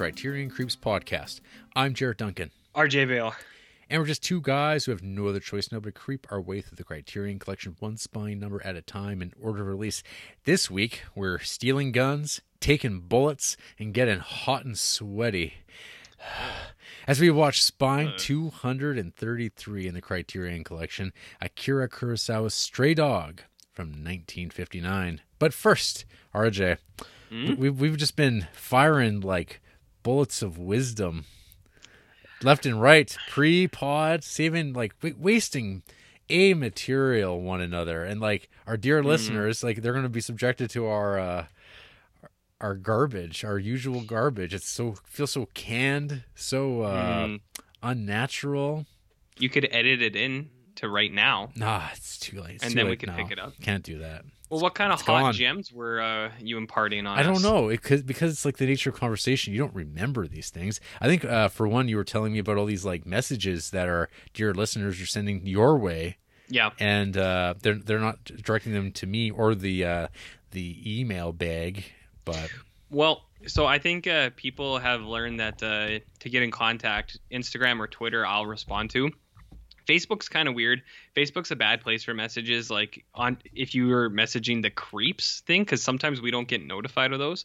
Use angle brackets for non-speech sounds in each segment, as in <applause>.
This is the Criterion Creeps podcast. I'm Jared Duncan, RJ Vale. and we're just two guys who have no other choice now but to creep our way through the Criterion collection one spine number at a time in order of release. This week, we're stealing guns, taking bullets, and getting hot and sweaty. <sighs> As we watch Spine uh. 233 in the Criterion collection, Akira Kurosawa's Stray Dog from 1959. But first, RJ, hmm? we- we've, we've just been firing like bullets of wisdom left and right, pre pod, saving like w- wasting a material one another, and like our dear listeners, like they're going to be subjected to our uh, our garbage, our usual garbage. It's so feels so canned, so uh, Mm. unnatural. You could edit it in to right now. Nah, it's too late. It's And too then we can now. pick it up. Can't do that. Well, what kind of hot gone. gems were uh, you imparting on I don't us? know it could, because it's like the nature of conversation. You don't remember these things. I think uh, for one, you were telling me about all these like messages that our dear listeners are sending your way, Yeah. and uh, they're they're not directing them to me or the uh, the email bag, but Well, so I think uh, people have learned that uh, to get in contact, Instagram or Twitter, I'll respond to. Facebook's kind of weird. Facebook's a bad place for messages. Like on if you were messaging the creeps thing, because sometimes we don't get notified of those.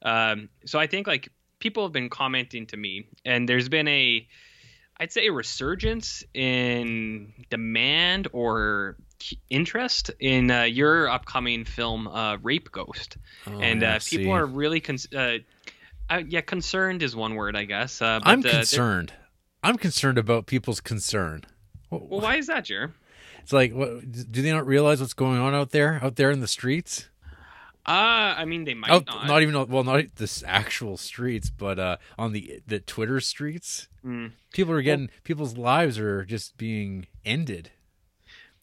Um, so I think like people have been commenting to me, and there's been a, I'd say a resurgence in demand or interest in uh, your upcoming film, uh, Rape Ghost oh, and uh, people are really con- uh, uh, yeah concerned is one word I guess. Uh, but, I'm uh, concerned. I'm concerned about people's concern. Well, why is that, Jer? It's like, what, do they not realize what's going on out there, out there in the streets? Uh, I mean they might Out, not. not even well, not the actual streets, but uh, on the the Twitter streets. Mm. People are getting people's lives are just being ended.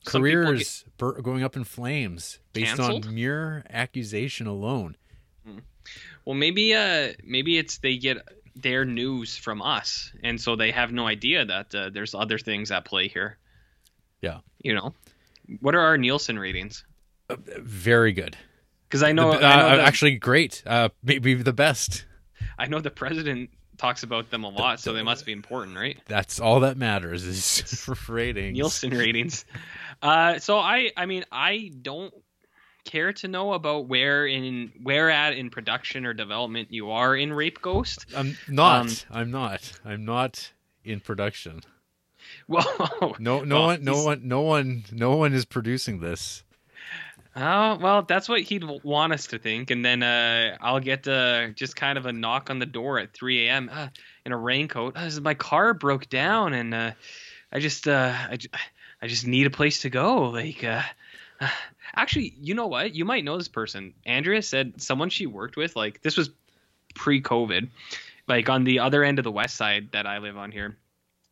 Careers bur- going up in flames based Canceled? on mere accusation alone. Well, maybe uh maybe it's they get their news from us, and so they have no idea that uh, there's other things at play here. Yeah. You know, what are our Nielsen ratings? Very good. Because I know, The- I, uh, know the, actually, great. Uh, maybe the best. I know the president talks about them a lot, so they must be important, right? That's all that matters is <laughs> ratings. Nielsen ratings. Uh, so I, I mean, I don't care to know about where in where at in production or development you are in Rape Ghost. I'm not. Um, I'm not. I'm not in production. Well, <laughs> No, no Well, one, no he's- one, no one, no one is producing this. oh well, that's what he'd want us to think, and then uh, I'll get uh, just kind of a knock on the door at 3 a.m. Uh, in a raincoat. Uh, my car broke down, and uh, I just, uh, I, I just need a place to go. Like, uh, actually, you know what? You might know this person. Andrea said someone she worked with. Like, this was pre-COVID. Like on the other end of the west side that I live on here,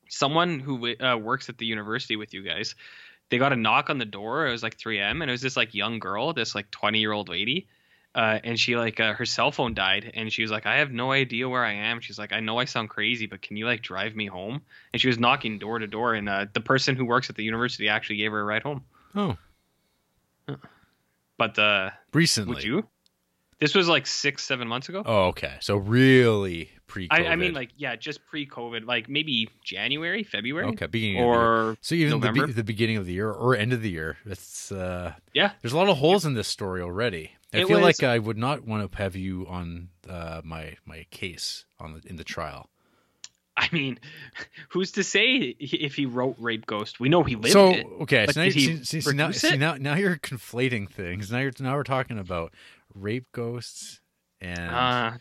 someone who uh, works at the university with you guys, they got a knock on the door. It was like 3 a.m. and it was this like young girl, this like 20 year old lady. Uh, and she like uh, her cell phone died and she was like i have no idea where i am she's like i know i sound crazy but can you like drive me home and she was knocking door to door and uh, the person who works at the university actually gave her a ride home Oh, but uh, recently. would you this was like six seven months ago Oh, okay. So really pre. I, I mean like yeah just pre-covid like maybe january february okay, beginning of the year. or So even the, be- the beginning of the year or end of the year. That's uh, yeah there's a lot of holes in this story already. I It feel was- like I would not want to have you on uh, my my case on the, in the trial. <laughs> I mean, who's to say if he wrote Rape Ghost? We know he lived so it. okay, so now, see, see, see, now, see now now you're conflating things. Now you're now we're talking about rape ghosts and. Uh,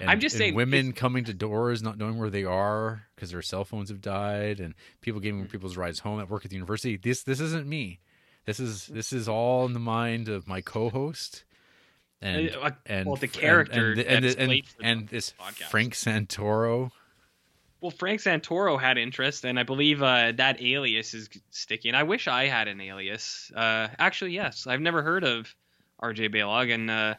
and, I'm just and saying, women coming to doors not knowing where they are because their cell phones have died and people Mm. giving people's rides home at work at the university this this isn't me this is this is all in the mind of my co-host and Uh, and well, the character and and, and, and, this podcast. Frank Santoro well, Frank Santoro had interest, and I believe uh, that alias is sticky. And I wish I had an alias. Uh, actually, yes, I've never heard of R.J. Baylog, and uh,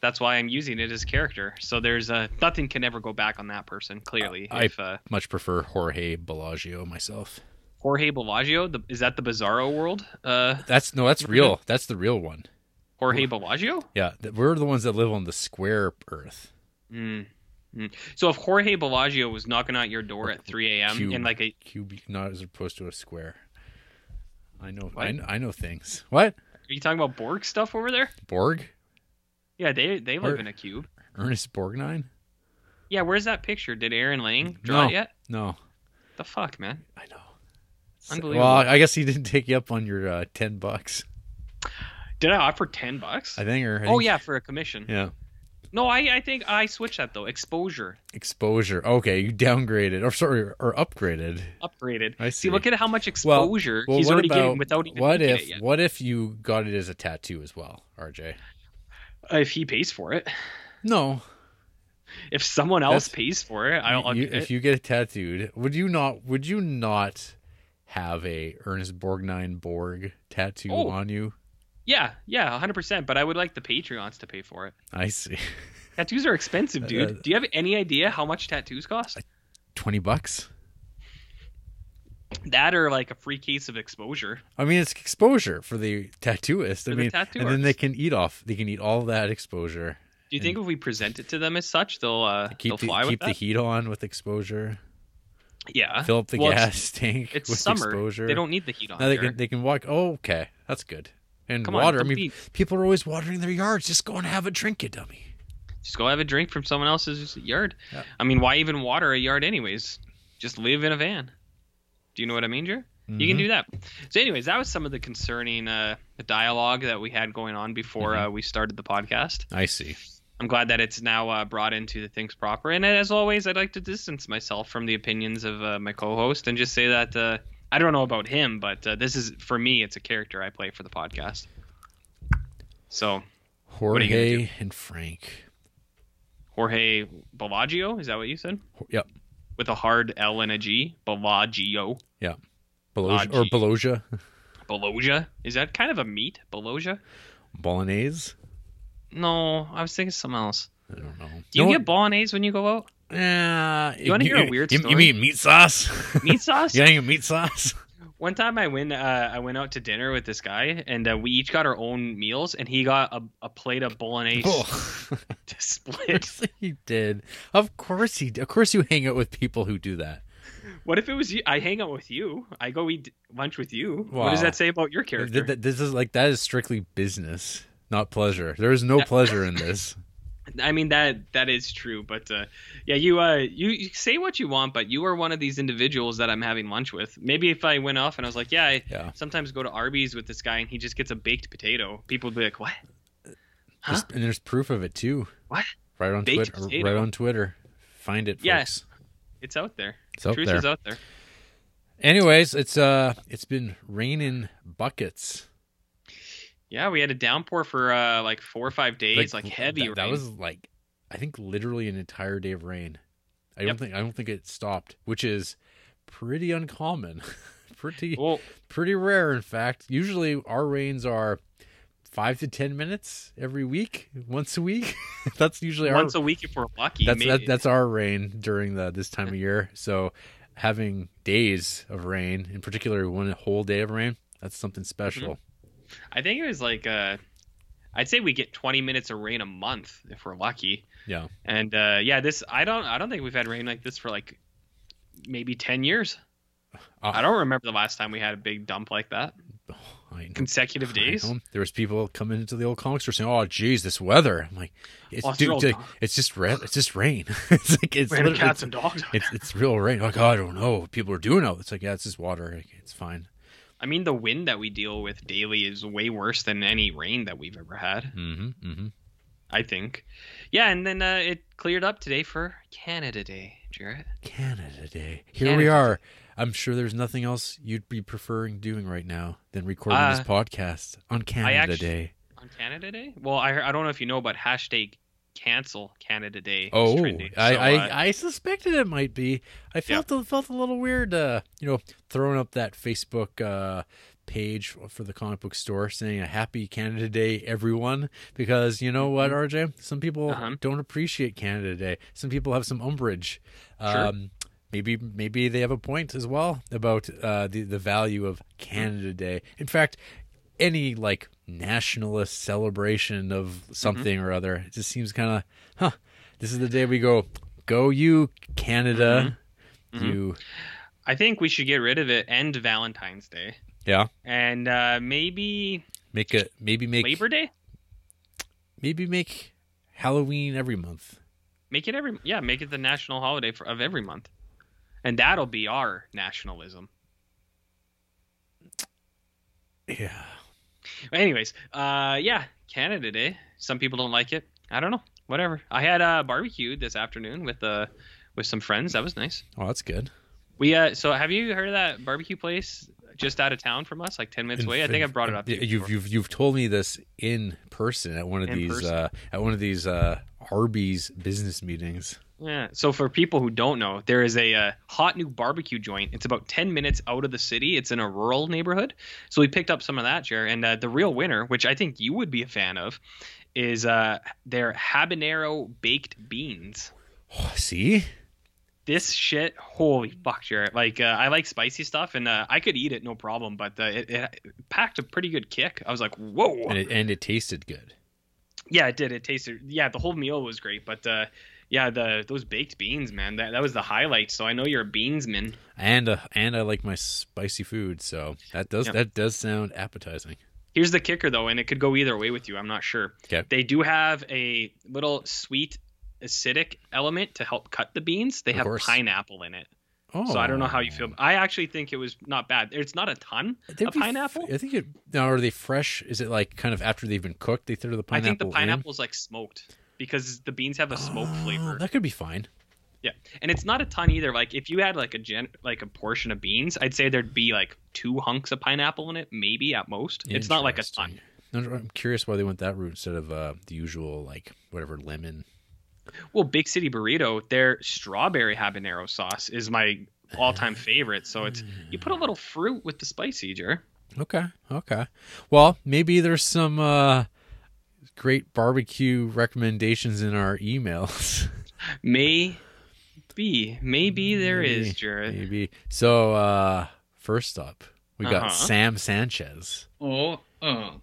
that's why I'm using it as character. So there's uh, nothing can ever go back on that person. Clearly, I- if uh, much prefer Jorge Bellagio myself Jorge Bellagio, the, is that the Bizarro world? Uh, that's no that's real that's the real one Jorge Bellagio? yeah we're the ones that live on the square earth Mm. So if Jorge Bellagio was knocking at your door at 3 a.m. Cube. in like a, cube, not as opposed to a square. I know. I, I know things. What are you talking about Borg stuff over there? Borg? Yeah, they they live Or- in a cube. Ernest Borgnine? Yeah, where's that picture? Did Aaron Lang draw No. it yet? No, The fuck, man. I know. Unbelievable. Well, I guess he didn't take you up on your uh, ten bucks. Did I offer ten bucks? I think. Or I oh think- yeah, for a commission. yeah. No, I I think I switched that though. Exposure, Exposure. Okay, you downgraded or sorry or upgraded. upgraded. I See, see. look at how much exposure Well, he's what already about getting without even what if it yet. what if you got it as a tattoo as well, RJ? Uh, if he pays for it. No, If someone else That's- pays for it, I'll, you, if it. you get tattooed, would you not? Would you not have a Ernest Borgnine Borg tattoo Oh. on you? Yeah, yeah, hundred percent. But I would like the Patreons to pay for it. I see. <laughs> Tattoos are expensive, dude. Uh, Do you have any idea how much tattoos cost? Twenty bucks. That or like a free case of exposure. I mean, it's exposure for the tattooist. I For the mean, and then they can eat off. They can eat all that exposure. Do you think if we present it to them as such, they'll uh, Keep they'll the, keep with the heat on with exposure. yeah. Fill up the Well, it's- gas <laughs> tank It's with summer. exposure. They don't need the heat on. Now they can they can walk. Oh, okay, that's good. And Come on, water. I mean, be- people are always watering their yards. Just go and have a drink, you dummy. Just go have a drink from someone else's yard. Yeah. I mean, why even water a yard anyways? Just live in a van. Do you know what I mean, Jer? You can Mhm. do that. So, anyways, that was some of the concerning uh, dialogue that we had going on before Mhm. uh, we started the podcast. I see. I'm glad that it's now uh, brought into the things proper. And as always, I'd like to distance myself from the opinions of uh, my co-host and just say that uh, I don't know about him, but uh, this is for me. It's a character I play for the podcast. So Jorge and Frank. Jorge Bellagio, is that what you said? Yep. With a hard L and a G, Bellagio. Yeah. Ah, or gee. Bologna. Bologna. Is that kind of a meat? Bologna? Bolognese. No, I was thinking something else. I don't know. Do you No get bolognese when you go out? one- Uh, You wanna hear a weird you, story? <laughs> You mean meat sauce? Meat sauce? you getting meat sauce? One time I went, uh, I went out to dinner with this guy, and uh, we each got our own meals, and he got a, a plate of bolognese Oh. <laughs> to <laughs> split. he did. Of course he. Did. Of course you hang out with people who do that. What if it was you? I hang out with you. I go eat lunch with you. What does that say about your character? Th- th- This is like that is strictly business, not pleasure. There is no pleasure in this. I mean that that is true, but uh, yeah, you uh you, you say what you want, but you are one of these individuals that I'm having lunch with. Maybe if I went off and I was like, yeah, I Yeah. sometimes go to Arby's with this guy and he just gets a baked potato, people would be like, what? Huh? There's- and there's proof of it too. What? Right on Baked Twitter. potato? Right on Twitter. Find it. Yes. It's out there. It's out Truth there. is out there. Anyways, it's uh, it's been raining buckets. Yeah, we had a downpour for uh like four or five days, like, heavy That, that was like, I think literally an entire day of rain. I don't think I don't think it stopped, which is pretty uncommon. <laughs> pretty well, pretty rare, in fact. Usually our rains are five to ten minutes every week, once a week. <laughs> that's usually once our a week if we're lucky. that's that, that's our rain during the this time of <laughs> year. So having days of rain, in particular one whole day of rain, that's something special. I think it was like uh I'd say we get 20 minutes of rain a month if we're lucky. Yeah. And uh yeah, this I don't I don't think we've had rain like this for like maybe 10 years. Uh, I don't remember the last time we had a big dump like that. <laughs> Consecutive days. There was people coming into the old comic store saying, "Oh, geez, this weather." I'm like, "It's Oh, it's dude, dude, it's just ra- it's just rain. <laughs> it's like it's cats it's, and dogs. it's it's real rain." Like, oh, I don't know people are doing out. It's like, yeah, it's just water. It's fine. I mean, the wind that we deal with daily is way worse than any rain that we've ever had. Mm-hmm. Mm-hmm. I think. Yeah, and then uh, it cleared up today for Canada Day, Jared. Canada Day. Here we Canada are. I'm sure there's nothing else you'd be preferring doing right now than recording Uh, this podcast on Canada actu- Day. On Canada Day? Well, I I don't know if you know, but hashtag cancel Canada Day. Oh. I, So, uh, I suspected it might be. I felt a, felt a little weird, uh, you know, throwing up that Facebook uh, page for the comic book store saying a happy Canada Day, everyone. Because you know what, RJ? Some people Uh-huh. don't appreciate Canada Day. Some people have some umbrage. Sure. Um, maybe maybe they have a point as well about uh, the the value of Canada Day. In fact, any like nationalist celebration of something or other, it just seems kind of, huh? This is the day we go Go you, Canada. Mhm. You, I think we should get rid of it. End Valentine's Day, yeah. and uh, maybe Make a maybe make Labor Day. maybe make Halloween every month. Make it every yeah. Make it the national holiday for, of every month, and that'll be our nationalism. Yeah. Anyways, uh, yeah, Canada Day. Some people don't like it. I don't know. Whatever. I had a barbecue this afternoon with uh with some friends. That was nice. Oh, that's good. We uh, so have you heard of that barbecue place just out of town from us, like ten minutes away? I think I brought it up. To you You've before. you've you've told me this in person at one of In these uh at one of these uh Arby's business meetings. Yeah. So for people who don't know, there is a uh, hot new barbecue joint. It's about ten minutes out of the city. It's in a rural neighborhood. So we picked up some of that, Jer. And uh, the real winner, which I think you would be a fan of, is uh, their habanero baked beans. Oh, see? This shit, holy fuck, Jared! Like, uh, I like spicy stuff, and uh, I could eat it no problem. But uh, it, it packed a pretty good kick. I was like, whoa! And it and it tasted good. yeah, it did. It tasted. Yeah, the whole meal was great. But uh, yeah, the those baked beans, man, that that was the highlight. So I know you're a beansman. And uh, and I like my spicy food, so that does Yeah. that does sound appetizing. Here's the kicker, though, and it could go either way with you. I'm not sure. Okay. They do have a little sweet acidic element to help cut the beans. They Of have course. pineapple in it. Oh. So I don't know how you feel. I actually think it was not bad. It's not a ton They'd of pineapple. I think it. Now, are they fresh? Is it like kind of after they've been cooked? They throw the pineapple. I think the in? pineapple's like smoked because the beans have a smoke Oh, flavor. That could be fine. Yeah, and it's not a ton either. Like if you had like a gen like a portion of beans, I'd say there'd be like two hunks of pineapple in it, maybe at most. It's not like a ton. I'm I'm curious why they went that route instead of uh, the usual like whatever lemon. Well, Big City Burrito, their strawberry habanero sauce is my all-time <sighs> favorite. So it's you put a little fruit with the spicy, Jer. Okay, okay. Well, maybe there's some uh, great barbecue recommendations in our emails. <laughs> Maybe, maybe there is, Maybe, Jared. Maybe. So uh, first up, we got Uh-huh. Sam Sanchez Oh, oh.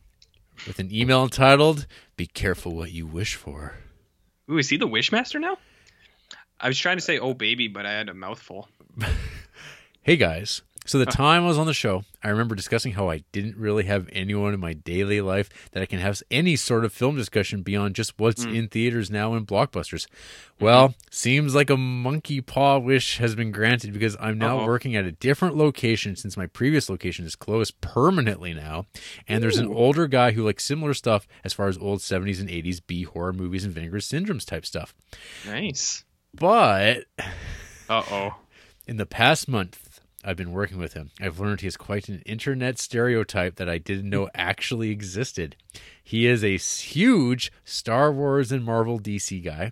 with an email entitled "Be careful what you wish for." Ooh, is he the Wishmaster now? I was trying to say "oh baby," but I had a mouthful. <laughs> Hey guys. So the time I was on the show, I remember discussing how I didn't really have anyone in my daily life that I can have any sort of film discussion beyond just what's in theaters now and blockbusters. Well, seems like a monkey paw wish has been granted because I'm now Uh-oh. working at a different location since my previous location is closed permanently now. And there's an older guy who likes similar stuff as far as old 70s and 80s B horror movies and Vinegar Syndromes type stuff. Nice. But Uh oh. in the past month, I've been working with him. I've learned he is quite an internet stereotype that I didn't know <laughs> actually existed. He is a huge Star Wars and Marvel DC guy.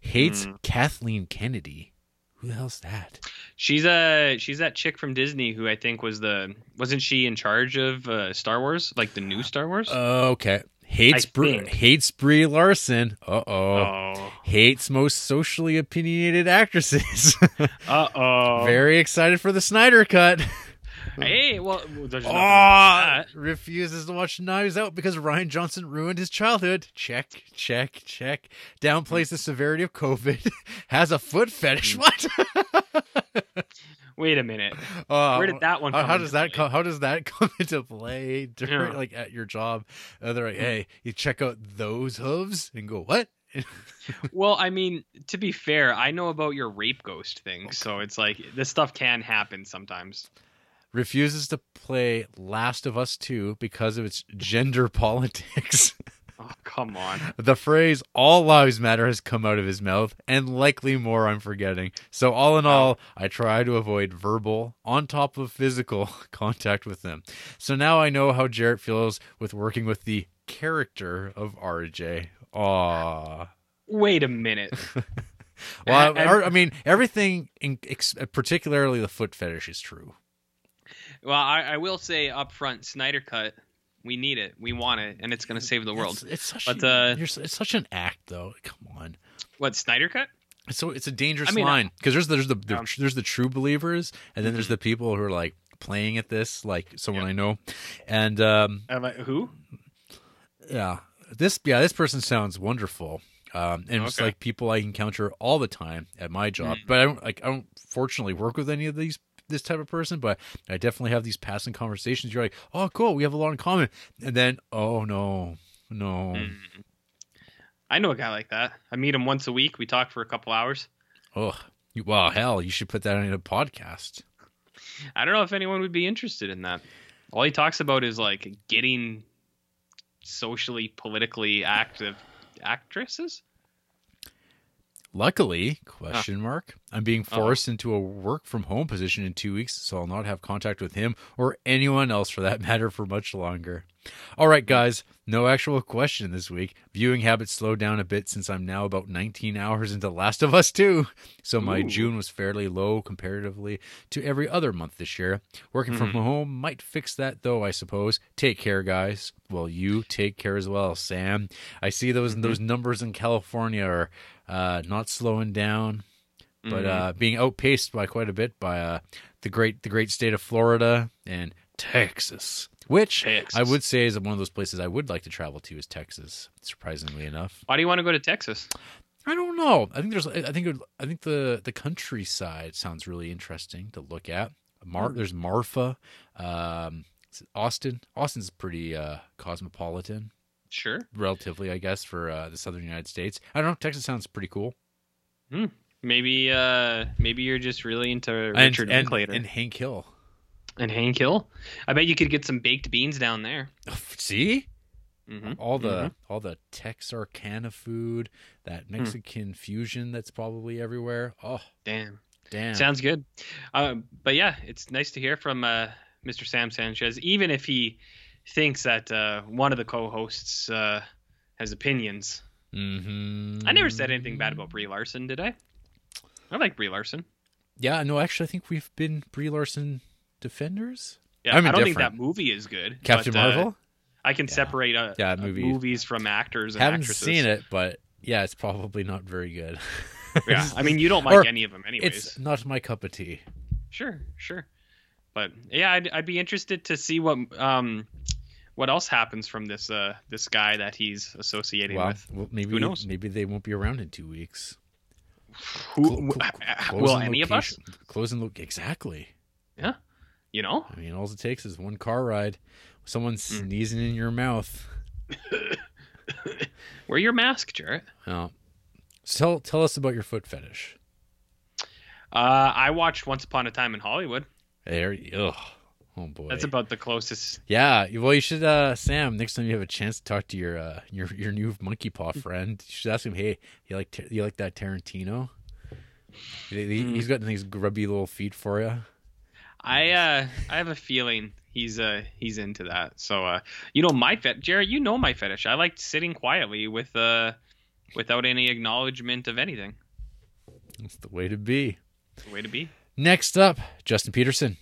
Hates Kathleen Kennedy. Who the hell's that? She's a she's that chick from Disney who I think was the wasn't she in charge of uh, Star Wars like the new Star Wars? Okay. Hates Brie, hates Brie Larson. Uh oh. Hates most socially opinionated actresses. <laughs> Uh oh. Very excited for the Snyder cut. Hey, well, there's Oh, refuses to watch Knives Out because Rian Johnson ruined his childhood. Check, check, check. Downplays the severity of COVID. <laughs> Has a foot fetish. Hmm. What? <laughs> Wait a minute. Uh, Where did that one How, come how does that play? come? How does that <laughs> come into play during Yeah. Like at your job? Uh, they're like, hey, you check out those hooves and go what? <laughs> Well, I mean, to be fair, I know about your rape ghost thing, so it's like this stuff can happen sometimes. Refuses to play Last of Us 2 because of its gender <laughs> politics. <laughs> Oh, come on. The phrase "all lives matter" has come out of his mouth, and likely more I'm forgetting. So, all in all, I try to avoid verbal, on top of physical, <laughs> contact with them. So now I know how Jared feels with working with the character of RJ. Aw. Wait a minute. <laughs> Well, I, And- er, I mean, everything, in, ex- particularly the foot fetish, is true. Well, I, I will say up front, Snyder Cut, we need it, we want it, and it's going to save the world. It's, it's such, But, a- uh, you're it's such an act, though. Come on. What Snyder Cut? So it's a dangerous I mean, line because there's there's the, the Yeah. there's the true believers and then there's the people who are like playing at this like someone Yeah. I know, and um, Uh, like, who? yeah, this yeah this person sounds wonderful. Um, and it's like people I encounter all the time at my job. Mm. But I don't like I don't fortunately work with any of these this type of person, but I definitely have these passing conversations. You're like, oh, cool, we have a lot in common, and then, oh no, no, Mm. I know a guy like that. I meet him once a week. We talk for a couple hours. oh, well, hell, you should put that in a podcast. I don't know if anyone would be interested in that. All he talks about is like getting socially, politically active actresses. Luckily, question mark, I'm being forced into a work from home position in two weeks, so I'll not have contact with him or anyone else for that <laughs> matter for much longer. All right, guys, no actual question this week. Viewing habits slowed down a bit since I'm now about 19 hours into Last of Us 2, so my Ooh. June was fairly low comparatively to every other month this year. Working from Mhm. home might fix that, though, I suppose. Take care, guys. Well, you take care as well, Sam. I see those Mhm. those numbers in California are uh, not slowing down but Mhm. uh, being outpaced by quite a bit by uh, the great the great state of Florida and Texas, which I would say is one of those places I would like to travel to is Texas. Surprisingly enough, Why do you want to go to Texas? I don't know. I think there's I think would- I think the the countryside sounds really interesting to look at. Mar- Hmm. there's Marfa, um, Austin. Austin's pretty uh, cosmopolitan, Sure. relatively, I guess, for uh, the southern United States. I don't know. Texas sounds pretty cool. Maybe uh maybe you're just really into And, Richard and, Linklater and Hank Hill. And Hank Hill. I bet you could get some baked beans down there. See, hmm all the all the Texarkana food, that Hmm. Mexican fusion that's probably everywhere. Oh, Damn. damn! Sounds good. Um, but yeah, it's nice to hear from uh, Mr. Sam Sanchez, even if he thinks that uh, one of the co-hosts uh, has opinions. hmm I never said anything bad about Brie Larson, did I? I like Brie Larson. Yeah, no, actually, I think we've been Brie Larson defenders. Yeah, I'm I don't think that movie is good. Captain but, uh, Marvel. I can Yeah. separate uh, Yeah, uh, movie- movies from actors and Haven't actresses. seen it, but yeah, it's probably not very good. Yeah, I <laughs> mean, you don't like Or any of them, anyways. it's not my cup of tea. Sure, sure. But yeah, I'd, I'd be interested to see what um what else happens from this uh this guy that he's associating Well, with. well, maybe Who knows? maybe they won't be around in two weeks. Who w- clo- uh, will any of us? Closing lo- exactly. You know, I mean, all it takes is one car ride, someone Hmm. sneezing in your mouth. <laughs> wear your mask, Jared. Oh. Tell tell us about your foot fetish. Uh, I watched Once Upon a Time in Hollywood. There, ugh, oh boy. That's about the closest. yeah. Well, you should, uh, Sam. Next time you have a chance to talk to your uh, your your new monkey paw <laughs> friend, you should ask him. Hey, you like you like that Tarantino? Hmm. He's got these grubby little feet for you. I uh I have a feeling he's uh he's into that. So uh you know my fet Jared, you know my fetish. I like sitting quietly with uh without any acknowledgement of anything. That's the way to be. It's the way to be. Next up, Justin Peterson.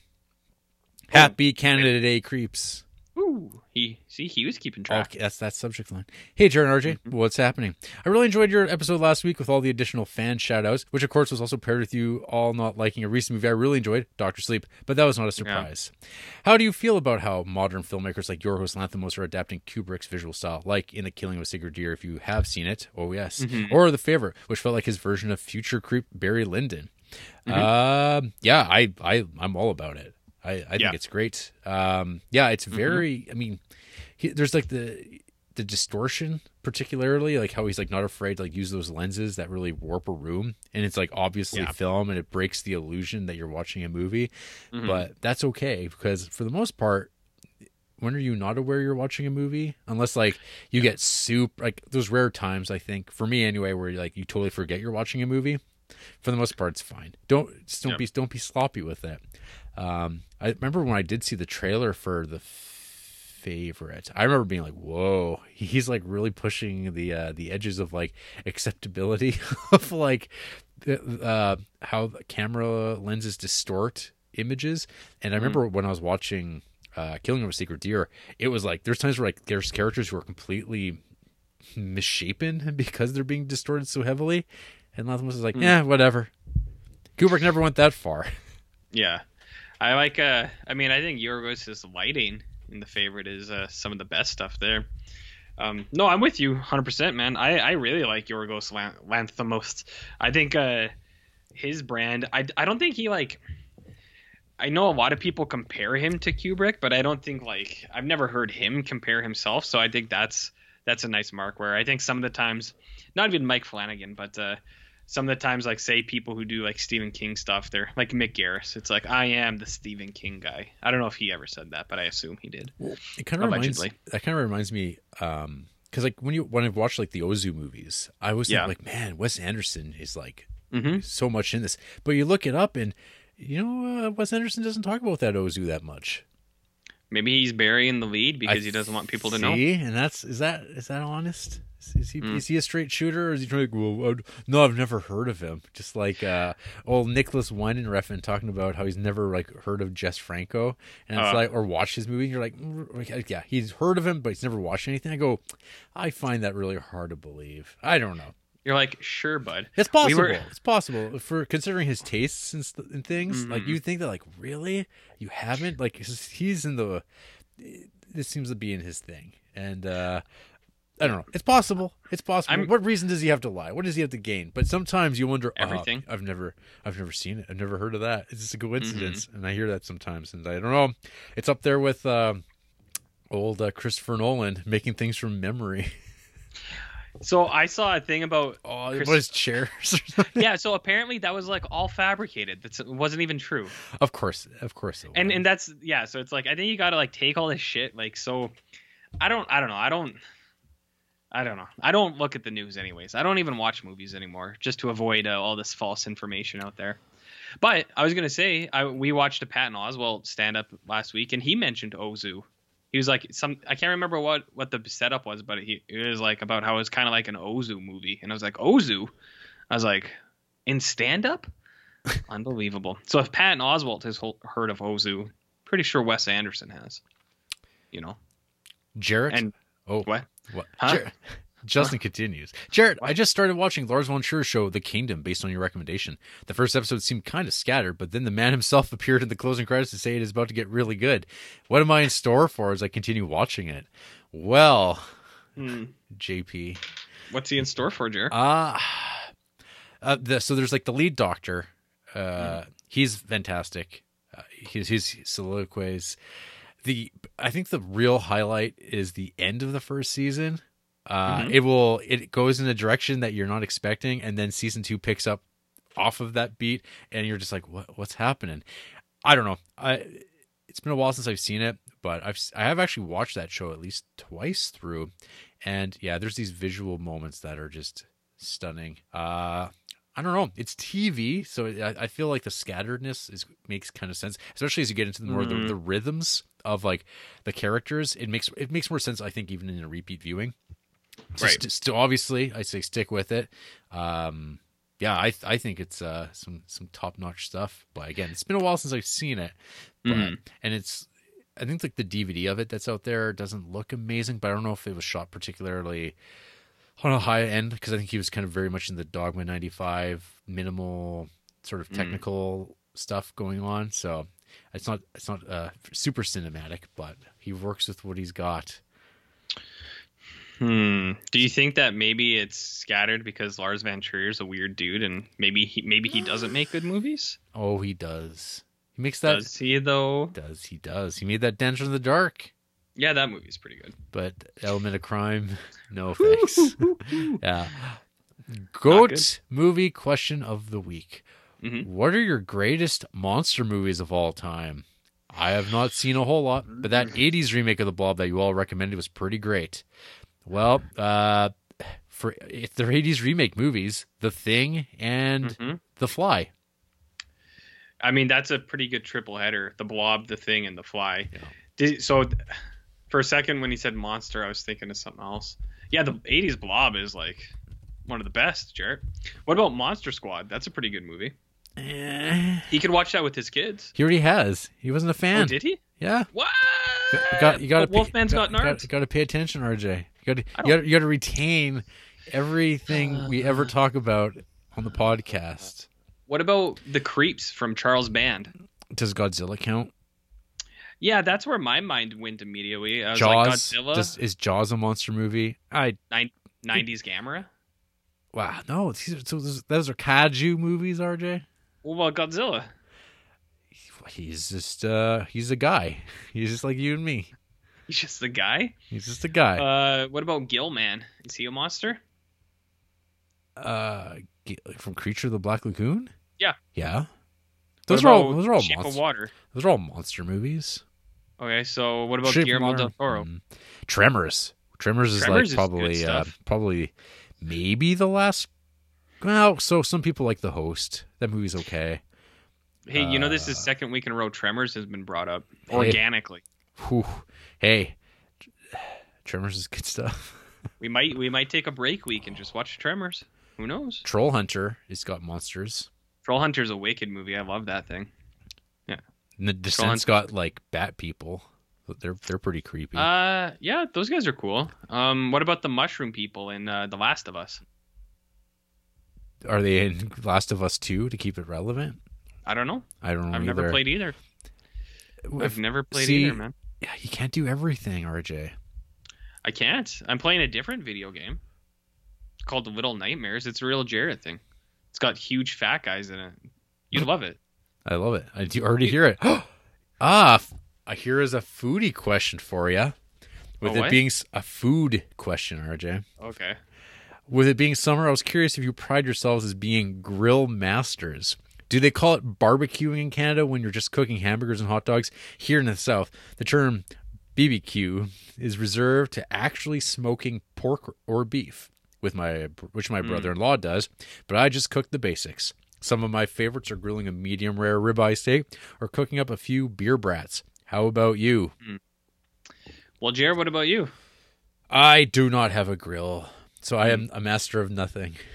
Happy Canada Day creeps. Ooh, he see he was keeping track. Okay, that's that subject line. Hey, Jared RJ, Mm-hmm. what's happening? I really enjoyed your episode last week with all the additional fan shoutouts, which of course was also paired with you all not liking a recent movie I really enjoyed, Doctor Sleep, but that was not a surprise. How do you feel about how modern filmmakers like Yorgos Lanthimos are adapting Kubrick's visual style, like in The Killing of a Sacred Deer, if you have seen it? Oh, yes. Mhm. Or The Favorite, which felt like his version of future creep Barry Lyndon. Mm-hmm. Um, yeah, I, I, I'm all about it. I, I think Yeah. Mm-hmm. it's great. Um, yeah, it's very. I mean, he, there's like the the distortion, particularly like how he's like not afraid to like use those lenses that really warp a room, and it's like obviously Yeah. film, and it breaks the illusion that you're watching a movie. Mhm. But that's okay because for the most part. When are you not aware you're watching a movie? Unless like you get soup, like those rare times. I think for me anyway, where like you totally forget you're watching a movie. For the most part, it's fine. Don't just don't Yeah. be don't be sloppy with it. Um, I remember when I did see the trailer for the favorite. I remember being like, "Whoa!" <laughs> He's like really pushing the uh, the edges of like acceptability <laughs> of like uh, how the camera lenses distort images. And I remember when I was watching uh, Killing of a Sacred Deer, it was like there's times where like there's characters who are completely misshapen <laughs> because they're being distorted so heavily, and Latham was like, "Yeah, whatever." Kubrick never went that far. Yeah. I like uh I mean I think Yorgos' lighting in the favorite is uh, some of the best stuff there. Um, no, I'm with you 100%, man. I, I really like Yorgos Lanthimos. I think uh, his brand. I, I don't think he like. I know a lot of people compare him to Kubrick, but I don't think like I've never heard him compare himself. So I think that's that's a nice mark. Where I think some of the times, not even Mike Flanagan, but uh, some of the times, like say people who do like Stephen King stuff, they're like Mick Garris. It's like I am the Stephen King guy. I don't know if he ever said that, but I assume he did. It kind of reminds that kind of reminds me um because like when you when I've watched like the Ozu movies, I was Yeah. like, man, Wes Anderson is like Mm-hmm. so much in this. But you look it up and you know uh, Wes Anderson doesn't talk about that Ozu that much. Maybe he's burying the lead because I he doesn't want people to know. And that's is that is that honest? Is, he Mm. is he a straight shooter or is he trying to? Well, no, I've never heard of him. Just like uh, old Nicolas Winding Refn talking about how he's never like heard of Jess Franco, and it's Uh. like or watched his movie. And you're mm, like, yeah, he's heard of him, but he's never watched anything. I go, I find that really hard to believe. I don't know. You're like, sure, bud. It's possible. were- It's possible for considering his tastes and, st- and things. Like Mhm. you think that, like, really, you haven't. Like he's- in the. This seems to be in his thing, and uh I don't know. It's possible. It's possible. I'm- what reason does he have to lie? What does he have to gain? But sometimes you wonder. "Ah, Everything. I've never, I've never seen it. I've never heard of that. It's just a coincidence, Mm-hmm. and I hear that sometimes, and I don't know. It's up there with. um Old uh, Christopher Nolan making things from memory. <laughs> So I saw a thing about Oh, Chris- what is chairs? yeah. So apparently that was like all fabricated. That wasn't even true. of course, of course. It And was. and that's yeah. So it's like I think you got to like take all this shit. Like so, I don't I don't know. I don't. I don't know. I don't look at the news anyways. I don't even watch movies anymore just to avoid uh, all this false information out there. But I was gonna say, I, we watched a Patton Oswalt stand up last week, and he mentioned Ozu. He was like some I can't remember what what the setup was, but he it was like about how it was kind of like an Ozu movie, and I was like Ozu. I was like, in stand up, <laughs> unbelievable. So if Patton Oswalt has heard of Ozu, pretty sure Wes Anderson has. You know, Jared. and oh, what? What? Huh? Jared- Justin continues. Jared, I just started watching Lars von Trier's show, The Kingdom, based on your recommendation. The first episode seemed kind of scattered, but then the man <laughs> himself appeared in the closing credits to say it is about to get really good. What am I in store for as I continue watching it? Well, Hmm. JP, What's he in store for, Jared? uh, uh the, so there's like the lead doctor. Uh, he's fantastic. Uh, his his soliloquies. The I think the real highlight is the end of the first season. Uh, Mhm. It will it goes in a direction that you're not expecting, and then season two picks up off of that beat, and you're just like, what what's happening? I don't know. I it's been a while since I've seen it, but I've I have actually watched that show at least twice through, and yeah, there's these visual moments that are just stunning. Uh, I don't know. It's TV, so I, I feel like the scatteredness is makes kind of sense, especially as you get into the more the, Mhm. the rhythms of like the characters. It makes it makes more sense, I think, even in a repeat viewing. So Right. st- still, obviously, I say stick with it. Um, yeah, I I think it's uh, some some top notch stuff. But again, it's been a while since I've seen it, but, Mhm. and it's I think like the DVD of it that's out there doesn't look amazing, but I don't know if it was shot particularly on a high end because I think he was kind of very much in the Dogma '95 minimal sort of Mm. technical stuff going on. So it's not it's not uh, super cinematic, but he works with what he's got. Hmm. Do you think that maybe it's scattered because Lars von Trier's a weird dude, and maybe he maybe he doesn't make good movies? Oh, he does. He makes that. Does he though? Does he does? He made that Dance in the Dark, Yeah, that movie's pretty good. but Element of Crime, <laughs> no <laughs> thanks. <laughs> yeah. Goat movie question of the week. Mhm. What are your greatest monster movies of all time? I have not seen a whole lot, but that 80s remake of The Blob that you all recommended was pretty great. Well, uh, for if they're 80s remake movies, The Thing and Mhm. The Fly. I mean, that's a pretty good triple header: the Blob, the Thing, and the Fly. Yeah. Did, so, for a second, when he said monster, I was thinking of something else. Yeah, the '80s Blob is like one of the best, Jared. What about Monster Squad? That's a pretty good movie. Eh, He could watch that with his kids. he already has. He wasn't a fan. Oh, did he? Yeah. What? You got you got to Wolfman's got, nards. Got to pay attention, RJ. You got to you got you got to retain everything we ever talk about on the podcast. What about the Creeps from Charles Band? Does Godzilla count? Yeah, that's where my mind went immediately. I was like Jaws Godzilla, does- is Jaws a monster movie? I 90s Gamera. wow no, these are, so those, those are kaiju movies, RJ. What about Godzilla? He's just uh he's a guy. <laughs> He's just like you and me. He's just the guy. He's just a guy. Uh, what about Gillman? Is he a monster? Uh, from Creature of the Black Lagoon. Yeah. Yeah. Those are all those are all Shape of monster, Water. those are all monster movies. Okay, so what about Shape Guillermo del Toro? mm. Tremors. Tremors is Tremors like probably uh, probably maybe the last. Well, so some people like the host. That movie's okay. Hey, you know this is Uh, second week in a row. Tremors has been brought up Hey. Whew. Hey, Tremors is good stuff. <laughs> We might we might take a break week and just watch Tremors. Who knows? Troll Hunter has got monsters. Troll Hunter's a wicked movie. I love that thing. And the Descent's got like bat people. They're they're pretty creepy. Uh, yeah, those guys are cool. Um, what about the mushroom people in uh, The Last of Us? Are they in Last of Us 2 to keep it relevant? I don't know. I don't know. I've never played either. If- I've never played see- either, man. Yeah, you can't do everything, RJ. I can't. I'm playing a different video game called Little Nightmares. It's a real Jared thing. It's got huge fat guys in it. You'd love it. I love it. I do already hear it. <gasps> ah, here is a foodie question for you. With it being a food question, RJ. Okay. With it being summer, I was curious if you pride yourselves as being grill masters. Do they call it barbecuing in Canada when you're just cooking hamburgers and hot dogs? Here in the South, the term BBQ is reserved to actually smoking pork or beef, with my which my Mm. brother-in-law does. But I just cook the basics. Some of my favorites are grilling a medium rare ribeye steak or cooking up a few beer brats. How about you? Well, Jared, what about you? I do not have a grill, so I Mm. am a master of nothing. <laughs>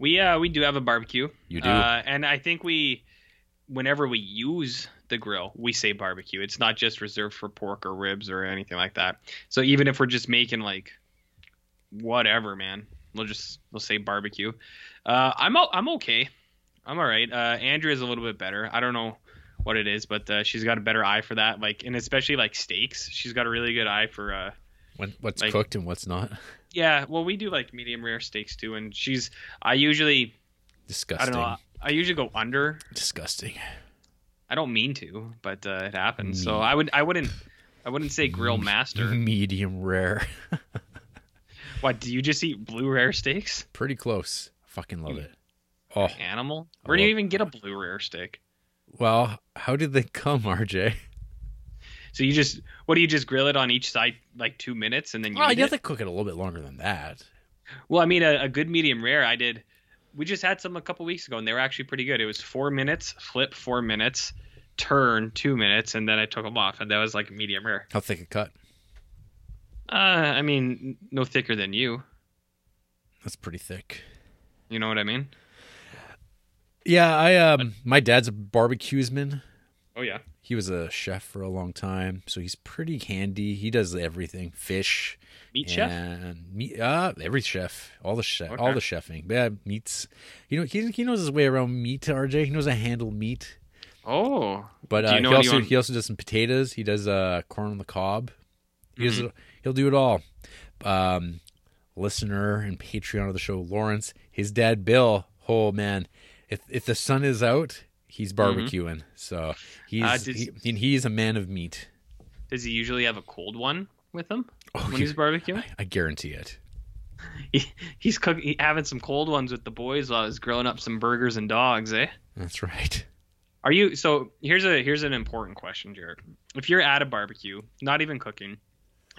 We uh we do have a barbecue. You do. Uh, and I think we, whenever we use the grill, we say barbecue. It's not just reserved for pork or ribs or anything like that. So even if we're just making like whatever, man, we'll just we'll say barbecue. Uh, I'm I'm okay. I'm all right. Uh, Andrea's a little bit better. I don't know what it is, but uh, she's got a better eye for that. Like, and especially like steaks, she's got a really good eye for. Uh, When, what's Like- cooked and what's not. <laughs> yeah, well, we do like medium rare steaks too, and she's. I usually I Disgusting. don't know. I usually go under Disgusting. I don't mean to, but uh, it happens. So I would I wouldn't I wouldn't say grill master. <laughs> Medium rare. <laughs> what do you just eat blue rare steaks? Pretty close. Fucking love it. Oh, Animal? I Where do you even get a blue rare steak? well, how did they come, RJ? So you just what do you just grill it on each side like two minutes and then you eat you have it? to cook it a little bit longer than that. Well, I mean a, a good medium rare. I did. We just had some a couple weeks ago and they were actually pretty good. It was four minutes, flip four minutes, turn two minutes, and then I took them off, and that was like medium rare. How thick a cut? Uh, I mean, no thicker than you. That's pretty thick. You know what I mean? Yeah, I um, my dad's a barbecuesman. Oh yeah. He was a chef for a long time, so he's pretty handy. He does everything: fish, Meat chef. meat. Uh, every chef, all the chef, all the chefing. Yeah, meats. You know, he he knows his way around meat. RJ, he knows how to handle meat. Oh. But uh, you know he also he also does some potatoes. He does uh, corn on the cob. He does Mhm. it, he'll do it all. Um, listener and Patreon of the show, Lawrence, his dad Bill. Oh man, if if the sun is out, he's barbecuing. So he's Mm-hmm. Uh, did- he, and he's a man of meat. Does he usually have a cold one with him Oh, when he- he's barbecuing? I, I guarantee it. <laughs> He, he's cooking, he, having some cold ones with the boys while he's grilling up some burgers and dogs, eh? That's right. Are you so? Here's a here's an important question, Jared. If you're at a barbecue, not even cooking,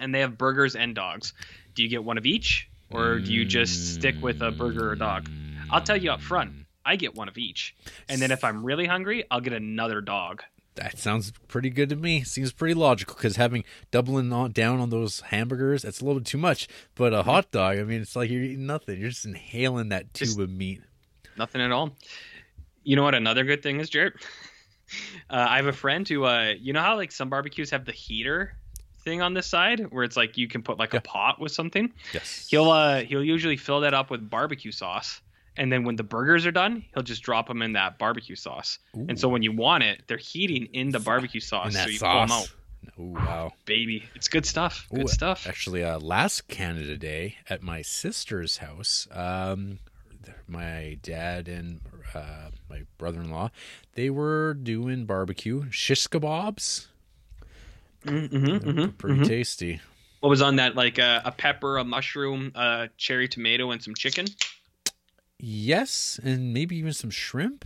and they have burgers and dogs, do you get one of each, or do you just stick with a burger or dog? I'll tell you up front, I get one of each, and then if I'm really hungry, I'll get another dog. That sounds pretty good to me. Seems pretty logical because having doubling on, down on those hamburgers, that's a little bit too much. But a hot dog, I mean, it's like you're eating nothing. You're just inhaling that tube Just- of meat. Nothing at all. You know what? Another good thing is, Jared. <laughs> Uh, I have a friend who, uh, you know how like some barbecues have the heater thing on the side where it's like you can put like Yeah. a pot with something. Yes. He'll uh, he'll usually fill that up with barbecue sauce and then when the burgers are done, he'll just drop them in that barbecue sauce. And so when you want it, they're heating in the barbecue sauce. in that so you pull 'em out. sauce. Oh wow. Baby, it's good stuff. Good Ooh, stuff. Actually, uh, last Canada Day at my sister's house, um, my dad and uh, my brother-in-law, they were doing barbecue shish kebabs. Mm-hmm, They're pretty tasty. What was on that? Like uh, a pepper, a mushroom, a cherry tomato, and some chicken. Yes, and maybe even some shrimp.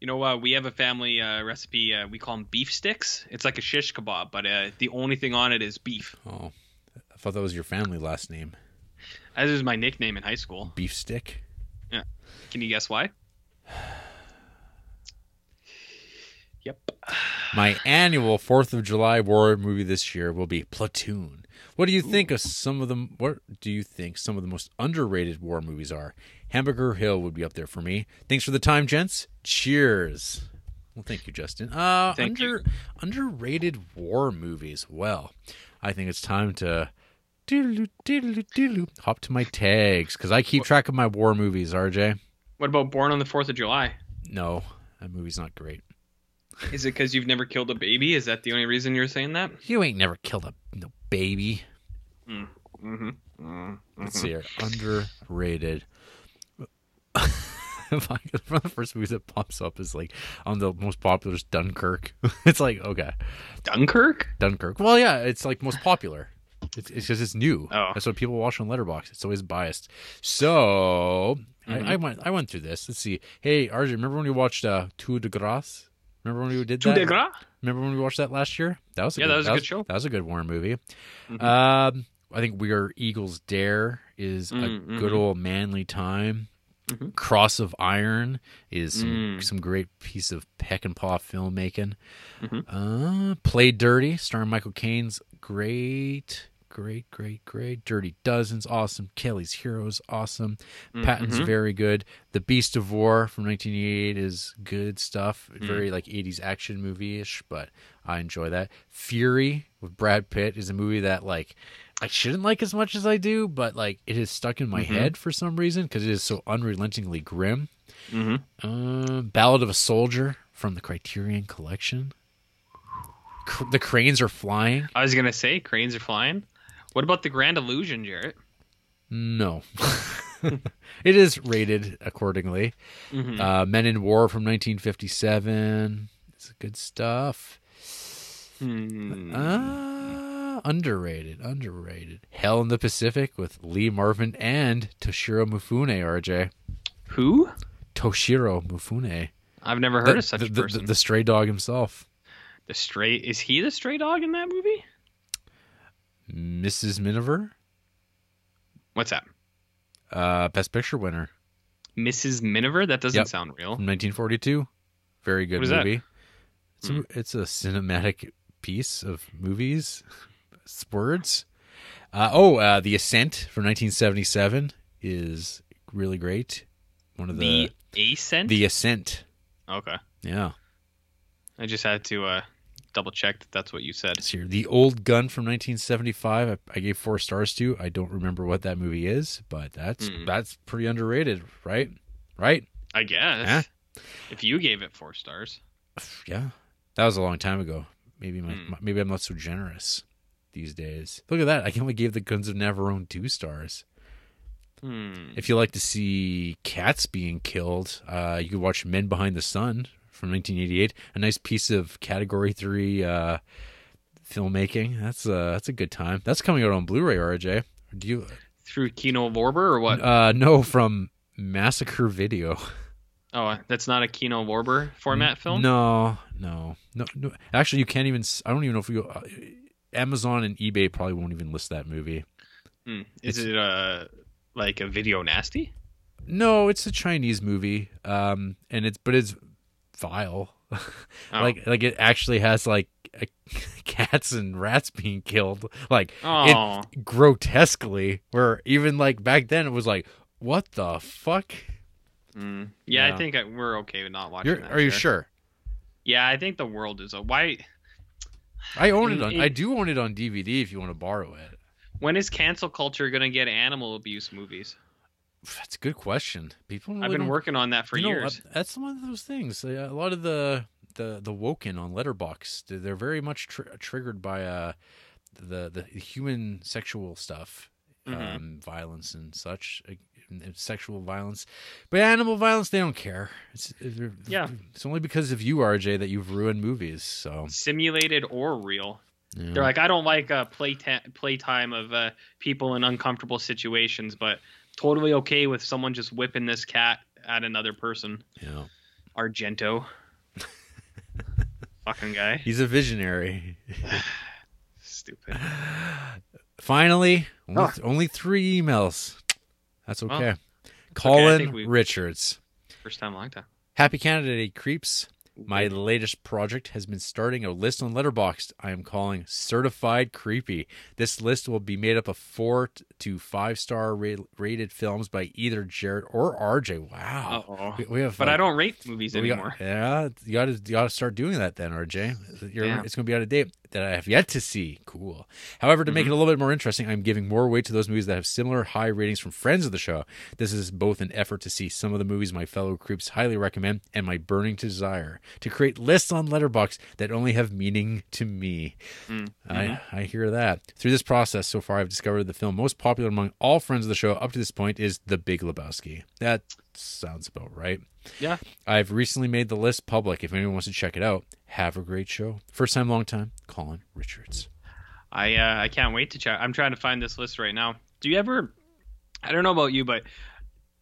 You know, uh, we have a family uh, recipe. Uh, we call them beef sticks. It's like a shish kebab, but uh, the only thing on it is beef. Oh, I thought that was your family last name, That was my nickname in high school. beef stick. Yeah. Can you guess why? <sighs> Yep. My annual Fourth of July war movie this year will be Platoon. What do you think of some of them? What do you think some of the most underrated war movies are? Hamburger Hill would be up there for me. Thanks for the time, gents. Cheers. Well, thank you, Justin. Uh, Thank under, underrated war movies. Well, I think it's time to doodaloo, doodaloo, doodaloo, hop to my tags because I keep track of my war movies. RJ, What about Born on the Fourth of July? no, that movie's not great. Is it because you've never killed a baby? Is that the only reason you're saying that? You ain't never killed a no baby. Mm-hmm. mm Let's see here. Underrated. <laughs> One of the first movies that pops up is like on the most popular is Dunkirk. <laughs> it's like okay, Dunkirk? Dunkirk. Well, yeah, it's like most popular. It's it's because it's new. Oh. That's what people watch on Letterboxd. It's always biased. So Mm-hmm. I, I went I went through this. Let's see. Hey, RJ, remember when we watched uh, Coup de Grace? Remember when we did that? Remember when we watched that last year? That was a Yeah, good, that was a good show. That was a good war movie. Mhm. Um, I think Where Eagles Dare is a Mm, good mhm. old manly time. Mhm. Cross of Iron is some, Mm. some great piece of Peckinpah filmmaking. Mhm. Uh, Play Dirty, starring Michael Caine's great, great, great, great. Dirty Dozens, awesome. Kelly's Heroes, awesome. Patton's Mhm. very good. The Beast of War from 1988 is good stuff. Mm. Very like 80s action movie ish, but I enjoy that. Fury with Brad Pitt is a movie that like I shouldn't like as much as I do, but like it is stuck in my Mhm. head for some reason because it is so unrelentingly grim. Mhm. Uh, Ballad of a Soldier from the Criterion Collection. The cranes are flying. I was gonna say cranes are flying. What about the Grand Illusion, Jared? No. <laughs> it is rated accordingly. Mhm. Uh, Men in War from 1957. It's good stuff. Hmm. Uh, underrated, underrated. Hell in the Pacific with Lee Marvin and Toshiro Mifune, RJ. Who? Toshiro Mifune. I've never heard the, of such the, a the- person. the stray dog himself. The stray is he the stray dog in that movie? Mrs. Miniver, What's that? uh, Best Picture winner Mrs. Miniver? That doesn't Yep. sound real. from 1942. Very good is that? movie. It's, Hmm. a, it's a cinematic piece of movies, It's <laughs> words. Uh, oh, uh, The Ascent from 1977 is really great. One of the The Ascent. The Ascent. okay. Yeah. I just had to uh, double check that that's what you said. It's here. The Old Gun from 1975. I, I gave four stars to. I don't remember what that movie is, but that's Mm. that's pretty underrated, right? Right? I guess. Huh? If you gave it four stars. <sighs> Yeah. That was a long time ago. Maybe my, Hmm. my- maybe I'm not so generous these days. Look at that. I can only gave the Guns of Navarone two stars. Hmm. If you like to see cats being killed, uh, you could watch Men Behind the Sun from 1988. A nice piece of Category Three uh, filmmaking. That's uh, that's a good time. That's coming out on Blu-ray. RJ, do you? Through Kino Lorber or what? Uh, no, from Massacre Video. oh, that's not a Kino Lorber format film. No, no, no, no. Actually, you can't even. I don't even know if you. Uh, Amazon and eBay probably won't even list that movie. Hmm. Is It's- it uh like a video nasty? No, it's a Chinese movie. Um, and it's but it's vile. <laughs> Oh. like like it actually has like a, <laughs> cats and rats being killed like Oh. it grotesquely where even like back then it was like what the fuck Hmm. Yeah, Yeah. I think I, we're okay with not watching You're, that. are you sure Yeah, I think the world is a why. i own it on in- i do own it on dvd if you want to borrow it When is cancel culture gonna get animal abuse movies? That's a good question. People, I've been working on that for you know, years. uh, that's one of those things. Uh, a lot of the the the woken on Letterboxd, they're very much tr- triggered by uh the the human sexual stuff, Mhm. um, violence and such, uh, sexual violence. But animal violence, they don't care. It's, they're- Yeah. it's only because of you, RJ, that you've ruined movies. So Simulated or real. yeah. They're like, I don't like uh, play ta- playtime of uh, people in uncomfortable situations, but totally okay with someone just whipping this cat at another person. yeah. Argento. <laughs> Fucking guy. he's a visionary. <sighs> Stupid. Finally, only, Oh. only three emails. That's okay. okay, I Colin think we- Richards. First time, long time. Happy Canada Day creeps. My latest project has been starting a list on Letterboxd. I am calling Certified Creepy. This list will be made up of four to five star ra- rated films by either Jared or RJ. Wow, we, we have. But uh, I don't rate movies we got- anymore. yeah, you got to you got to start doing that then, RJ. You're, it's going to be out of date that I have yet to see. Cool. However, to make it a little bit more interesting, I'm giving more weight to those movies that have similar high ratings from friends of the show. This is both an effort to see some of the movies my fellow creeps highly recommend and my burning desire to create lists on Letterboxd that only have meaning to me. Mm. I, I hear that. Through this process so far, I've discovered the film most popular among all friends of the show up to this point is The Big Lebowski. That sounds about right. Yeah. I've recently made the list public. If anyone wants to check it out, have a great show. First time, long time, Colin Richards. I uh, I can't wait to check. I'm trying to find this list right now. Do you ever? I don't know about you, but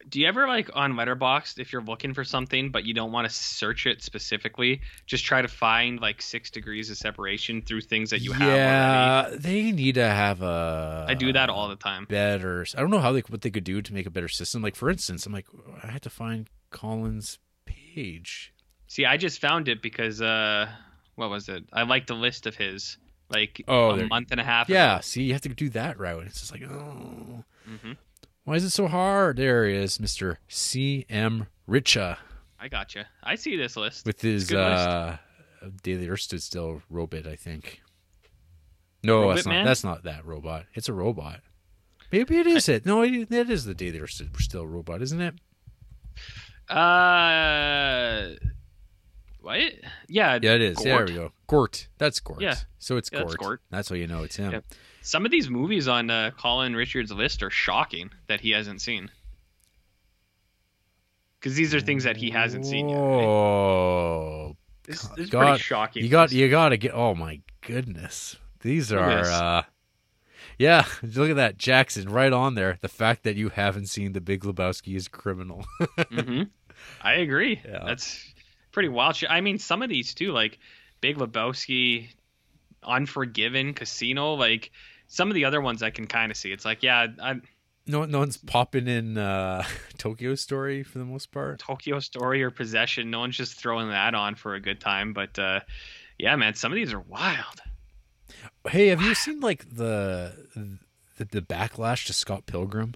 do you ever like on Letterboxd if you're looking for something but you don't want to search it specifically, just try to find like six degrees of separation through things that you have yeah, they need to have a. I do that all the time. better. I don't know how they what they could do to make a better system. Like for instance, I'm like I had to find Colin's page. See, I just found it because uh, what was it? I liked the list of his like Oh, a month and a half. Yeah, see, you have to do that route. It's just like, oh, hmm why is it so hard? There he is, Mister C M Richa, I got you. I see this list. with his good list. uh, Day the Earth stood still robot. I think. No, Robot that's not. Man? That's not that robot. It's a robot. Maybe it is it. No, it, that is the Day the Earth stood still robot, isn't it? Uh, what? Yeah, Yeah, it is. There Gort? we go. Gort. That's Gort. Yeah. So it's Yeah, that's Gort. Gort. That's how you know it's him. Yep. Some of these movies on uh, Colin Richards' list are shocking that he hasn't seen. Because these are things that he hasn't seen yet. right? Oh, This, God, this is pretty shocking. you got you got to get. Oh my goodness, these are. this. uh Yeah, <laughs> look at that, Jackson, right on there. The fact that you haven't seen The Big Lebowski is criminal. <laughs> hmm I agree. Yeah. That's pretty wild. I mean, some of these too, like Big Lebowski, Unforgiven, Casino, like some of the other ones I can kind of see. It's like, yeah, I, no, no one's popping in uh <laughs> Tokyo Story for the most part. Tokyo Story or Possession. No one's just throwing that on for a good time. But uh, yeah, man, some of these are wild. Hey, have you seen like the the, the backlash to Scott Pilgrim?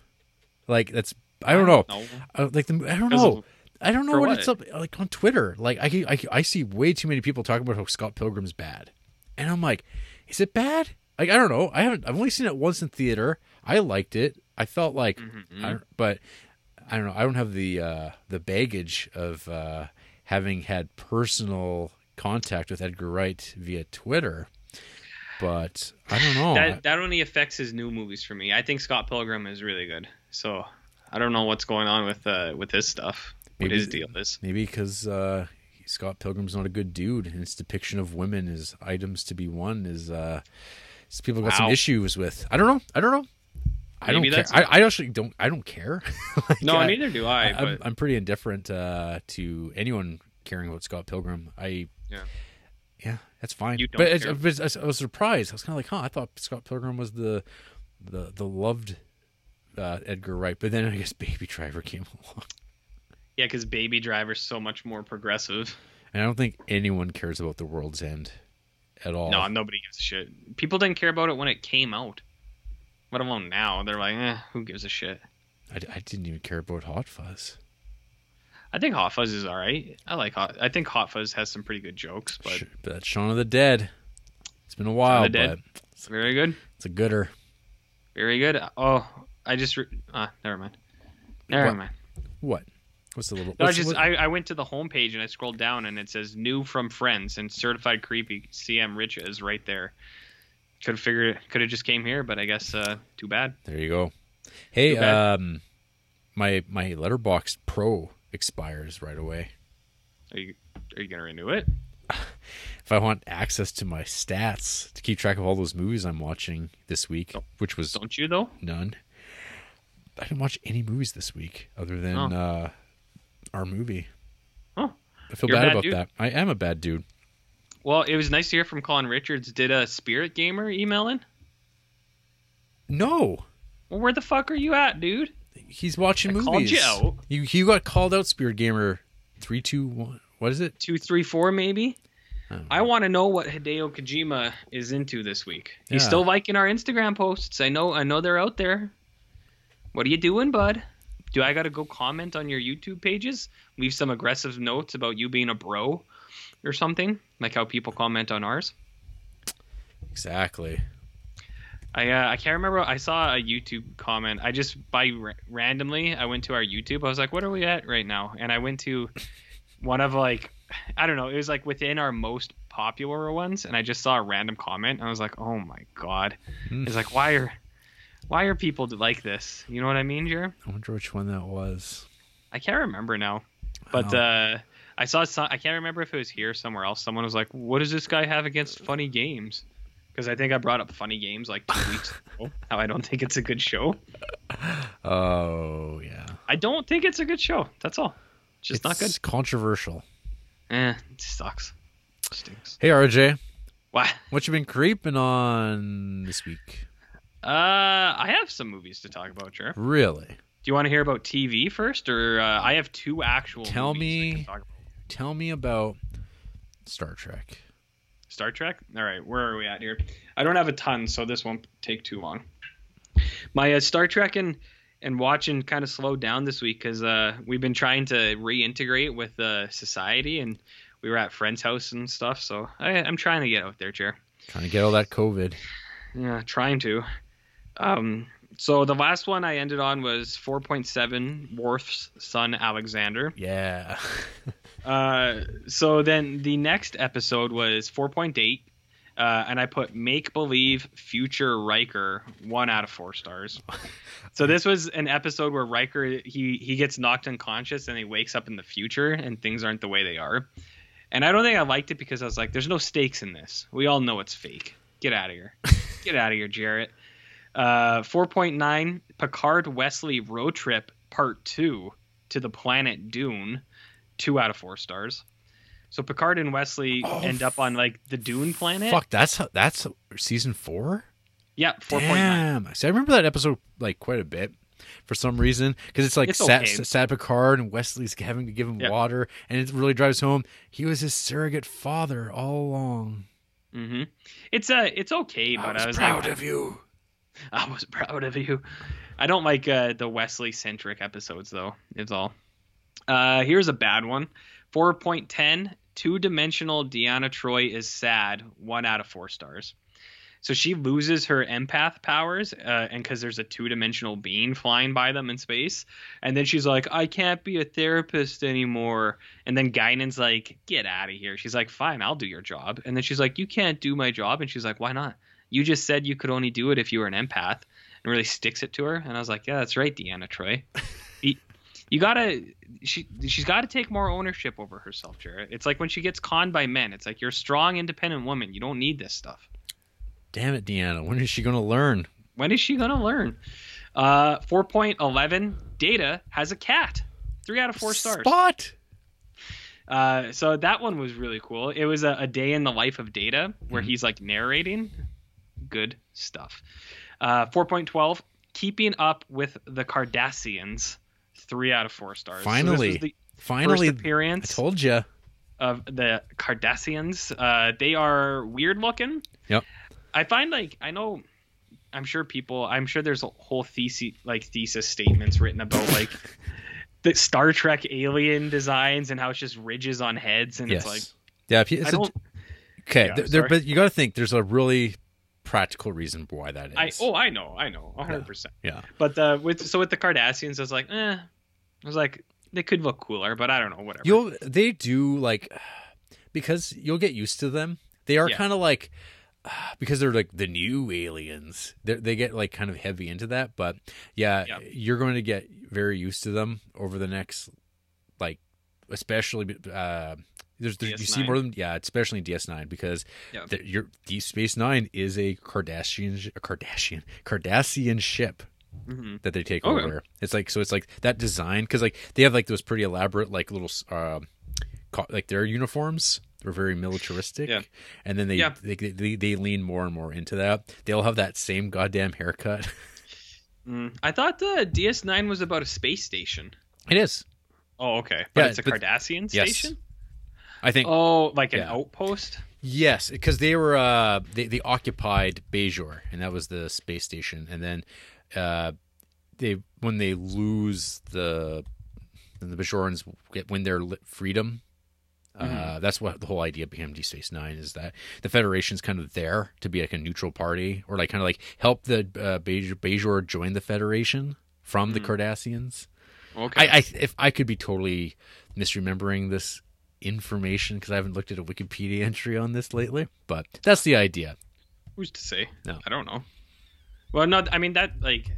Like that's I don't know. No. Uh, like the I don't know. of- I don't know what, what? it's up like on Twitter. Like I, I I see way too many people talking about how Scott Pilgrim's bad, and I'm like, is it bad? Like I don't know. I haven't. I've only seen it once in theater. I liked it. I felt like, Mhm. I don't, but I don't know. I don't have the uh, the baggage of uh, having had personal contact with Edgar Wright via Twitter. But I don't know. that that only affects his new movies for me. I think Scott Pilgrim is really good. So I don't know what's going on with uh with his stuff. What Maybe- his deal is. Maybe because uh, Scott Pilgrim's not a good dude, and his depiction of women as items to be won is uh, people got some issues with. I don't know. I don't know. I Maybe don't care. I, I actually don't. I don't care. <laughs> Like, No, I, neither do I. I, am I'm pretty indifferent uh, to anyone caring about Scott Pilgrim. I Yeah. That's fine. You don't but care. but it's- I was surprised. I was kind of like, huh? I thought Scott Pilgrim was the the the loved uh, Edgar Wright, but then I guess Baby Driver came <laughs> along. yeah, because Baby Driver's so much more progressive. And I don't think anyone cares about The World's End at all. No, nobody gives a shit. People didn't care about it when it came out. Let alone now. They're like, eh, who gives a shit? I, I didn't even care about Hot Fuzz. I think Hot Fuzz is all right. I like Hot. I think Hot Fuzz has some pretty good jokes, but Sh- but that's Shaun of the Dead. It's been a while, Dead. but very good, it's a gooder. very good. Oh, I just re- ah, never mind. Never What? mind. What? What's the little? No, I just I, I went to the homepage and I scrolled down and it says new from friends and certified creepy CM Rich is right there. Could have figured could have just came here, but I guess uh, too bad. there you go. Hey, um, my my Letterboxd Pro expires right away. Are you are you gonna renew it? <laughs> If I want access to my stats to keep track of all those movies I'm watching this week, which was Don't you though? none. I didn't watch any movies this week other than Oh. uh, our movie. Oh. I feel You're bad about dude. that. I am a bad dude. Well, it was nice to hear from Colin Richards. Did a Spirit Gamer email in? No, Well, where the fuck are you at, dude? He's watching I movies. you out. You you got called out, Spirit Gamer. Three, two, one. What is it? Two, three, four, maybe. don't I want to know what Hideo Kojima is into this week. He's Yeah. still liking our Instagram posts. I know. I know they're out there. What are you doing, bud? Do I got to go comment on your YouTube pages? Leave some aggressive notes about you being a bro, or something like how people comment on ours. Exactly. I uh, I can't remember. I saw a YouTube comment. I just by ra- randomly I went to our YouTube. I was like, "What are we at right now?" And I went to one of like I don't know. It was like within our most popular ones, and I just saw a random comment. And I was like, "Oh my god!" Hmm. It's like why are why are people like this? You know what I mean, Jer? I wonder which one that was. I can't remember now, but Wow. uh, I saw some. I can't remember if it was here or somewhere else. Someone was like, "What does this guy have against funny games?" Because I think I brought up funny games like two weeks <laughs> ago. How I don't think it's a good show. Oh yeah, I don't think it's a good show. That's all. It's just not good. It's Controversial. Eh, it sucks. Stinks. Hey RJ, Why? what you been creeping on this week? Uh, I have some movies to talk about, sure. Really? Do you want to hear about TV first, or uh, I have two actual? Tell me- can talk about. Tell me about Star Trek. Star Trek. All right, where are we at here? I don't have a ton, so this won't take too long. My uh, Star Trek and and watching kind of slowed down this week because uh, we've been trying to reintegrate with uh, society, and we were at friends' house and stuff. So I, I'm trying to get out there, chair. Trying to get all that COVID. Yeah, trying to. Um, so the last one I ended on was 4.7 Worf's son Alexander. Yeah. <laughs> Uh, so then the next episode was 4.8, uh, and I put Make Believe Future Riker one out of four stars. <laughs> so this was an episode where Riker he he gets knocked unconscious and he wakes up in the future and things aren't the way they are. And I don't think I liked it because I was like, "There's no stakes in this. We all know it's fake. Get out of here. <laughs> Get out of here, Jared." Uh, 4.9 Picard Wesley Road Trip Part 2 to the planet Dune, 2 out of 4 stars. So Picard and Wesley Oh, end up on like the Dune planet. Fuck, that's that's season four. Yeah, 4.9. Damn. See, I remember that episode like quite a bit for some reason because it's like It's sad, okay. sad Picard and Wesley's having to give him Yeah. water, and it really drives home he was his surrogate father all along. Mm-hmm. It's uh it's okay, but I was, proud like, of you. <laughs> I was proud of you. I don't like uh, the Wesley centric episodes though. It's all. Uh, here's a bad one. 4.10 Two dimensional Deanna Troi is sad. One out of four stars. So she loses her empath powers, uh, and because there's a two dimensional being flying by them in space, and then she's like, "I can't be a therapist anymore." And then Guinan's like, "Get out of here." She's like, "Fine, I'll do your job." And then she's like, "You can't do my job." And she's like, "Why not?" You just said you could only do it if you were an empath, and really sticks it to her. And I was like, "Yeah, that's right, Deanna Troi. <laughs> you, gotta, she, she's got to take more ownership over herself, Jared. It's like when she gets conned by men. It's like you're a strong, independent woman. You don't need this stuff." Damn it, Deanna. When is she going to learn? When is she gonna learn? Uh, 4.11. Data has a cat. Three out of four stars. Spot. Uh, so that one was really cool. It was a, a day in the life of Data where Mhm. he's like narrating. Good stuff. Uh, 4.12. Keeping up with the Cardassians. Three out of four stars. So this Finally. the Finally, first I appearance told you. of the Cardassians. Uh, they are weird looking. Yep. I find like I know. I'm sure people. I'm sure there's a whole thesis like thesis statements written about like <laughs> the Star Trek alien designs and how it's just ridges on heads and Yes. it's like yeah. If you, I don't. okay, Yeah, there- but you got to think there's a really practical reason why that is. I oh I know I know 100. percent yeah. But uh, with so with the Cardassians, I was like, eh, I was like, they could look cooler, but I don't know, whatever. You'll they do like because you'll get used to them. They are Yeah. kind of like because they're like the new aliens. They they get like kind of heavy into that, but yeah, Yeah. you're going to get very used to them over the next like especially uh there's, there's you see DS9? more than yeah, especially in DS9 because Yeah. the, your Deep Space Nine is a Kardashian a Kardashian Cardassian ship Mhm. that they take Okay. over. It's like so it's like that design because like they have like those pretty elaborate like little uh, like their uniforms. They're very militaristic, Yeah. and then they, Yeah. they, they they lean more and more into that. They all have that same goddamn haircut. <laughs> Mm. I thought the DS9 was about a space station. It is, Oh, okay. But Yeah, it's a but- Cardassian station? I think. Oh, like an Yeah. outpost? Yes, because they were uh they, they occupied Bajor, and that was the space station, and then uh they when they lose the when the Bajorans get win their freedom. Uh, that's what the whole idea behind Deep Space Nine is that the Federation's kind of there to be like a neutral party or like kind of like help the uh, Bajor, Bajor join the Federation from the Cardassians. Okay. I, I if I could be totally misremembering this information because I haven't looked at a Wikipedia <laughs> entry on this lately, but that's the idea. who's to say? No. I don't know. Well, no, I mean, that, like,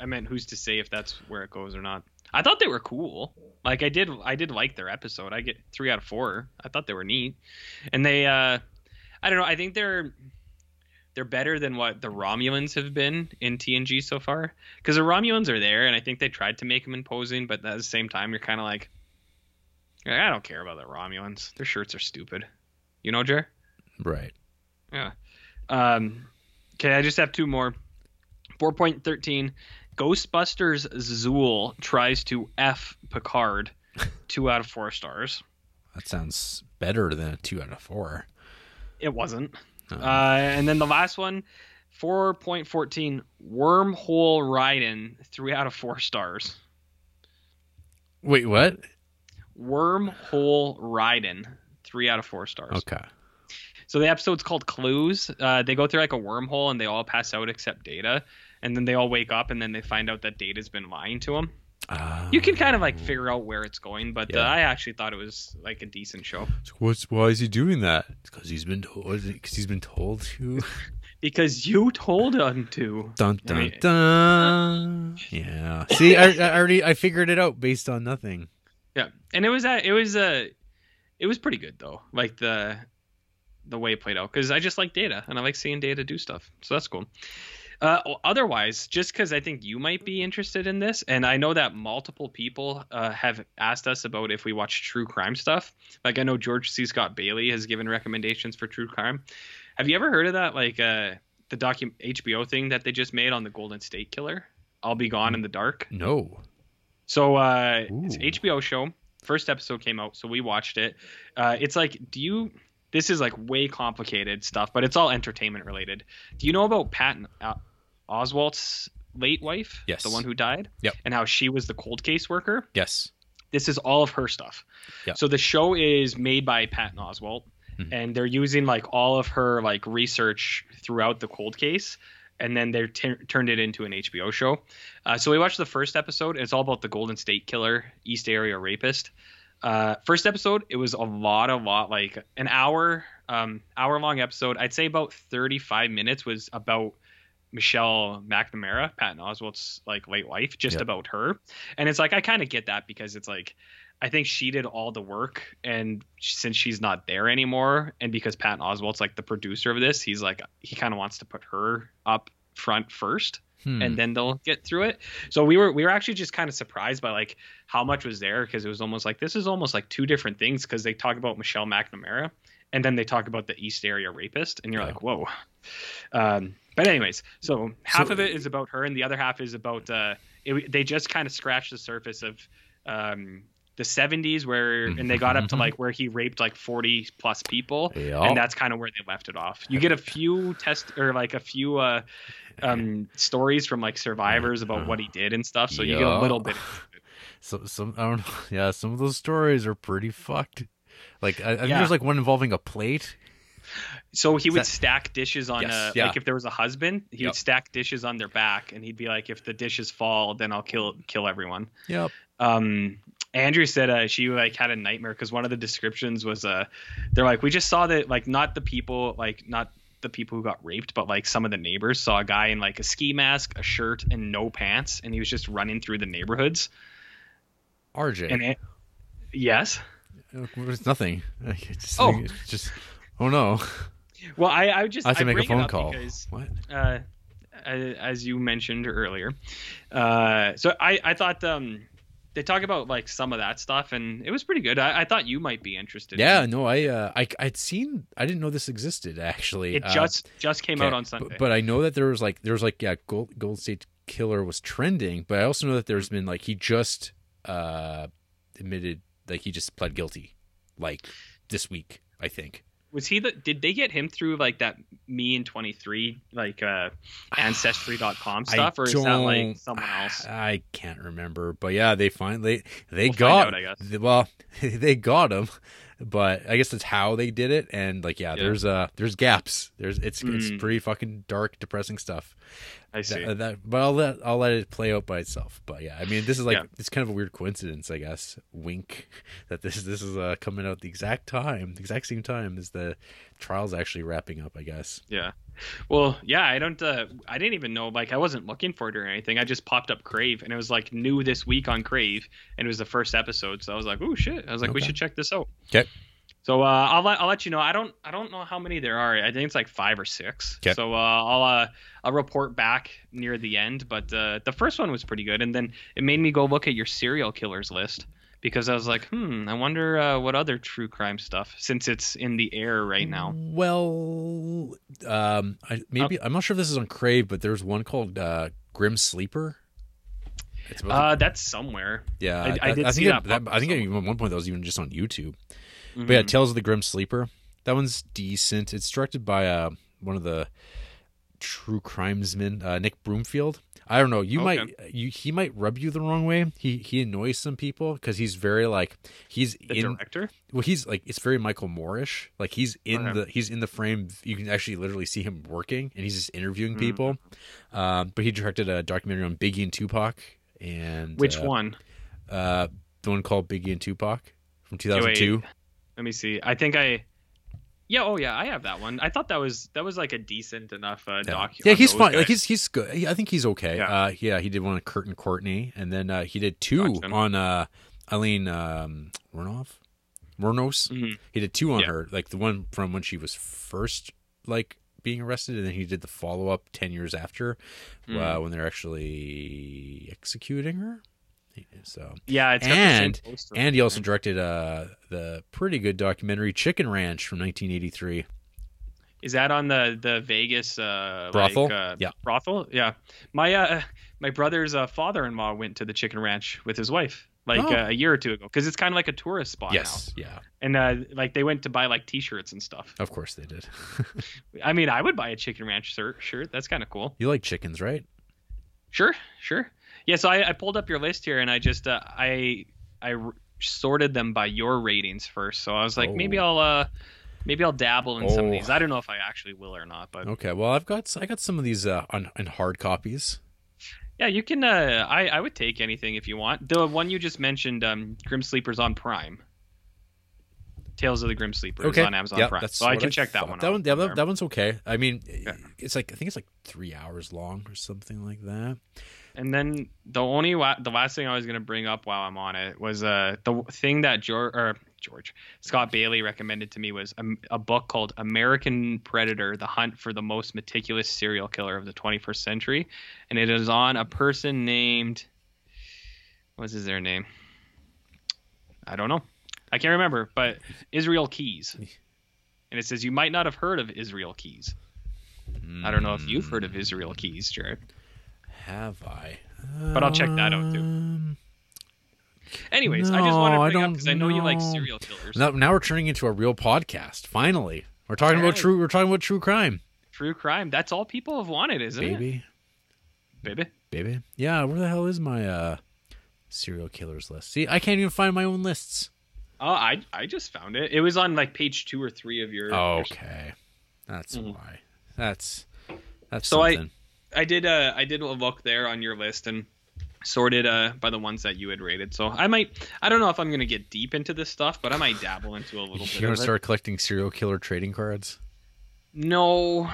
I meant who's to say if that's where it goes or not. I thought they were cool. Like I did, I did like their episode. I get three out of four. I thought they were neat, and they, uh I don't know. I think they're they're better than what the Romulans have been in TNG so far. Because the Romulans are there, and I think they tried to make them imposing, but at the same time, you're kind of like, I don't care about the Romulans. Their shirts are stupid. You know, Jer? Right. Yeah. Um, okay, I just have two more. 4.13 Ghostbusters Zuul tries to F Picard. <laughs> Two out of four stars. That sounds better than a two out of four. It wasn't. Uh, Uh, and then the last one, 4.14 Wormhole Raiden. Three out of four stars. Wait, what? Wormhole Raiden. Three out of four stars. Okay. So the episode's called Clues. Uh, they go through like a wormhole and they all pass out except Data, and then they all wake up and then they find out that Data's been lying to them. Uh, You can kind of like figure out where it's going, but uh, Yeah. I actually thought it was like a decent show What's why is he doing that? Because he's been told. Because he's been told to. <laughs> because you told him to. dun dun dun. Yeah. See, I, I already I figured it out based on nothing. Yeah, and it was uh, it was uh, it was pretty good though. Like the the way it played out because I just like Data and I like seeing Data do stuff, so that's cool. Uh, otherwise, just because I think you might be interested in this, and I know that multiple people uh, have asked us about if we watch true crime stuff. Like I know George C. Scott Bailey has given recommendations for true crime. Have you ever heard of that? Like uh, the docu HBO thing that they just made on the Golden State Killer? I'll be gone in the dark. No. So uh, it's. HBO show. First episode came out, so we watched it. Uh, it's like, do you? This is like way complicated stuff, but it's all entertainment related. Do you know about Patton uh, Oswalt's late wife? Yes. the one who died. Yep. And how she was the cold case worker. Yes. This is all of her stuff. Yep. So the show is made by Patton Oswalt, Mhm. and they're using like all of her like research throughout the cold case, and then they t- turned it into an HBO show. Uh, so we watched the first episode. And it's all about the Golden State Killer, East Area rapist. Uh, first episode, it was a lot, a lot like an hour, um, hour long episode. I'd say about 35 minutes was about Michelle McNamara, Patton Oswalt's like late wife, just Yep. about her. And it's like I kind of get that because it's like I think she did all the work, and since she's not there anymore, and because Patton Oswalt's like the producer of this, he's like he kind of wants to put her up front first Hmm. and then they'll get through it. So we were we were actually just kind of surprised by like how much was there because it was almost like this is almost like two different things because they talk about Michelle McNamara and then they talk about the East Area rapist and you're Yeah. like whoa. Um, but anyways, so half So- of it is about her and the other half is about uh, it, they just kind of scratched the surface of um, the 70s where and they got up to <laughs> like where he raped like 40 plus people Yeah. and that's kind of where they left it off. You get a few test or like a few uh, um, stories from like survivors about what he did and stuff, so you get a little bit. So some I don't know. <laughs> Yeah, some of those stories are pretty fucked. Like I, I think Yeah. there's like one involving a plate. So he would that- stack dishes on Yes, uh yeah. like if there was a husband, he Yep. would stack dishes on their back, and he'd be like, "If the dishes fall, then I'll kill kill everyone." Yep. um Andrew said uh, she like had a nightmare because one of the descriptions was uh they're like we just saw that like not the people like not the people who got raped but like some of the neighbors saw a guy in like a ski mask a shirt and no pants and he was just running through the neighborhoods RJ. and it, yes It's nothing. <laughs> It's Oh. just. Oh no! well I I just I have to make a phone call. because What? uh, as you mentioned earlier. Uh, so I, I thought um, they talk about like some of that stuff, and it was pretty good. I, I thought you might be interested. Yeah, it. no, I uh, I I'd seen. I didn't know this existed actually. it Uh, just just came okay, out on but- Sunday. But, I know that there was like there was like yeah, Gold, Gold State Killer was trending, but I also know that there's been like he just uh admitted like he just pled guilty, like this week, I think. Was he the? Did they get him through like that me in twenty three like uh, ancestry.com <sighs> stuff, or is that like someone else? <sighs> I can't remember, but yeah, they finally they We'll got. out, I guess. Well, <laughs> they got him, but I guess that's how they did it. And like, yeah, Yeah. there's uh, there's gaps. There's it's it's Mm. pretty fucking dark, depressing stuff. I see. That, that, but I'll let I'll let it play out by itself. But yeah, I mean, this is like Yeah. it's kind of a weird coincidence, I guess. Wink, <laughs> that this this is uh, coming out the exact time, the exact same time as the trial's actually wrapping up. I guess. Yeah. Well, yeah, I don't uh I didn't even know like I wasn't looking for it or anything. I just popped up Crave and it was like new this week on Crave and it was the first episode. So I was like, "Oh shit." I was like, "We should check this out." Okay. So uh I'll let I'll let you know. I don't I don't know how many there are. I think it's like 5 or 6. 'Kay. So uh I'll uh I'll report back near the end, but uh the first one was pretty good and then it made me go look at your serial killers list. Because I was like, hmm, I wonder uh, what other true crime stuff, since it's in the air right now. Well, um, I, maybe I'm not sure if this is on Crave, but there's one called uh, Grim Sleeper. It's about the- Uh, that's somewhere. yeah, I- I did think see it- that I think at one point that was even just on YouTube. But yeah. Tales of the Grim Sleeper. That one's decent. It's directed by uh, one of the true crimesmen, uh, Nick Broomfield. I don't know. You Okay. might you he might rub you the wrong way. He he annoys some people because he's very like he's the in director. well he's like it's very Michael Moorish. Like he's in Okay. the he's in the frame. You can actually literally see him working and he's just interviewing Mm. people. Um, but he directed a documentary on Biggie and Tupac and Which uh, one? Uh, the one called Biggie and Tupac from 2002. Let me see. I think I. Yeah. Oh, yeah. I have that one. I thought that was that was like a decent enough uh, Yeah, doc. yeah he's fine. guys. Like he's he's good. I think he's okay. Yeah. Uh, yeah, he did one on Kurt and Courtney, and then uh, he did two Gotcha. on uh, Aileen um, Wernoff, Wuornos. Mhm. He did two on Yeah. her, like the one from when she was first like being arrested, and then he did the follow up ten years after, uh, Mm. when they're actually executing her. So Yeah. It's and the same poster. and he also directed uh, the pretty good documentary Chicken Ranch from 1983. is that on the the Vegas uh, Brothel? Like, uh, Yeah. Brothel. Yeah. My uh my brother's uh, father-in-law went to the chicken ranch with his wife like Oh. uh, a year or two ago because it's kind of like a tourist spot Yes, yeah. And uh, like they went to buy like T-shirts and stuff. of course they did. <laughs> I mean, I would buy a chicken ranch. Shirt. That's kind of cool. you like chickens, right? Sure, sure. Yeah, so I, I pulled up your list here and I just uh, I sorted them by your ratings first. So I was like, maybe Oh. I'll uh maybe I'll dabble in some of Oh. these. I don't know if I actually will or not, but Okay, well I've got I got some of these uh, on, hard copies. yeah, you can. Uh, I I would take anything if you want. The one you just mentioned, um, Grim Sleepers on Prime. Tales of the Grim Sleepers Okay, on Amazon yeah, Prime. that's So I can check that one. That out one, yeah, that, that one's okay. I mean, Yeah. it's like I think it's like three hours long or something like that. And then the only wa- the last thing I was gonna bring up while I'm on it was uh the thing that George or George Scott Bailey recommended to me was a, a book called American Predator: The Hunt for the Most Meticulous Serial Killer of the 21st Century, and it is on a person named what is their name? I don't know. I can't remember, but Israel Keyes. And it says you might not have heard of Israel Keyes. I don't know if you've heard of Israel Keyes, Jared. Have I? But I'll check that out, too. Um, Anyways, I just wanted to bring up don't because I know you like serial killers. Now, now we're turning into a real podcast. Finally, we're talking about true. We're talking about true crime, True crime. That's all people have wanted, isn't baby, it? Baby. baby. Baby. Yeah, where the hell is my uh serial killers list? See, I can't even find my own lists. Oh, I I just found it. It was on like page two or three of your. Okay, that's Mhm. why. That's that's So something. I did uh I did a look there on your list and sorted uh by the ones that you had rated. So I might I don't know if I'm gonna get deep into this stuff, but I might dabble into a little bit. You're gonna of it. start collecting serial killer trading cards. No,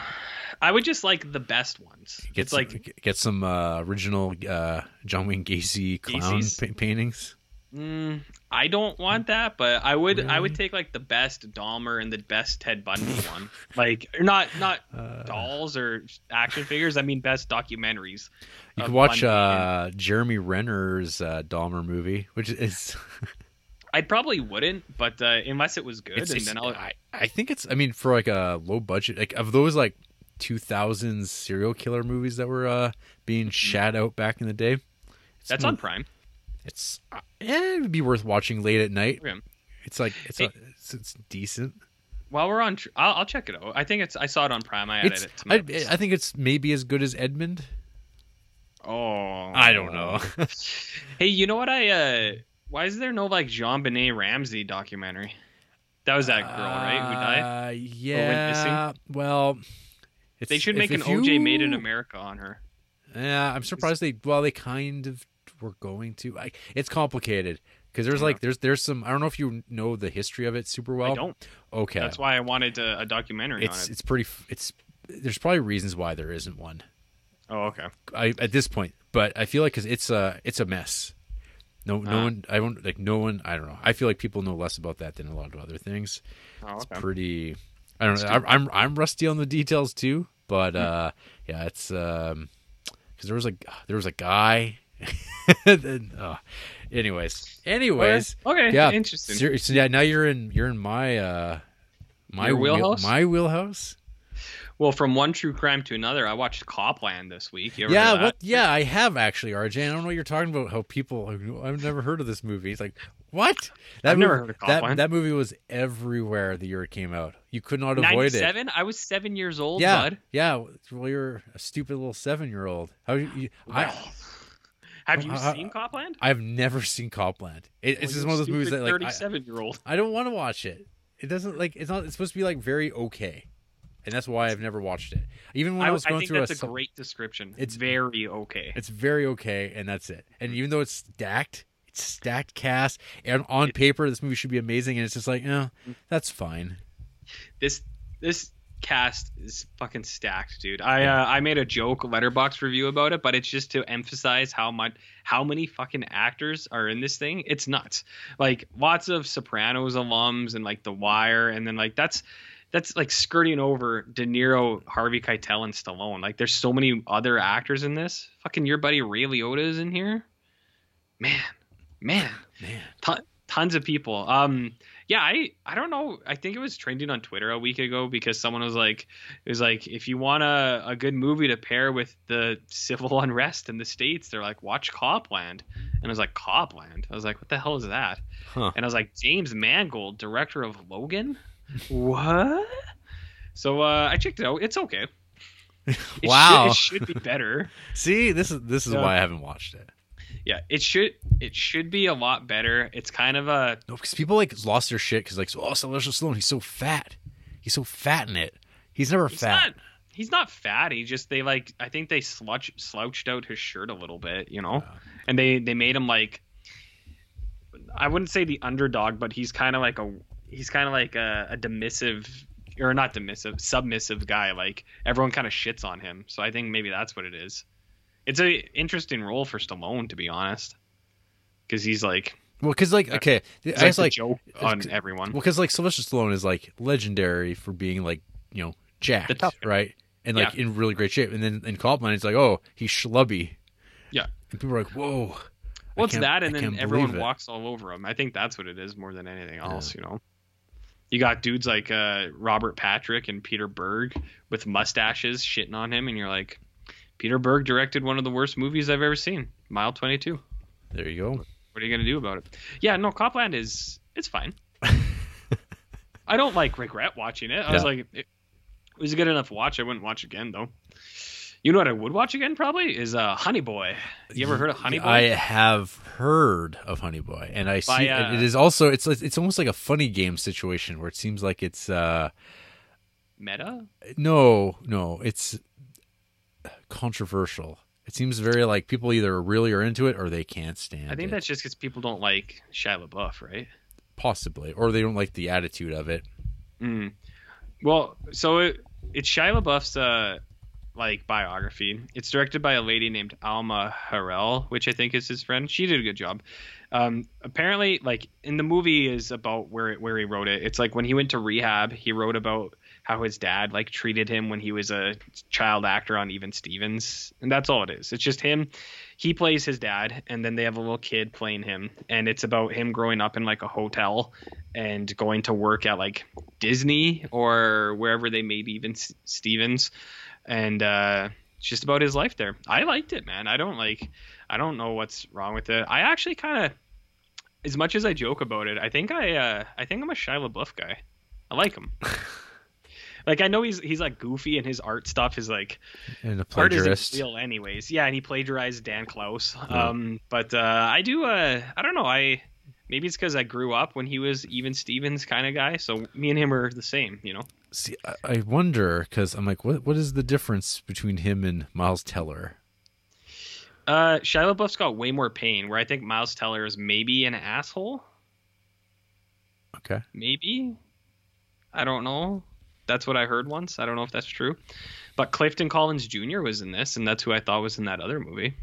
I would just like the best ones. Get it's some, like get some uh, original uh, John Wayne Gacy clown pa- paintings. mm, I don't want that, but I would I would take like the best Dahmer and the best Ted Bundy one. Like not not <laughs> Uh, dolls or action figures. I mean best documentaries. you can watch Bundy and- uh, Jeremy Renner's uh, Dahmer movie, which is <laughs> I probably wouldn't, but uh, unless it was good, it's, and it's- then I'll. I, I think it's I mean for like a low budget like of those like 2000s serial killer movies that were uh, being shat out back in the day. Mm-hmm. That's on Prime. It's uh, eh, it would be worth watching late at night. It's like it's a, it's, it's decent. While we're on, tr- I'll, I'll check it out. I think it's. I saw it on Prime. I added it. To my I. I think it's maybe as good as Edmund. oh, I don't know. <laughs> hey, you know what? I. uh Why is there no like JonBenét Ramsey documentary? That was that girl, right? Who died. Uh, yeah. Well, They should if- make an if OJ Made in America on her. Yeah, I'm surprised they. Well, they kind of were going to. I, it's complicated because there's Yeah. like there's there's some. I don't know if you know the history of it super well. I don't. Okay. That's why I wanted a, a documentary it's on it. it's pretty. It's there's probably reasons why there isn't one. Oh, okay. I at this point, but I feel like because it's a it's a mess. No, no Ah. one. I don't like no one. I don't know. I feel like people know less about that than a lot of other things. Oh, It's pretty. I don't know. I'm, I'm I'm rusty on the details too, but Hmm. uh, yeah, it's um, because there was a there was a guy. <laughs> Then, uh, anyways, anyways, Okay. yeah, Interesting. so yeah, now you're in you're in my uh, my Your wheel- wheelhouse? my wheelhouse. well, from one true crime to another, I watched Copland this week. Yeah, what? Yeah, I have actually, RJ. I don't know what you're talking about. How people, I've never heard of this movie. It's like, what? That I've never movie, heard of that, Copland. that movie was everywhere the year it came out. You could not avoid it. 97? I was seven years old, Yeah, bud. yeah. Well, you're a stupid little seven-year-old. How you? you I Have you Uh, seen Copland? I've never seen Copland. It, it's just one of those movies that like I, thirty-seven year old. I don't want to watch it. It doesn't like it's not. It's supposed to be like very okay, and that's why I've never watched it. Even when I, I, was I going think through that's a, sub- great description. It's- very okay. It's very okay, and that's it. And even though it's stacked, it's stacked cast, and on paper this movie should be amazing, and it's just like, no, that's fine. This this cast is fucking stacked, dude. I uh, I made a joke Letterboxd review about it, but it's just to emphasize how much how many fucking actors are in this thing. It's nuts. Like lots of Sopranos alums and like The Wire, and then like that's that's like skirting over De Niro, Harvey Keitel, and Stallone. Like there's so many other actors in this. Fucking your buddy Ray Liotta is in here. Man, man Man, ton, tons of people. Um, yeah, I I don't know. I think it was trending on Twitter a week ago because someone was like, it was like if you want a, a good movie to pair with the civil <laughs> unrest in the states, they're like watch Copland, and I was like Copland. I was like, what the hell is that? Huh. And I was like James Mangold, director of Logan. <laughs> what? So uh, I checked it out. It's okay. <laughs> It Wow. should, it should be better. see, this is this is Yeah. why I haven't watched it. Yeah, it should it should be a lot better. It's kind of a No, because people like lost their shit because like, oh, Sylvester Stallone, he's so fat, he's so fat in it. He's never He's fat. not. He's not fat. He just they like. I think they slouch, slouched out his shirt a little bit, you know, Yeah. and they they made him like. I wouldn't say the underdog, but he's kind of like a he's kind of like a, a dismissive or not dismissive, submissive guy. Like everyone kind of shits on him. So I think maybe that's what it is. It's a interesting role for Stallone, to be honest, because he's like Well, because like, okay, he's I like, guess like, joke on it's- everyone. well, because like Sylvester Stallone is like legendary for being like, you know, jacked, right, and like in really great shape. And then in Copland, it's like, oh, he's schlubby. Yeah. and people are like, whoa. What's can't- that? I And then everyone walks all over him. I think that's what it is more than anything else, you know. You got dudes like uh, Robert Patrick and Peter Berg with mustaches shitting on him, and you're like, Peter Berg directed one of the worst movies I've ever seen, Mile 22. There you go. What are you gonna do about it? Yeah, no, Copland is it's fine. <laughs> I don't like regret watching it. I was like, it, it was a good enough watch. I wouldn't watch again though. You know what I would watch again probably is uh, Honey Boy. You ever heard of Honey Boy? I have heard of Honey Boy, and I By, see uh, it is also it's it's almost like a funny game situation where it seems like it's uh Meta. no no it's controversial. It seems very like people either really are into it or they can't stand. I think it. that's just because people don't like Shia LaBeouf, right? possibly, or they don't like the attitude of it. Mm. Well, so it, it's Shia LaBeouf's uh, like biography. It's directed by a lady named Alma Har'el, which I think is his friend. She did a good job. Um, apparently, like in the movie is about where where he wrote it. It's like when he went to rehab, he wrote about how his dad like treated him when he was a child actor on Even Stevens, and that's all it is. It's just him. He plays his dad, and then they have a little kid playing him, and it's about him growing up in like a hotel and going to work at like Disney or wherever they made Even Stevens, and uh, it's just about his life there. I liked it, man. I don't like. I don't know what's wrong with it. I actually kind of, as much as I joke about it, I think I, uh, I think I'm a Shia LaBeouf guy. I like him. <laughs> like I know he's he's like goofy and his art stuff is like And a art isn't plagiarist. real anyways. Yeah, and he plagiarized Dan Clowes. Yeah. Um, but uh, I do. Uh, I don't know. I maybe it's because I grew up when he was even Stevens kind of guy. So me and him are the same. You know. See, I, I wonder because I'm like, what what is the difference between him and Miles Teller? Uh, Shia LaBeouf's got way more pain. Where I think Miles Teller is maybe an asshole. Okay, Maybe. I don't know. That's what I heard once. I don't know if that's true. But Clifton Collins Jr. was in this, and that's who I thought was in that other movie.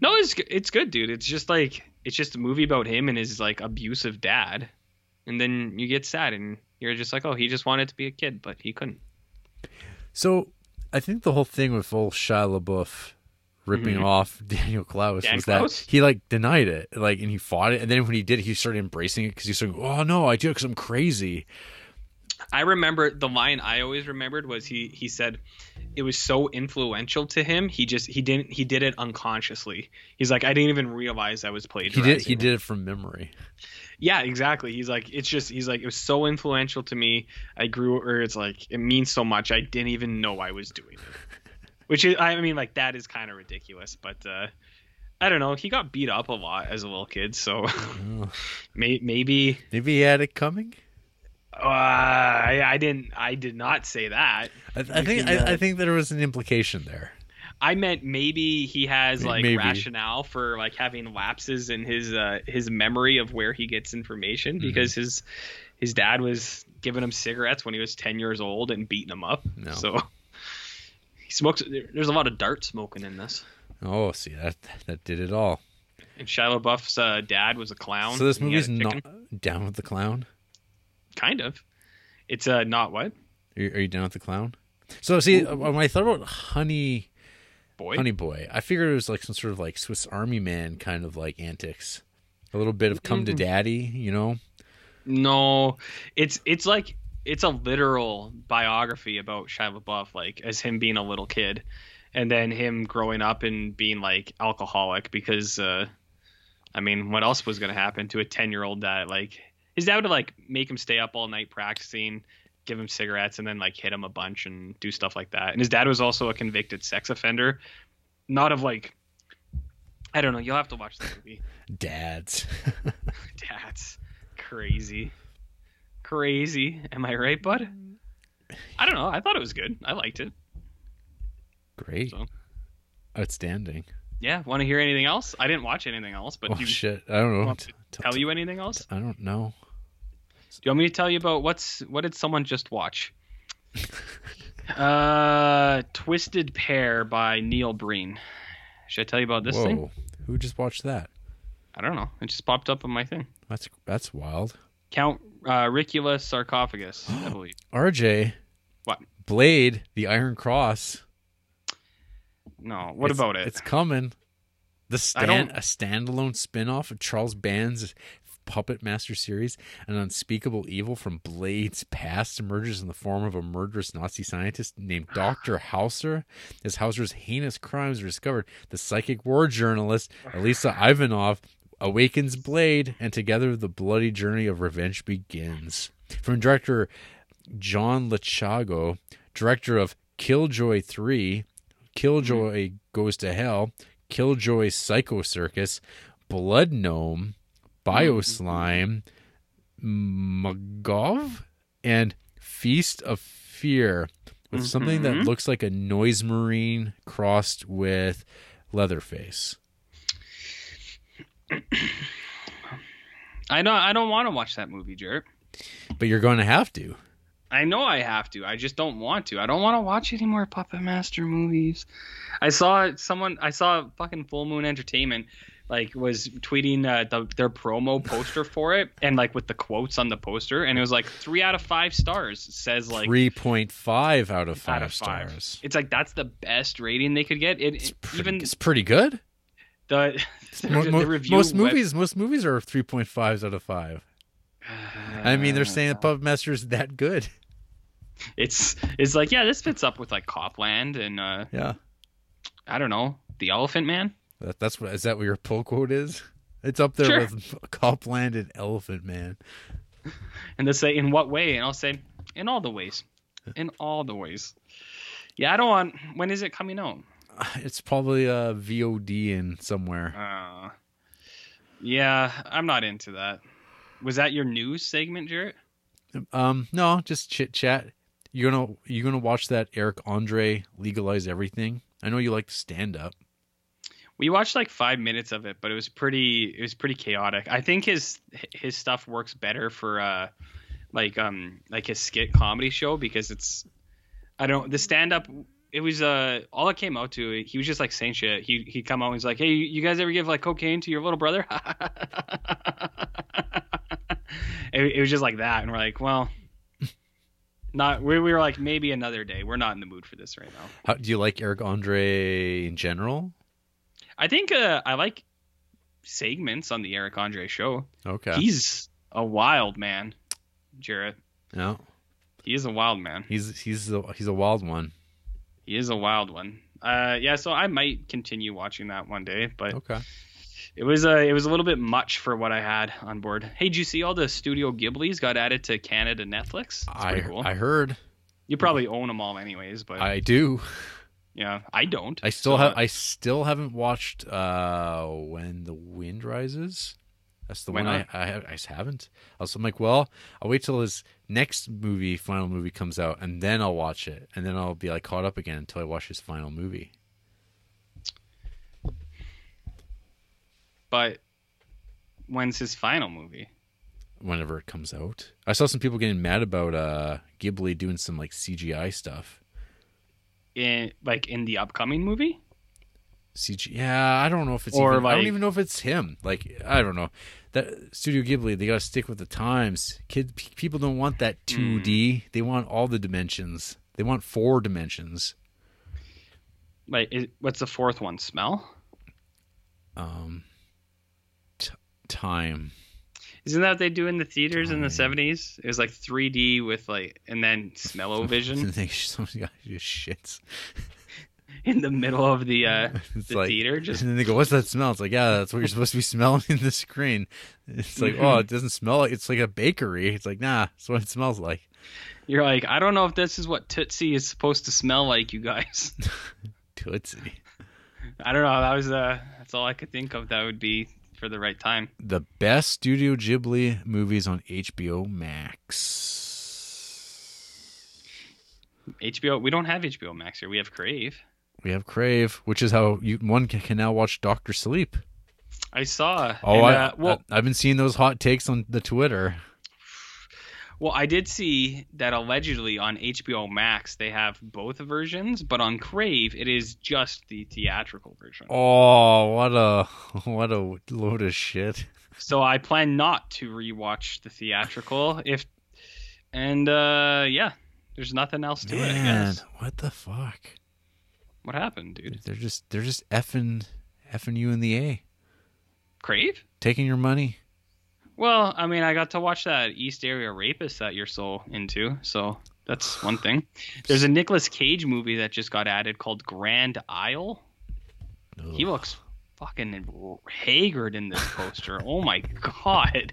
No, it's it's good, dude. It's just like it's just a movie about him and his like abusive dad, and then you get sad and you're just like, oh, he just wanted to be a kid, but he couldn't. so I think the whole thing with old Shia LaBeouf ripping Mhm. off <laughs> Daniel Clowes Dan was Clowes? that he like denied it, like, and he fought it, and then when he did, he started embracing it because he started, oh no, I do it because I'm crazy. I remember the line I always remembered was he he said it was so influential to him. He just he didn't he did it unconsciously. He's like I didn't even realize I was played He did he did it from memory. Yeah, exactly. He's like, it's just, he's like, it was so influential to me. I grew, or it's like, it means so much. I didn't even know I was doing it. <laughs> Which is, I mean, like, that is kind of ridiculous. But uh, I don't know. He got beat up a lot as a little kid. So Oh, <laughs> may, maybe, maybe he had it coming. Uh, I, I didn't, I did not say that. I, I think I, I think there was an implication there. I meant maybe he has like Maybe. rationale for like having lapses in his uh, his memory of where he gets information because his his dad was giving him cigarettes when he was 10 years old and beating him up. No. So he smokes there's a lot of dart smoking in this. Oh, see that that did it all. And Shia LaBeouf's uh, dad was a clown. So this movie's not down with the clown. Kind of. It's uh not what? Are you, are you down with the clown? So see, when I thought about Honey Boy. Honey Boy, I figured it was like some sort of like Swiss Army Man kind of like antics, a little bit of Come to Mm. Daddy, you know? No, it's it's like it's a literal biography about Shia LaBeouf, like as him being a little kid, and then him growing up and being like alcoholic because, uh, I mean, what else was gonna happen to a ten year old that like his dad would like make him stay up all night practicing, give him cigarettes, and then like hit him a bunch and do stuff like that. And his dad was also a convicted sex offender, not of like. I don't know. You'll have to watch the movie. <laughs> Dads. <laughs> That's crazy. Crazy. Am I right, bud? I don't know. I thought it was good. I liked it. Great. So. Outstanding. Yeah. Want to hear anything else? I didn't watch anything else, but Oh you shit! I don't know. t- tell you anything else? I don't know. Do you want me to tell you about what's what did someone just watch? <laughs> uh, Twisted Pair by Neil Breen. Should I tell you about this Whoa! thing? Who just watched that? I don't know. It just popped up on my thing. That's that's wild. Count uh, Ricula sarcophagus, I <gasps> believe. RJ. What? Blade, the Iron Cross. No. What It's- about it? It's coming. The stand a standalone spin-off of Charles Band's Puppet Master series, an unspeakable evil from Blade's past emerges in the form of a murderous Nazi scientist named Dr. <sighs> Hauser. As Hauser's heinous crimes are discovered, the psychic war journalist Elisa Ivanov awakens Blade, and together the bloody journey of revenge begins. From director John Lechago, director of Killjoy 3, Killjoy mm-hmm. Goes to Hell, Killjoy Psycho Circus, Blood Gnome, Bioslime, Magov, and Feast of Fear with something that Mhm. looks like a noise marine crossed with Leatherface. I don't. I don't want to watch that movie, Jerk. But you're going to have to. I know I have to. I just don't want to. I don't want to watch any more Puppet Master movies. I saw someone. I saw fucking Full Moon Entertainment like was tweeting uh, the, their promo poster for it and like with the quotes on the poster and it was like three out of five stars It says like 3.5 out of 5 out of five. stars. It's like that's the best rating they could get. It, It's pretty, even it's pretty good. the, <laughs> the, Mo- review most web- movies most movies are 3.5s out of 5. I mean, they're saying <sighs> the Puppet Master is that good. it's it's like yeah, this fits up with like Cop Land and uh, Yeah. I don't know the Elephant Man. That, that's what is that what your pull quote is? It's up there Sure. with <laughs> Cop Land and Elephant Man. And they say, in what way? And I'll say, in all the ways. In all the ways. Yeah, I don't want. When is it coming out? <sighs> It's probably a VOD in somewhere. Uh, yeah, I'm not into that. Was that your news segment, Jared? Um, no, just chit chat. You're gonna you're gonna watch that Eric Andre legalize everything? I know you like stand up. We watched like five minutes of it, but it was pretty. It was pretty chaotic. I think his his stuff works better for uh, like um like his skit comedy show because it's. I don't the stand up. It was uh all it came out to. He was just like saying shit. He he come out and he's like, "Hey, you guys ever give like cocaine to your little brother?" <laughs> it, it was just like that, and we're like, well, not. We, we were like, maybe another day. We're not in the mood for this right now. How do you like Eric Andre in general? I think uh, I like segments on the Eric Andre show. Okay. He's a wild man, Jared. no, He is a wild man. he's he's a, he's a wild one. He is a wild one. Uh, yeah, so I might continue watching that one day, but Okay. it was uh, it was a little bit much for what I had on board. Hey, did you see all the Studio Ghibli's got added to Canada Netflix? That's I cool. I heard. you probably own them all anyways, but I do. Yeah, I don't. I still So, have. I still haven't watched uh when the wind rises. That's the Why one I not? I, I just haven't. Also, I'm like, well, I'll wait till his next movie, final movie, comes out, and then I'll watch it, and then I'll be like caught up again until I watch his final movie. But when's his final movie? Whenever it comes out, I saw some people getting mad about uh Ghibli doing some like CGI stuff. In like in the upcoming movie? CG, yeah, I don't know if it's Or, even, I don't even know if it's him. Like, I don't know. That Studio Ghibli, they gotta stick with the times. Kid, p- people don't want that Hmm. 2D. They want all the dimensions. They want four dimensions. Like, is, what's the fourth one? Smell? Um, t- time. Isn't that what they do in the theaters in the seventies? It was like 3D with like, and then smell-o-vision <laughs> they just <laughs> shits. <laughs> in the middle of the uh, the like, theater. Just and then they go, "What's that smell?" It's like, "Yeah, that's what you're supposed to be smelling in the screen." It's like, "Oh, it doesn't smell like it's like a bakery." It's like, "Nah, that's what it smells like." you're like, I don't know if this is what Tootsie is supposed to smell like, you guys. Tootsie. I don't know. That was uh, that's all I could think of. That would be for the right time. the best Studio Ghibli movies on HBO Max. HBO. We don't have HBO Max here. We have Crave. We have Crave, which is how you one can, can now watch Doctor Sleep. I saw. Oh, and, I, uh, well, I, have been seeing those hot takes on the Twitter. Well, I did see that allegedly on HBO Max they have both versions, but on Crave it is just the theatrical version. Oh, what a what a load of shit! So I plan not to rewatch the theatrical if and uh yeah, there's nothing else to it, I Man, guess. what the fuck? What happened, dude? They're just they're just effing effing you in the a, Crave? taking your money. Well, I mean, I got to watch that East Area Rapist that you're so into, so that's one thing. There's a Nicolas Cage movie that just got added called Grand Isle. He looks fucking haggard in this poster. oh my <laughs> god.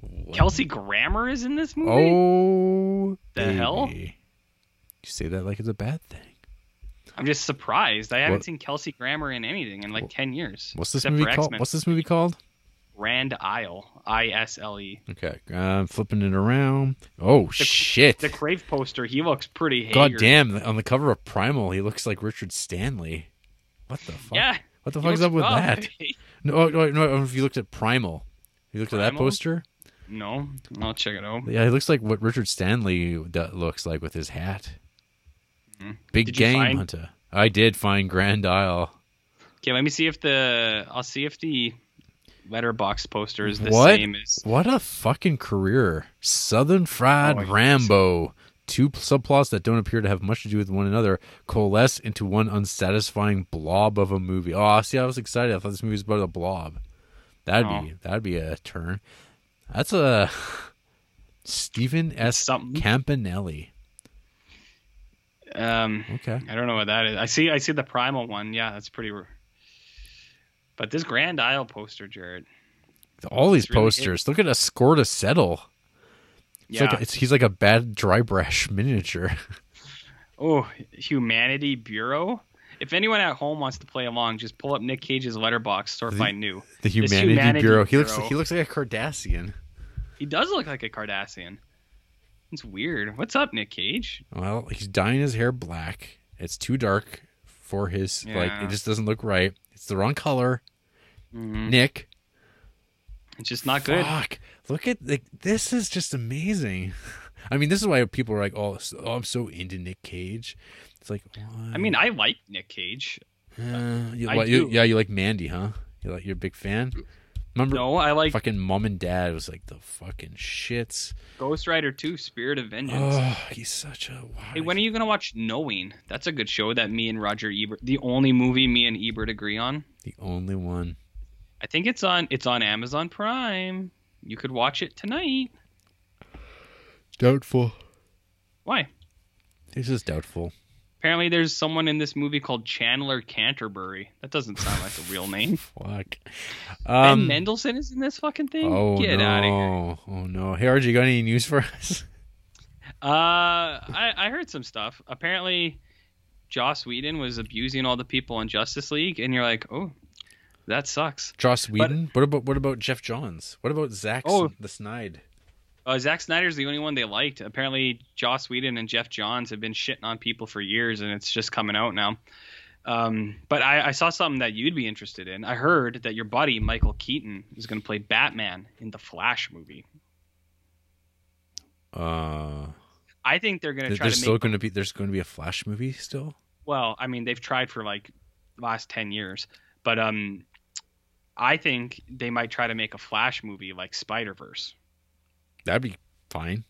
What? Kelsey Grammer is in this movie? Oh, The hell? You say that like it's a bad thing. I'm just surprised. I haven't What- seen Kelsey Grammer in anything in like ten years. What's this movie called? What's this movie called? Grand Isle, I S L E. Okay, I'm flipping it around. Oh shit! The Crave poster, he looks pretty. God haggard. damn! On the cover of Primal, he looks like Richard Stanley. What the fuck? Yeah. What the fuck's up with rough. that? <laughs> No, oh, no, no. If you looked at Primal, you looked at that poster. no, I'll check it out. Yeah, he looks like what Richard Stanley looks like with his hat. Mhm. Big Did game find- hunter. I did find Grand Isle. Okay, let me see if the I'll see if the Letterboxd poster is the What? same as. What a fucking career. Southern Fried Oh. Rambo. Two subplots that don't appear to have much to do with one another coalesce into one unsatisfying blob of a movie. Oh, see, I was excited. I thought this movie was about a blob. That'd Oh. be that'd be a turn. That's a <laughs> Stephen S. something. Campanelli. Um, Okay. I don't know what that is. I see. I see the primal one. Yeah, that's pretty. But this Grand Isle poster, Jared. All these really posters. Look at a score to settle. It's Yeah. like a, it's, he's like a bad dry brush <laughs> miniature. oh, Humanity Bureau. If anyone at home wants to play along, just pull up Nick Cage's Letterboxd or The- find new. The Humanity, Humanity Bureau. He looks Bureau. he looks like a Cardassian. He does look like a Cardassian. It's weird. What's up, Nick Cage? Well, he's dyeing his hair black. It's too dark for his yeah. like. It just doesn't look right. The wrong color. Mhm. Nick, It's just not good. Fuck! Look at like this is just amazing. <laughs> I mean, this is why people are like, "Oh, oh I'm so into Nick Cage." It's like, I mean, I like Nick Cage. uh, you, what, you, yeah, you like Mandy, huh? You like you're a big fan. Remember, No, I like fucking mom and dad was like the fucking shits. Ghost Rider 2: Spirit of Vengeance. Oh, he's such a. Wow, Hey, when are you gonna watch Knowing? That's a good show that me and Roger Ebert, the only movie me and Ebert agree on. the only one? I think it's on it's on Amazon Prime. You could watch it tonight. Doubtful. Why? This is doubtful. Apparently, there's someone in this movie called Chandler Canterbury. That doesn't sound like a real <laughs> name. Fuck. ben Um, Mendelsohn is in this fucking thing. Oh Get no! out of here. Oh no! Hey, RG, got any news for us? Uh, I I heard some stuff. Apparently, Joss Whedon was abusing all the people in Justice League, and you're like, oh, that sucks. Joss Whedon. what about what about Geoff Johns? What about Zack Oh. The Snide? Uh, Zack Snyder's the only one they liked. Apparently, Joss Whedon and Geoff Johns have been shitting on people for years, and it's just coming out now. Um, but I, I saw something that you'd be interested in. I heard that your buddy Michael Keaton is going to play Batman in the Flash movie. Uh, I think they're going to try there's still going to be there's going to be a Flash movie still. Well, I mean, they've tried for like the last ten years, but um, I think they might try to make a Flash movie like Spider Verse. That'd be fine.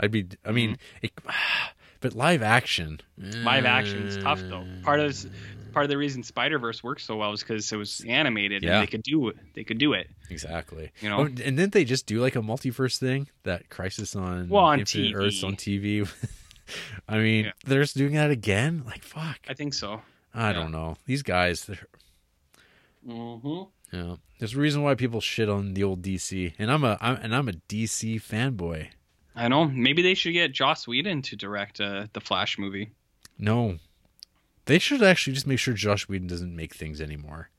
I'd be. I mean, it, <sighs> but live action. Live action is tough though. Part of this, part of the reason Spider Verse works so well is because it was animated Yeah. and they could do it. They could do it. exactly. You know? Oh, and didn't they just do like a multiverse thing? That Crisis on Well, on Infinite TV. Earths on TV. <laughs> I mean, Yeah. they're just doing that again. Like fuck. I think so. I yeah. don't know. These guys. They're, Mm-hmm. Yeah, there's a reason why people shit on the old DC, and I'm a I'm, and I'm a DC fanboy. I know. Maybe they should get Joss Whedon to direct uh, the Flash movie. No, they should actually just make sure Josh Whedon doesn't make things anymore.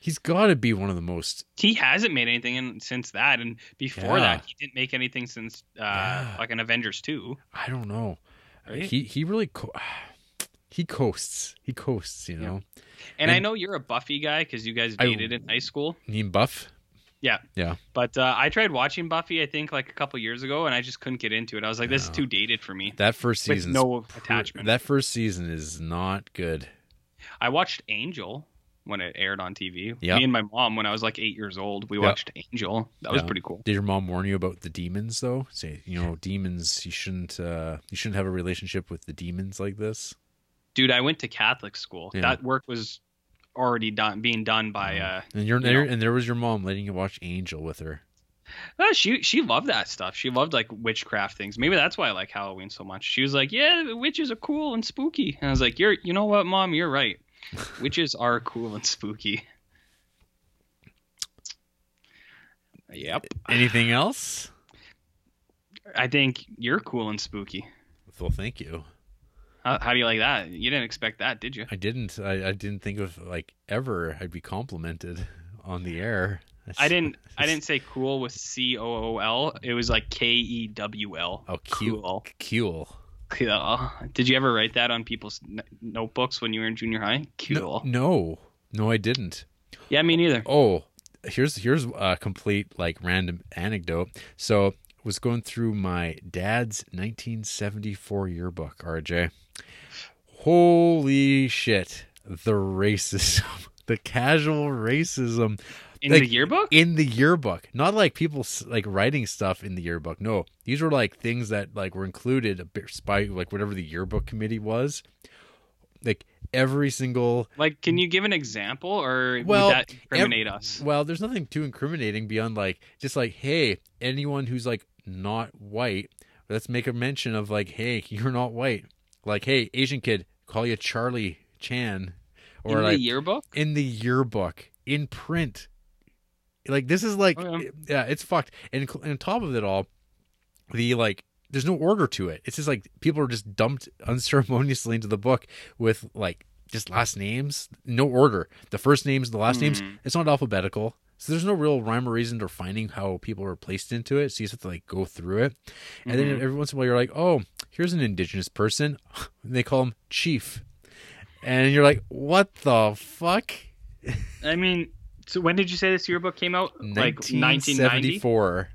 He's got to be one of the most. He hasn't made anything in, since that, and before Yeah. that, he didn't make anything since uh, Yeah. like an Avengers two. I don't know. Right? He he really co- he coasts. He coasts. You Yeah. know. And, I know you're a Buffy guy because you guys I- dated in high school. You mean Buff? Yeah. Yeah. But uh, I tried watching Buffy, I think, like a couple years ago, and I just couldn't get into it. I was like, this is too dated for me. That first season. no attachment. That first season is not good. I watched Angel when it aired on TV. Yeah. Me and my mom, when I was like eight years old, we Yeah. watched Angel. That was pretty cool. Did your mom warn you about the demons though? Say, you know, demons. You shouldn't. uh You shouldn't have a relationship with the demons like this. Dude, I went to Catholic school. Yeah. That work was already done, being done by. Uh, And you're you there, and there was your mom letting you watch Angel with her. uh, she she loved that stuff. She loved like witchcraft things. Maybe that's why I like Halloween so much. She was like, "Yeah, witches are cool and spooky." And I was like, "You're, you know what, mom? You're right. <laughs> Witches are cool and spooky." Yep. Anything else? I think you're cool and spooky. Well, thank you. How, how do you like that? You didn't expect that, did you? I didn't. I, I didn't think of like ever I'd be complimented <laughs> on the air. I didn't. I didn't say cool with C O O L. It was like K E W L. Oh, cool. Cool. Cool. Did you ever write that on people's n- notebooks when you were in junior high? Cool. No, no, no, I didn't. Yeah, me neither. Oh, here's here's a complete like random anecdote. So was going through my dad's 1974 yearbook, RJ. Holy shit, the racism, <laughs> the casual racism In like, the yearbook? in the yearbook. Not like people like writing stuff in the yearbook. No, these were like things that like were included a bit by like whatever the yearbook committee was. Like every single Like, can you give an example, or Well, would that incriminate us? Well, there's nothing too incriminating beyond like just like, hey, anyone who's like not white, let's make a mention of like, hey, <laughs> you're not white. Like, hey, Asian kid, call you Charlie Chan, or in like the yearbook? in the yearbook in print. Like this is like, Oh, yeah. yeah, it's fucked. And, and on top of it all, the like, there's no order to it. It's just like people are just dumped <laughs> unceremoniously into the book with like just last names, no order. The first names, the last names. Mhm. It's not alphabetical, so there's no real rhyme or reason to finding how people are placed into it. So you just have to like go through it, and then Mhm. every once in a while you're like, oh, here's an indigenous person, and <laughs> they call him chief, and you're like, what the fuck? I mean, so when did you say this yearbook came out? Like 1990? 1974.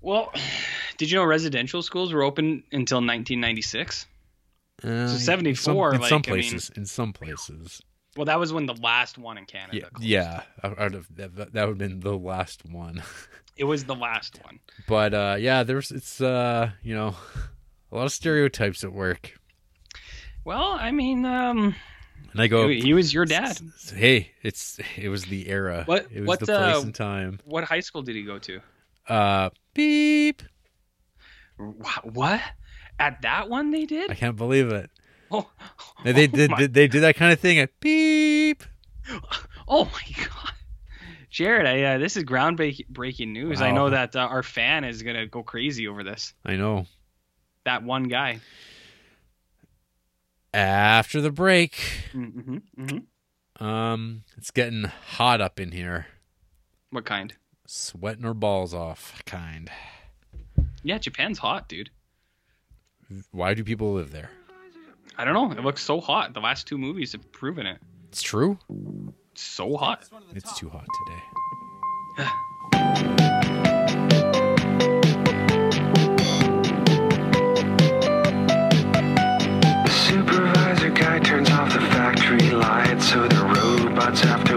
Well, <sighs> did you know residential schools were open until 1996? Uh, some- 74, in some, like, I mean- places. in some places. Well, that was when the last one in Canada. Yeah, closed. yeah. That, that would have been the last one. <laughs> It was the last one. But uh, yeah, there's it's uh, you know, a lot of stereotypes at work. Well, I mean, um, And I go, he, was your dad. Hey, it's it was the era. What- It was what, the place uh, and time. What high school did he go to? Uh, beep. Wha- What? At that one they did? I can't believe it. <laughs> Oh, They they oh did my- they did that kind of thing at beep. <laughs> Oh my god. Jared, I, uh, this is groundbreaking news. I know that uh, our fan is gonna go crazy over this. I know. That one guy. After the break, Mm-hmm, mm-hmm. um, it's getting hot up in here. What kind? Sweating our balls off, kind. Yeah, Japan's hot, dude. Why do people live there? I don't know. It looks so hot. The last two movies have proven it. It's true. It's so hot. It's too hot today. <sighs> <sighs> <sighs> robots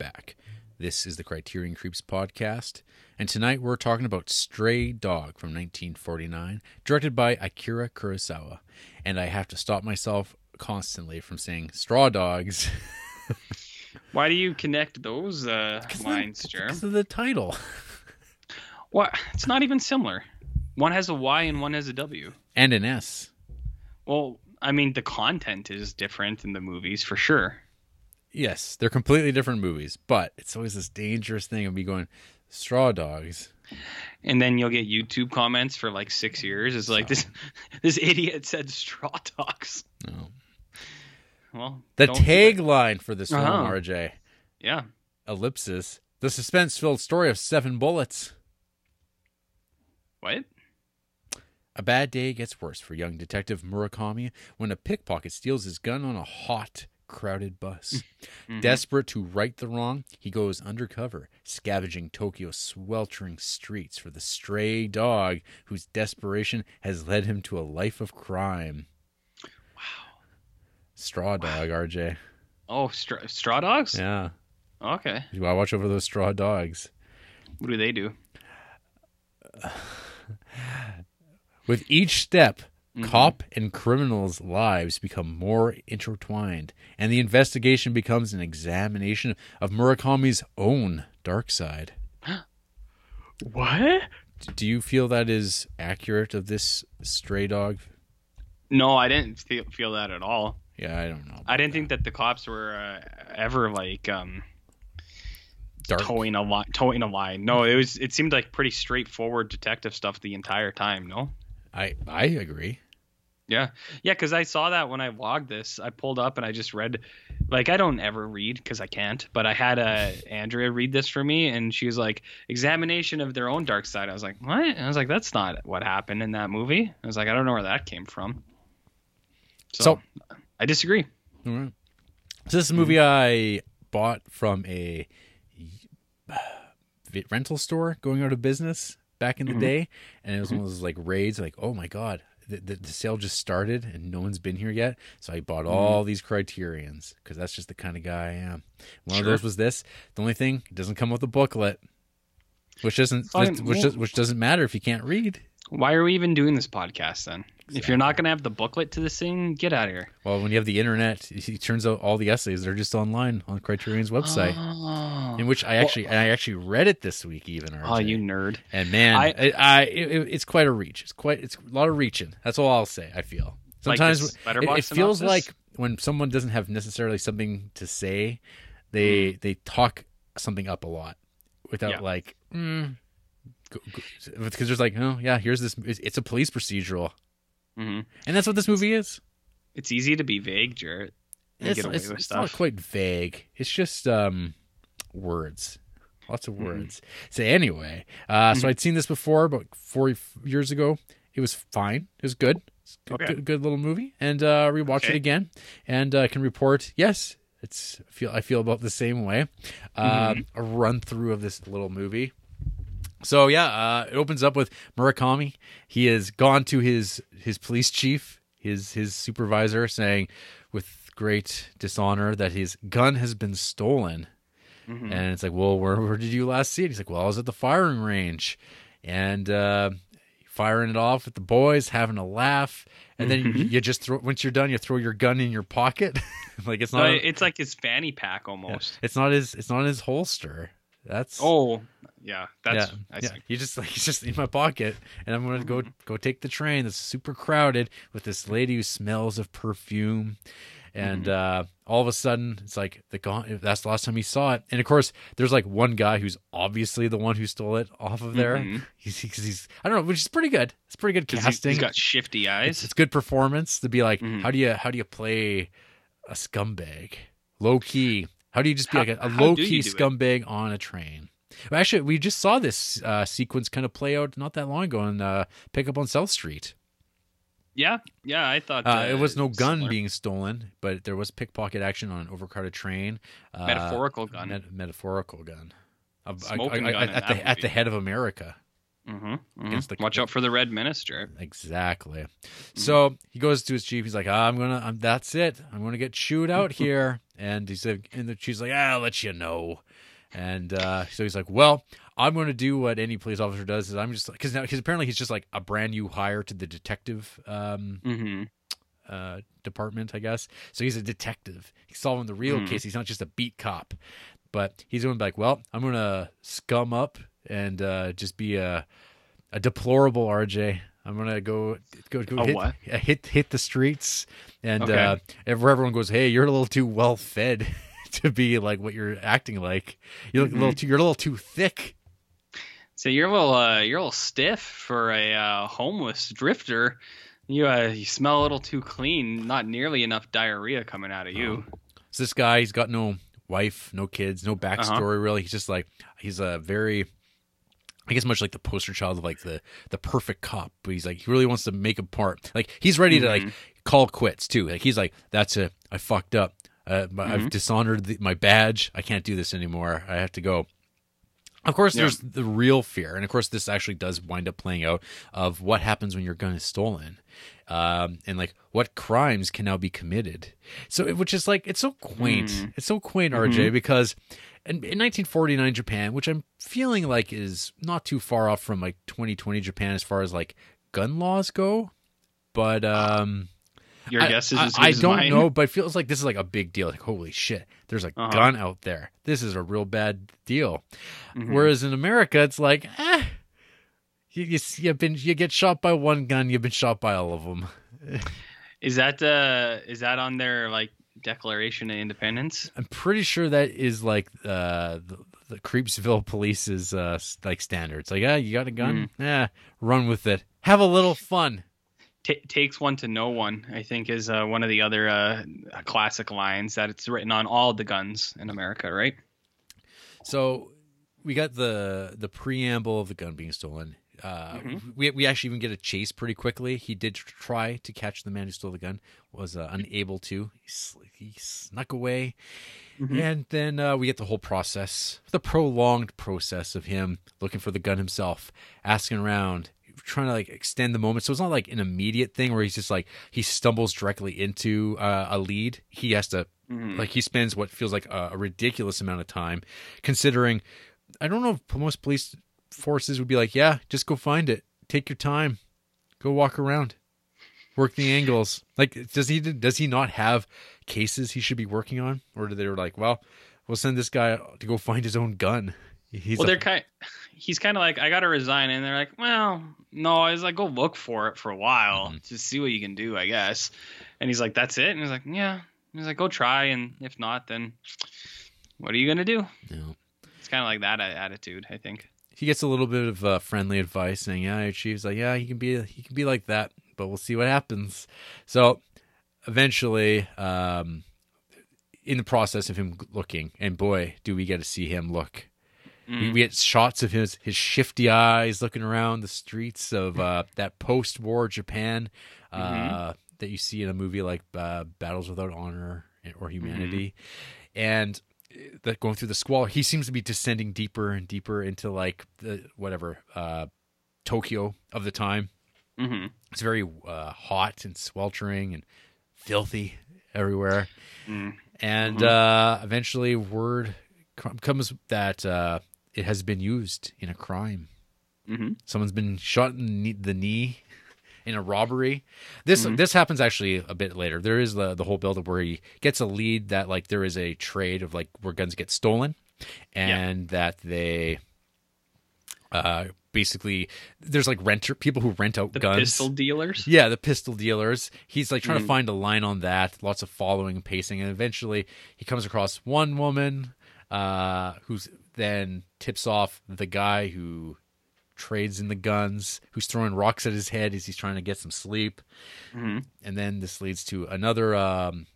back. This is the Criterion Creeps podcast, and tonight we're talking about Stray Dog from 1949, directed by Akira Kurosawa. And I have to stop myself constantly from saying straw dogs <laughs> Why do you connect those uh, lines, of, because of the title <laughs> What? It's not even similar. One has a Y and one has a W. and an S. Well, I mean, the content is different in the movies for sure. Yes, they're completely different movies, but it's always this dangerous thing of me going straw dogs. And then you'll get YouTube comments for like six years. It's like this, <laughs> this idiot said straw dogs. No. Well, The don't do that. tagline for this film, Uh-huh. RJ, Yeah. ellipsis, the suspense-filled story of seven bullets. What? A bad day gets worse for young detective Murakami when a pickpocket steals his gun on a hot, crowded bus. Mhm. Desperate to right the wrong, he goes undercover, scavenging Tokyo's sweltering streets for the stray dog whose desperation has led him to a life of crime. Wow. Straw dog, RJ. Oh, stra- straw dogs? Yeah. Okay. You gotta watch over those straw dogs. What do they do? <sighs> With each step, Mhm. cop and criminals' lives become more intertwined, and the investigation becomes an examination of Murakami's own dark side. <gasps> What? Do you feel that is accurate of this stray dog? No, I didn't feel, that at all. Yeah, I don't know. I didn't think that the cops were uh, ever like um, dark. towing a line. Towing a line. No, it was. It seemed like pretty straightforward detective stuff the entire time. No. I I agree. Yeah, yeah, because I saw that when I logged this. I pulled up and I just read, like I don't ever read because I can't, but I had uh, <laughs> Andrea read this for me, and she was like, "Examination of their own dark side." I was like, "What?" And I was like, "That's not what happened in that movie." I was like, "I don't know where that came from." So, So- I disagree. All right. So this is a movie I bought from a <sighs> rental store going out of business back in the Mhm. day, and it was one of those like raids. Like, oh my god, the, the, the sale just started and no one's been here yet. So I bought mm-hmm. all these Criterions because that's just the kind of guy I am. One of those was this. The only thing it doesn't come with a booklet, which doesn't Fine. which does, which doesn't matter if you can't read. Why are we even doing this podcast then? If you're not gonna have the booklet to this thing, get out of here. Well, when you have the internet, it turns out all the essays they're just online on Criterion's website. Oh, in which I actually and I actually read it this week even. RJ. oh you nerd. and man, I- I, I it, it's quite a reach. It's quite it's a lot of reaching. That's all I'll say. I feel sometimes this it, it feels like when someone doesn't have necessarily something to say, they they talk something up a lot without. Yeah. like. Mm, because there's like, oh yeah, here's this. It's a police procedural, hmm and that's what this movie is. It's easy to be vague, Jared. And It's, get away it's, with it's not quite vague. It's just um, words, lots of Mhm. words. So anyway, uh, Mm-hmm. so I'd seen this before about four years ago. It was fine. It was good. It's a good, Okay. good, good little movie, and uh, rewatch it again, and uh, can report yes. It's I feel I feel about the same way. Mm-hmm. Um, a run through of this little movie. So yeah, uh, it opens up with Murakami. He has gone to his his police chief, his his supervisor, saying with great dishonor that his gun has been stolen. Mhm. And it's like, well, where where did you last see it? He's like, well, I was at the firing range, and uh, firing it off with the boys, having a laugh, and then you, Mhm. you just throw. Once you're done, you throw your gun in your pocket. <laughs> like it's No, not. it's like his fanny pack almost. it's not his. It's not his holster. That's Oh, yeah. That's yeah, I yeah. He just like <laughs> he's just in my pocket, and I'm gonna go go take the train that's super crowded with this lady who smells of perfume, and uh, all of a sudden it's like the gone. That's the last time he saw it, and of course there's like one guy who's obviously the one who stole it off of there. Mhm. He's, he's he's I don't know, which is pretty good. It's pretty good casting. he's got shifty eyes. it's good performance to be like, Mhm. how do you how do you play a scumbag low key? How do you just be How- like a, a low key do it? scumbag on a train? Actually, we just saw this uh, sequence kind of play out not that long ago in uh, Pickup on South Street. Yeah, yeah. I thought Uh, it was no gun similar. being stolen, but there was pickpocket action on an overcrowded train. Uh, metaphorical gun. met- metaphorical gun. Uh, Smoking I- I- gun at the at the head of America. Mm-hmm, against the- Watch out for the red minister. Exactly. Mm-hmm. So he goes to his chief. He's like, "I'm gonna. I'm, that's it. I'm gonna get chewed out <laughs> here." And he said, and the chief's like, "Ah, I'll let you know." And uh, so he's like, "Well, I'm going to do what any police officer does. Is I'm just because now because apparently he's just like a brand new hire to the detective um, Mm-hmm. uh, department, I guess. So he's a detective. He's solving the real Mhm. case. He's not just a beat cop. But he's going to be like, well, I'm going to scum up and uh, just be a a deplorable RJ. I'm gonna go go go hit, hit hit the streets, and Okay. uh, everyone goes, hey, you're a little too well fed <laughs> to be like what you're acting like. You look a Mm-hmm. little too you're a little too thick. So you're a little, uh, you're a little stiff for a uh, homeless drifter. You, uh, you smell a little too clean. Not nearly enough diarrhea coming out of you. So this guy, he's got no wife, no kids, no Uh-huh. backstory really. He's just like he's a very I guess much like the poster child of like the the perfect cop, but he's like he really wants to make a part. Like he's ready to like Mm-hmm. call quits too. Like he's like that's a I fucked up. Uh, my- Mm-hmm. I've dishonored the, my badge. I can't do this anymore. I have to go. Of course, Yeah. there's the real fear, and of course, this actually does wind up playing out of what happens when your gun is stolen, um, and like what crimes can now be committed. So, it- which is like it's so quaint. Hmm. It's so quaint, Mm-hmm. RJ, because in, in 1949 Japan, which I'm feeling like is not too far off from like 2020 Japan as far as like gun laws go, but um, Your I- guess is I, I don't mine. know, but it feels like this is like a big deal. Like, holy shit, there's a Uh-huh. gun out there. This is a real bad deal. Mhm. Whereas in America, it's like, eh, you, you you've been you get shot by one gun, you've been shot by all of them. <laughs> Is that uh, is that on their like Declaration of Independence? I'm pretty sure that is like uh, the, the Creepsville Police's uh, like standards. Like, yeah, you got a gun, Mm-hmm. yeah, run with it, have a little fun. Ta takes one to know one. I think is uh, one of the other uh, classic lines that it's written on all the guns in America, right? So we got the the preamble of the gun being stolen. Uh, Mm-hmm. we we actually even get a chase pretty quickly. He did try to catch the man who stole the gun, was uh, unable to. He, s- he snuck away, Mm-hmm. and then uh, we get the whole process, the prolonged process of him looking for the gun himself, asking around, trying to like extend the moment. So it's not like an immediate thing where he's just like he stumbles directly into uh, a lead. He has to Mm-hmm. like he spends what feels like a, a ridiculous amount of time, considering. I don't know if most police forces would be like, yeah, just go find it, take your time, go walk around, work the angles. Like, does he does he not have cases he should be working on, or do they were like, well, we'll send this guy to go find his own gun. He's well, they're kind. <laughs> He's kind of like, I got to resign, and they're like, well, no. I was like, go look for it for a while, Mm-hmm. just see what you can do, I guess. And he's like, that's it. And he's like, yeah. He's like, go try, and if not, then what are you gonna do? know. It's kind of like that attitude, I think. He gets a little bit of uh, friendly advice saying, "Yeah, your chief's like, yeah, he can be he can be like that, but we'll see what happens." So eventually, um, in the process of him looking, and boy, do we get to see him look. We, we get shots of his his shifty eyes looking around the streets of uh, that post-war Japan uh, that you see in a movie like uh, Battles Without Honor or Humanity, and that going through the squall, he seems to be descending deeper and deeper into like the whatever uh, Tokyo of the time. hmm It's very uh, hot and sweltering and filthy everywhere. Mm. And uh, eventually, word com- comes that uh, it has been used in a crime. hmm Someone's been shot in the knee in a robbery. This this happens actually a bit later. There is the the whole buildup where he gets a lead that like there is a trade of like where guns get stolen, and that they uh basically there's like renter people who rent out The guns. pistol dealers. Yeah, the pistol dealers. He's like trying to Mm. find a line on that. Lots of following and pacing, and eventually he comes across one woman uh, who's then tips off the guy who trades in the guns, who's throwing rocks at his head as he's trying to get some sleep. Mhm. And then this leads to another um,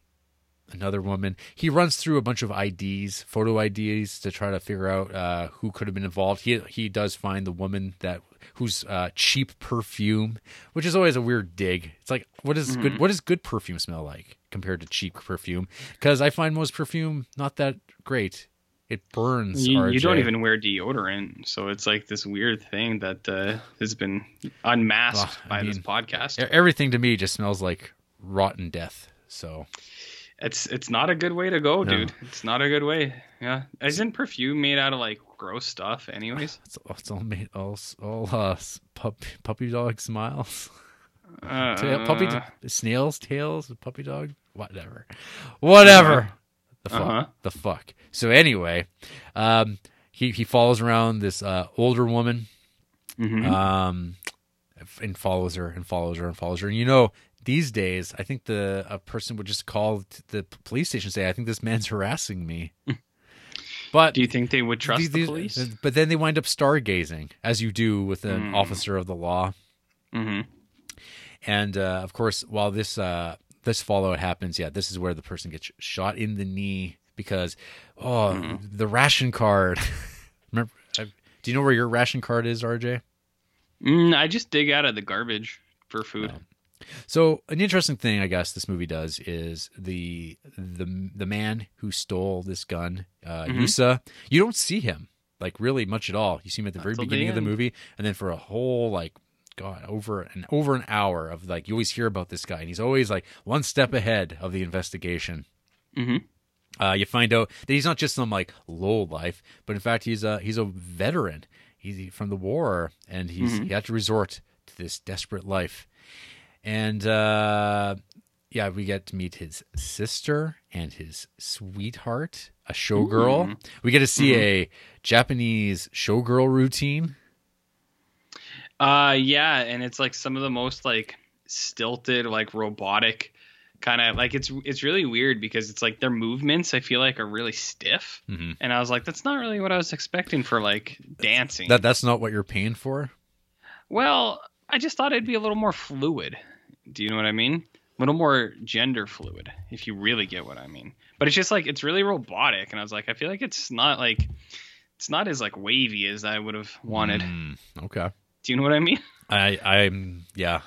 another woman. He runs through a bunch of IDs, photo IDs, to try to figure out uh, who could have been involved. He he does find the woman that whose uh, cheap perfume, which is always a weird dig. It's like what is good? What does good perfume smell like compared to cheap perfume? Because I find most perfume not that great. It burns. You, you don't even wear deodorant, so it's like this weird thing that uh, has been unmasked Well, by this podcast. Everything to me just smells like rotten death. So It's it's not a good way to go, No. dude. It's not a good way. Yeah, isn't perfume made out of like gross stuff, anyways? <laughs> it's, it's all made all all uh, s- pup, puppy dog smiles. <laughs> Uh, puppy snails tails puppy dog whatever whatever the fuck Uh-huh. the fuck so anyway um he he follows around this uh older woman mhm. um and follows her and follows her and follows her and you know these days i think the a person would just call the police station and say i think this man's harassing me <laughs> but Do you think they would trust these- the these- police? but then they wind up stargazing as you do with an Mm. officer of the law Mm-hmm. and uh, of course, while this uh, this fallout happens, yeah, this is where the person gets shot in the knee because oh, Mm-hmm. the ration card. <laughs> Remember? I, do you know where your ration card is, RJ? Mm, I just dig out of the garbage for food. So an interesting thing, I guess, this movie does is the the the man who stole this gun, uh, Mhm. Yusa. You don't see him like really much at all. You see him at the very till the beginning of the movie, and then for a whole like God over an over an hour of like you always hear about this guy, and he's always like one step ahead of the investigation. hmm Uh, you find out that he's not just some like low life, but in fact he's a he's a veteran. He's from the war, and he's Mhm. he had to resort to this desperate life. And uh, yeah, we get to meet his sister and his sweetheart, a showgirl. We get to see a Japanese showgirl routine. Uh, yeah, and it's like some of the most like stilted, like robotic kind of like it's it's really weird because it's like their movements I feel like are really stiff, Mhm. and I was like, that's not really what I was expecting for like dancing. That that's not what you're paying for. well, I just thought it'd be a little more fluid. Do you know what I mean? A little more gender fluid, if you really get what I mean. But it's just like it's really robotic, and I was like, I feel like it's not like it's not as like wavy as I would have wanted. Mm, okay. Do you know what I mean? <laughs> I I'm yeah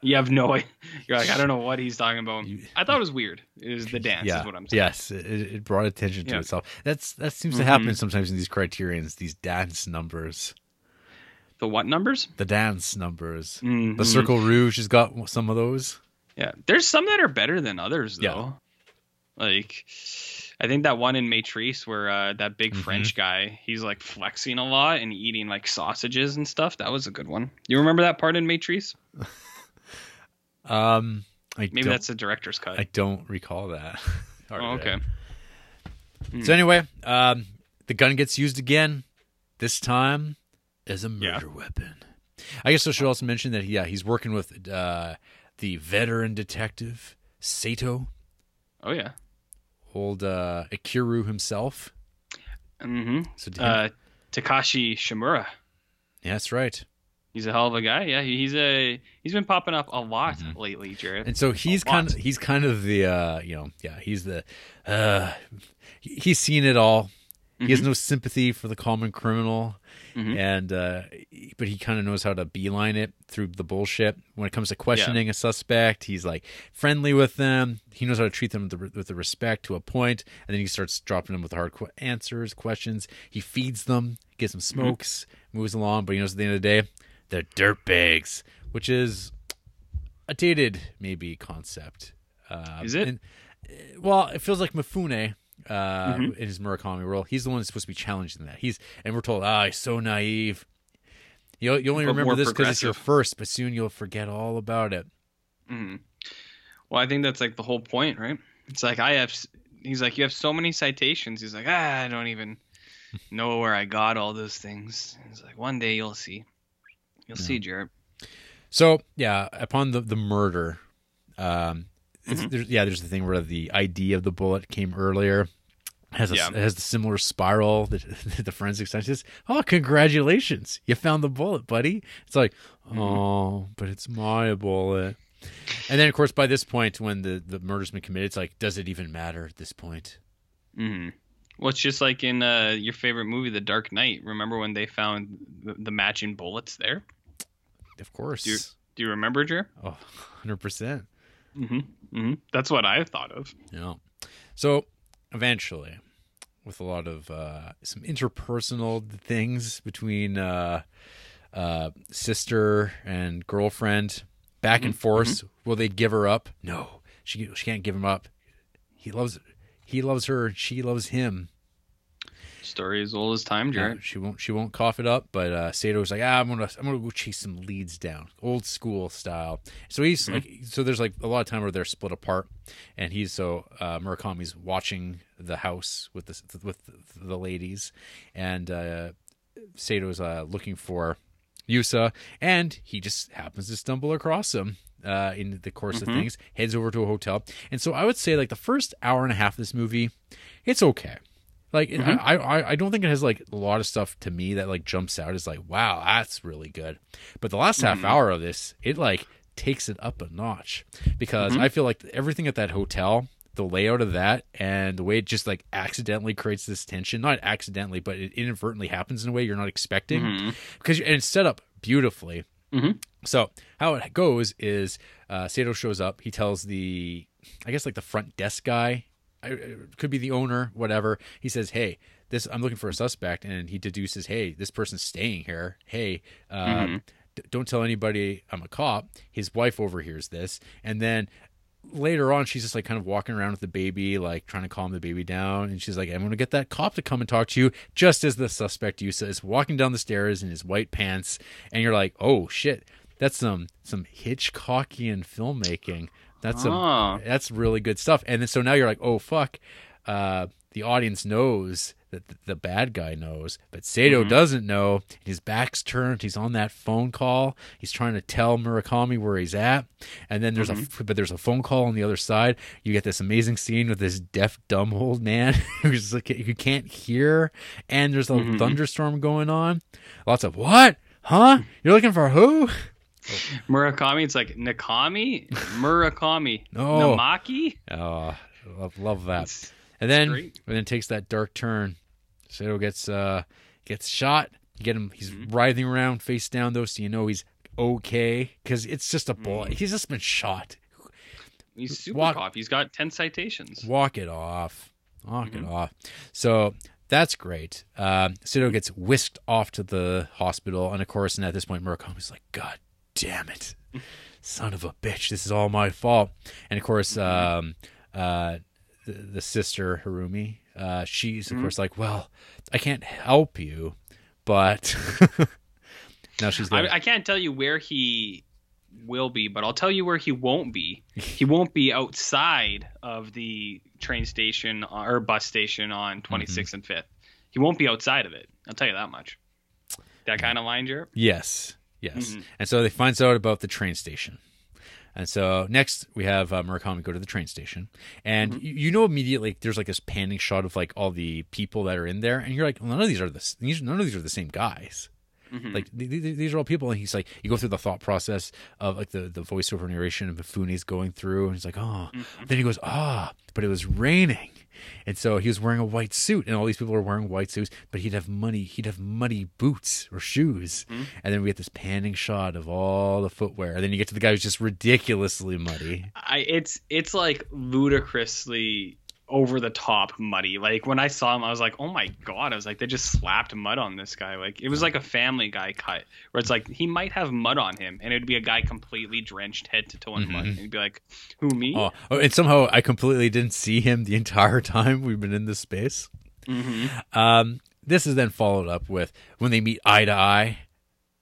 You have no idea. You're like, I don't know what he's talking about. I thought it was weird. It was the <laughs> dance, yeah is what I'm saying. yes it, it brought attention to Yeah. itself. That's that seems to happen sometimes in these criterions. These dance numbers. The what numbers? the dance numbers. Mhm. The Circle Rouge has got some of those. Yeah. There's some that are better than others, Yeah. though. Like, I think that one in Matrice where uh, that big Mhm. French guy, he's like flexing a lot and eating like sausages and stuff. That was a good one. You remember that part in Matrice? <laughs> Um, I Maybe that's a director's cut. I don't recall that. <laughs> oh, okay. So anyway, um, the gun gets used again. This time as a Yeah. murder weapon. I guess I should also mention that yeah he's working with uh, the veteran detective Sato, Oh, yeah. Old uh, Ikiru himself. Mm-hmm. So Uh, Takashi Shimura. yeah, that's right. He's a hell of a guy. Yeah, he's a he's been popping up a lot Mm-hmm. lately, Jared. And so he's kind of he's kind of the uh, you know yeah he's the uh, he's seen it all. He has no sympathy for the common criminal, Mhm. and uh, but he kind of knows how to beeline it through the bullshit. When it comes to questioning a suspect, he's like friendly with them. He knows how to treat them with the, with the respect to a point, and then he starts dropping them with hard qu- answers, questions. He feeds them, gives them smokes, moves along. But he knows at the end of the day, they're dirt bags, which is a dated maybe concept. Uh, Is it? and- well, it feels like Mifune uh, Mm-hmm. in his Murakami role. He's the one that's supposed to be challenged in that. He's and we're told, ah, he's so naive. You you only remember this because it's your first, but soon you'll forget all about it. Mhm. Well, I think that's like the whole point, right? It's like I have. He's like, you have so many citations. He's like, ah, I don't even. <laughs> know where I got all those things. He's like, one day you'll see. You'll see, Jared. So yeah, upon the the murder, um, Mm-hmm. there's, yeah, there's the thing where the ID of the bullet came earlier. Has a, Yeah. has the similar spiral <laughs> that the forensic scientist. Oh, congratulations! You found the bullet, buddy. It's like, Mm-hmm. oh, but it's my bullet. And then, of course, by this point, when the the murder's been committed, it's like, does it even matter at this point? Mm-hmm. Well, it's just like in uh, your favorite movie, The Dark Knight. Remember when they found the, the matching bullets there? Of course. Do you- Do you remember, Jer? Oh, 100%. Mm-hmm. Mm-hmm. That's what I thought of. Yeah. So eventually, with a lot of uh, some interpersonal things between uh, uh, sister and girlfriend, back and forth, will they give her up? No, she she can't give him up. He loves he loves her, she loves him. Story as old as time, Jared. she won't she won't cough it up, but uh, Sato's like, ah, I'm gonna I'm gonna go chase some leads down, old school style. So he's like, so there's like a lot of time where they're split apart, and he's so uh, Murakami's watching the house with the with the ladies, and uh, Sato's uh, looking for Yusa, and he just happens to stumble across him. Uh, in the course of things, heads over to a hotel, and so I would say like the first hour and a half of this movie, it's okay. Like mm-hmm. I, I, I don't think it has like a lot of stuff to me that like jumps out as like wow that's really good, but the last half mm-hmm. hour of this it like takes it up a notch because mm-hmm. I feel like everything at that hotel, the layout of that, and the way it just like accidentally creates this tension not accidentally but it inadvertently happens in a way you're not expecting because and it's set up beautifully. So how it goes is uh, Sato shows up. He tells the, I guess like the front desk guy, could be the owner, whatever. He says, "Hey, this I'm looking for a suspect," and he deduces, "Hey, this person's staying here. Hey, uh, d- don't tell anybody I'm a cop." His wife overhears this, and then later on she's just like kind of walking around with the baby like trying to calm the baby down and she's like i'm gonna get that cop to come and talk to you just as the suspect yusa is walking down the stairs in his white pants and you're like oh shit that's some some hitchcockian filmmaking that's some Ah. that's really good stuff and then so now you're like oh fuck uh the audience knows that th- the bad guy knows, but Sato doesn't know. His back's turned. He's on that phone call. He's trying to tell Murakami where he's at. And then there's a but there's a phone call on the other side. You get this amazing scene with this deaf dumb old man <laughs> who's like who can't hear, and there's a thunderstorm going on. Lots of what? Huh? You're looking for who? <laughs> Murakami, it's like Nakami, Murakami, <laughs> No. Namaki. Oh, love, love that. It's- And then great. and then takes that dark turn. Sato gets uh gets shot. You get him. He's writhing around face down though, so you know he's okay because it's just a bullet. He's just been shot. He's super Walk- cop. He's got ten citations. Walk it off. Walk it off. So that's great. Um, Sato gets whisked off to the hospital, and of course, and at this point, Murakami's like, "God damn it, son of a bitch! This is all my fault." And of course, um, uh, the, the sister Harumi, uh, she's of course like, "Well, I can't help you, but." <laughs> now she's I, like, I can't tell you where he will be, but I'll tell you where he won't be. He won't be outside of the train station or bus station on 26th and 5th. He won't be outside of it. I'll tell you that much. That kind of line, Jared? Yes, yes. Mm-hmm. And so they finds out about the train station. And so next we have uh, Murakami go to the train station, and Mm-hmm. you, you know immediately there's like this panning shot of like all the people that are in there, and you're like, well, none of these are the these none of these are the same guys. Mm-hmm. Like th- th- these are all people, and he's like, you go through the thought process of like the the voiceover narration of Mifune's going through, and he's like, oh, Mm-hmm. then he goes, ah, but it was raining, and so he was wearing a white suit, and all these people were wearing white suits, but he'd have money, he'd have muddy boots or shoes, Mm-hmm. and then we get this panning shot of all the footwear, and then you get to the guy who's just ridiculously muddy. I it's it's like ludicrously over the top muddy. Like when I saw him, I was like, oh my god! I was like, they just slapped mud on this guy. Like it was like a Family Guy cut where it's like he might have mud on him, and it'd be a guy completely drenched head to toe in mud, and he'd be like, who me? Oh, oh, and somehow I completely didn't see him the entire <laughs> time we've been in this space. Mm-hmm. Um, this is then followed up with when they meet eye to eye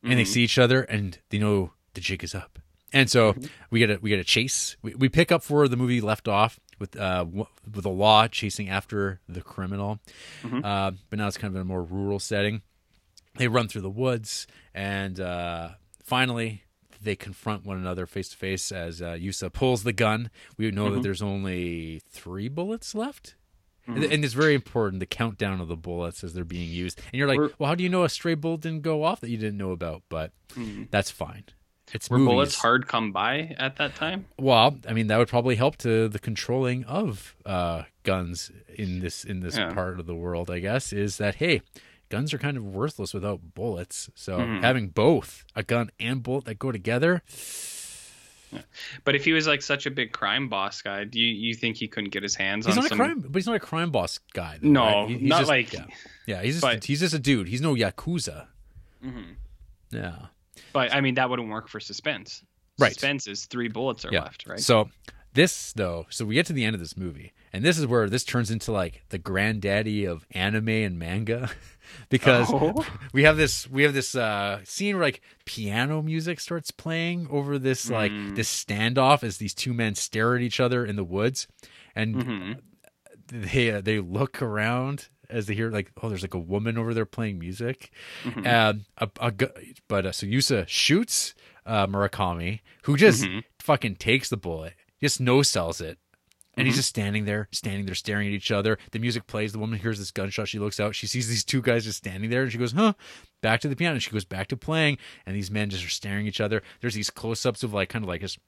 and Mm-hmm. they see each other and they know the jig is up. And so Mm-hmm. we get a we get a chase. We, we pick up where the movie left off with uh with the law chasing after the criminal. Mhm. Uh, but now it's kind of in a more rural setting. They run through the woods, and uh, finally they confront one another face to face as uh, Yusa pulls the gun. We know that there's only three bullets left. And, and it's very important the countdown of the bullets as they're being used. And you're like, Were- well, how do you know a stray bullet didn't go off that you didn't know about? But that's fine. It's Were movies. bullets hard come by at that time? Well, I mean, that would probably help to the controlling of uh, guns in this in this Yeah. part of the world. I guess is that hey, guns are kind of worthless without bullets. So Mhm. having both a gun and bullet that go together, But if he was like such a big crime boss guy, do you, you think he couldn't get his hands he's on not some? a crime, but he's not a crime boss guy. Though, No, right? He- he's not just- like- yeah, yeah he's just but- he's just a dude. He's no yakuza. Mhm. Yeah. But I mean, that wouldn't work for suspense. Right. Suspense is three bullets are Yeah. left, right? So this though, so we get to the end of this movie, and this is where this turns into like the granddaddy of anime and manga, <laughs> because Oh. we have this we have this uh, scene where like piano music starts playing over this like Mm. this standoff as these two men stare at each other in the woods, and Mhm. they uh, they look around as they hear like oh there's like a woman over there playing music Mhm. um a, a but uh, so Yusa shoots uh Murakami who just Mhm. fucking takes the bullet just no sells it and he's Mhm. just standing there standing there staring at each other the music plays the woman hears this gunshot she looks out she sees these two guys just standing there and she goes huh back to the piano and she goes back to playing and these men just are staring at each other there's these close-ups of like kind of like just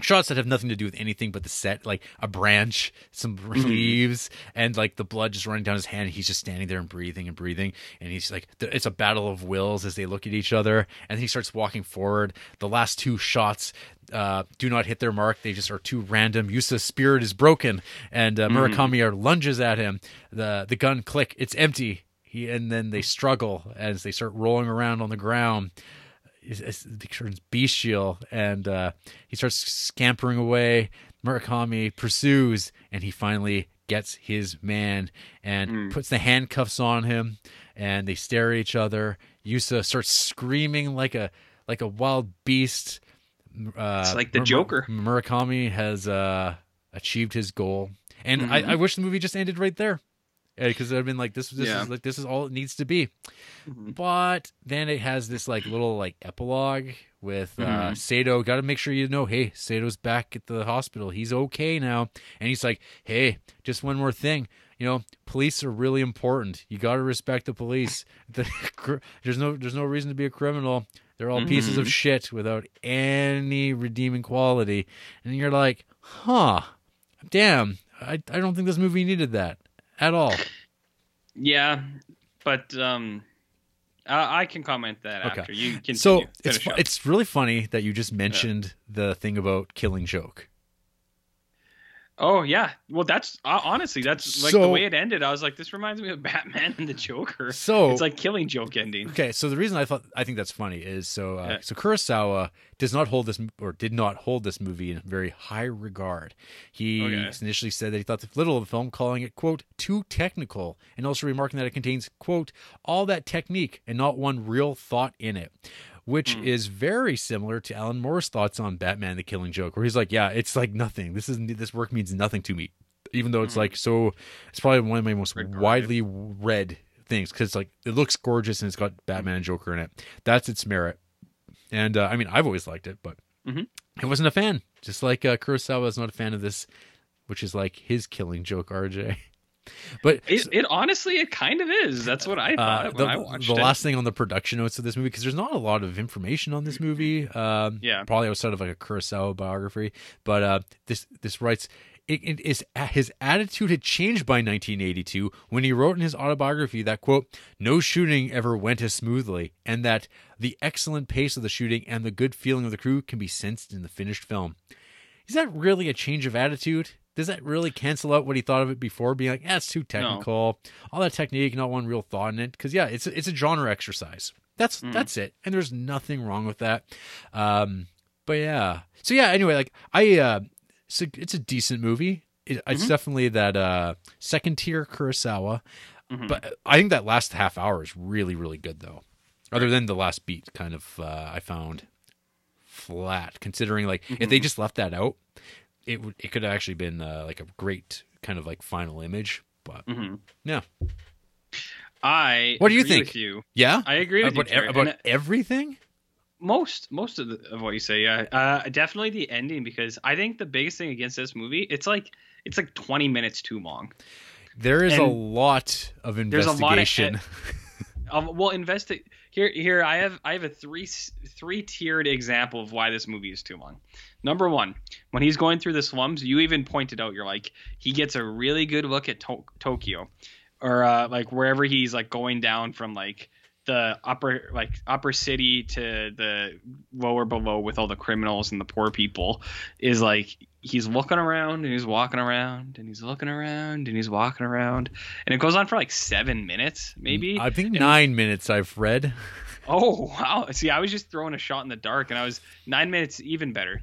shots that have nothing to do with anything but the set like a branch some leaves and like the blood just running down his hand he's just standing there and breathing and breathing and he's like it's a battle of wills as they look at each other and he starts walking forward. The last two shots uh, do not hit their mark. They just are too random. Yusa's spirit is broken and uh, murakami are lunges at him. The the gun click it's empty. He and then they struggle as they start rolling around on the ground he turns bestial and uh, he starts scampering away. Murakami pursues and he finally gets his man and puts the handcuffs on him and they stare at each other. Yusa starts screaming like a like a wild beast. Uh, It's like the Mur- Joker. Murakami has uh, achieved his goal, and Mhm. I, I wish the movie just ended right there because I've been like this. This Yeah. is like this is all it needs to be. Mhm. But then it has this like little like epilogue with uh, Mhm. Sato. Got to make sure you know, hey, Sato's back at the hospital. He's okay now, and he's like, hey, just one more thing. You know, police are really important. You got to respect the police. <laughs> The, there's no there's no reason to be a criminal. They're all pieces of Mhm. shit without any redeeming quality. And you're like, huh, damn. I I don't think this movie needed that at all. Yeah, but um, I, I can comment that Okay. after you continue. So it's Finish up. it's really funny that you just mentioned the thing about killing joke. Oh yeah. Well, that's uh, honestly that's like So- the way it ended. I was like, this reminds me of <laughs> Batman and the Joker. So it's like killing joke ending. okay, so the reason I thought I think that's funny is so uh, Yeah. so Kurosawa does not hold this or did not hold this movie in very high regard. He Okay. initially said that he thought the little of the film, calling it quote too technical, and also remarking that it contains quote all that technique and not one real thought in it. Which Hmm. is very similar to Alan Moore's thoughts on Batman: The Killing Joke, where he's like, "Yeah, it's like nothing. This is this work means nothing to me, even though it's like so. It's probably one of my most. Regarded. widely read things because it's like it looks gorgeous and it's got Batman and Joker in it. That's its merit. And uh, I mean, I've always liked it, but Mhm. I wasn't a fan. Just like uh, Kurosawa is not a fan of this, which is like his Killing Joke, RJ. But It, it honestly, it kind of is. That's what I thought uh, when I watched the it. last thing on the production notes of this movie because there's not a lot of information on this movie. Um, Yeah. probably outside of like a Kurosawa biography. But uh, this this writes. It, it is his attitude had changed by 1982 when he wrote in his autobiography that quote no shooting ever went as smoothly and that the excellent pace of the shooting and the good feeling of the crew can be sensed in the finished film is that really a change of attitude? Does that really cancel out what he thought of it before, being like, "Yeah, it's too technical, all that technique, not one real thought in it"? Because yeah, it's a, it's a genre exercise. That's Mm. that's it, and there's nothing wrong with that. Um, but yeah, so yeah. Anyway, like I, uh, it's a, it's a decent movie. It, It's Mm-hmm. definitely that uh, second tier Kurosawa, Mhm. but I think that last half hour is really really good though. Other than the last beat, kind of uh, I found flat. Considering like if Mm-hmm. they just left that out, it it could have actually been uh, like a great kind of like final image. But mm-hmm. Yeah. I What do you think? With you, yeah, I agree with about, you. Jared. about And everything. most most of, the, of what you say, yeah. Uh, definitely the ending because I think the biggest thing against this movie, it's like it's like 20 minutes too long. There is a lot of there's a lot of investigation. Um, well, invest here. Here, I have I have a three three tiered example of why this movie is too long. Number one, when he's going through the slums, you even pointed out you're like he gets a really good look at to- Tokyo, or uh, like wherever he's like going down from like the upper like upper city to the lower below with all the criminals and the poor people is like he's looking around and he's walking around and he's looking around and he's walking around and it goes on for like seven minutes maybe I think And- nine minutes I've read. Oh wow! See, I was just throwing a shot in the dark, and I was nine minutes even better.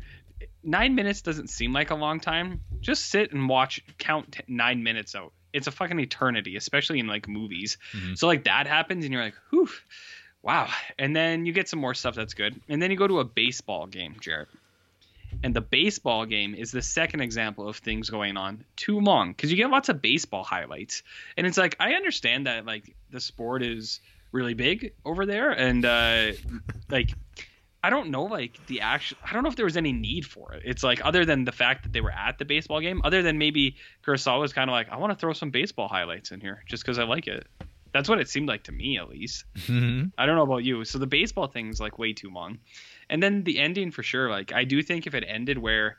Nine minutes doesn't seem like a long time. Just sit and watch, count t- nine minutes out. It's a fucking eternity, especially in like movies. Mhm. So like that happens, and you're like, whew, wow. And then you get some more stuff that's good, and then you go to a baseball game, Jared. And the baseball game is the second example of things going on too long because you get lots of baseball highlights, and it's like I understand that like the sport is really big over there and uh like i don't know like the actual i don't know if there was any need for it. It's like other than the fact that they were at the baseball game other than maybe kurosawa was kind of like i want to throw some baseball highlights in here just because i like it. That's what it seemed like to me at least. Mhm. i don't know about you. So the baseball thing's like way too long. And then the ending for sure like i do think if it ended where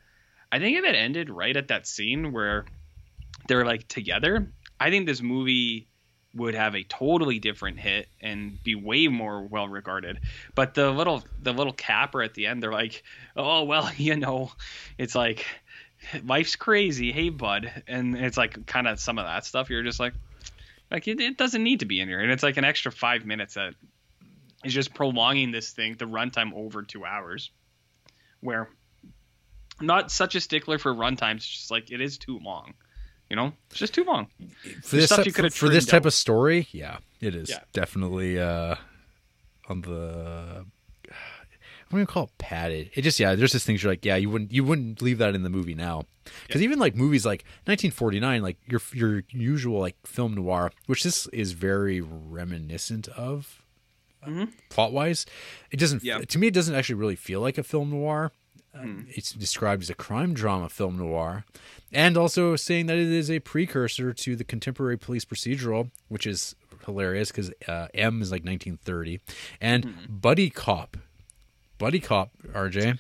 i think if it ended right at that scene where they're like together i think this movie would have a totally different hit and be way more well regarded. But the little the little capper at the end, they're like, "Oh well, <laughs> you know, it's like life's crazy, hey bud," and it's like kind of some of that stuff. You're just like, like it, it doesn't need to be in here, and it's like an extra five minutes that is just prolonging this thing, the runtime over two hours, where not such a stickler for runtimes. Just like it is too long. You know, it's just too long. for this type, for, this type of story, yeah, it is Yeah. definitely uh, on the. I'm gonna call it padded. It just yeah. There's just things you're like yeah. You wouldn't you wouldn't leave that in the movie now because even like movies like 1949, like your your usual like film noir, which this is very reminiscent of Mhm. plot wise. It doesn't Yeah. to me. It doesn't actually really feel like a film noir. Uh, Hmm. It's described as a crime drama film noir, and also saying that it is a precursor to the contemporary police procedural, which is hilarious because uh, M is like 1930, and Hmm. buddy cop, buddy cop, RJ.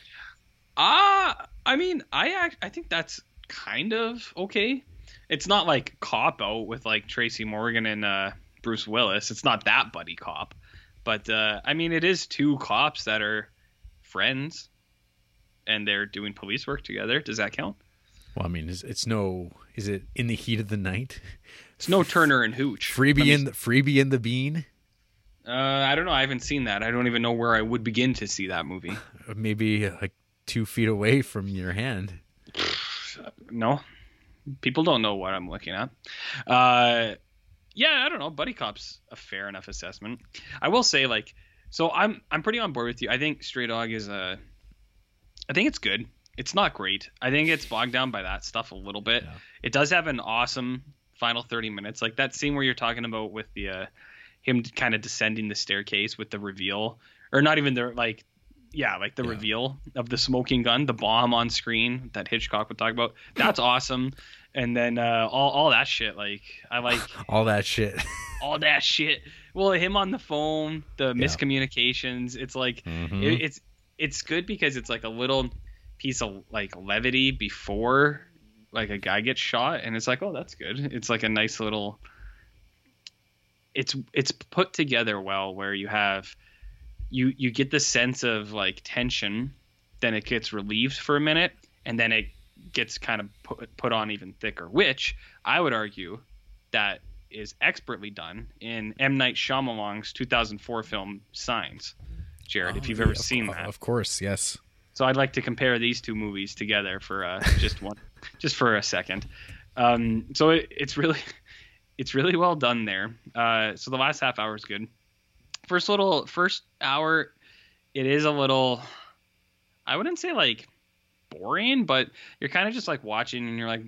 Ah, I mean, I act, I think that's kind of okay. It's not like cop out with like Tracy Morgan and uh, Bruce Willis. It's not that buddy cop, but uh, I mean, it is two cops that are friends, and they're doing police work together. Does that count? Well, I mean, it's, it's no. Is it in the heat of the night? It's no Turner and Hooch. Freebie in the freebie in the bean. Uh, I don't know. I haven't seen that. I don't even know where I would begin to see that movie. <laughs> Maybe uh, like two feet away from your hand. <sighs> No, people don't know what I'm looking at. Uh, yeah, I don't know. Buddy Cop's a fair enough assessment. I will say, like, so I'm I'm pretty on board with you. I think Stray Dog is a, I think it's good. It's not great. I think it's bogged down by that stuff a little bit. Yeah. It does have an awesome final 30 minutes, like that scene where you're talking about with the uh, him kind of descending the staircase with the reveal, or not even the like. Yeah, like the Yeah. reveal of the smoking gun, the bomb on screen that Hitchcock would talk about. That's <laughs> awesome. And then uh, all all that shit, like I like <laughs> All that shit. <laughs> all that shit. Well, him on the phone, the Yeah. miscommunications. It's like Mhm. it, it's it's good because it's like a little piece of like levity before like a guy gets shot, and it's like, oh, that's good. It's like a nice little. It's it's put together well where you have you you get the sense of like tension, then it gets relieved for a minute, and then it gets kind of put put on even thicker. Which I would argue that is expertly done in M Night Shyamalan's 2004 film Signs. Jared, if Oh, you've yeah, ever seen that. Of course, yes. So I'd like to compare these two movies together for uh, just one, <laughs> just for a second. Um, so it, it's really, <laughs> it's really well done there. Uh, so the last half hour is good. First little, first hour, it is a little, I wouldn't say like boring, but you're kind of just like watching and you're like,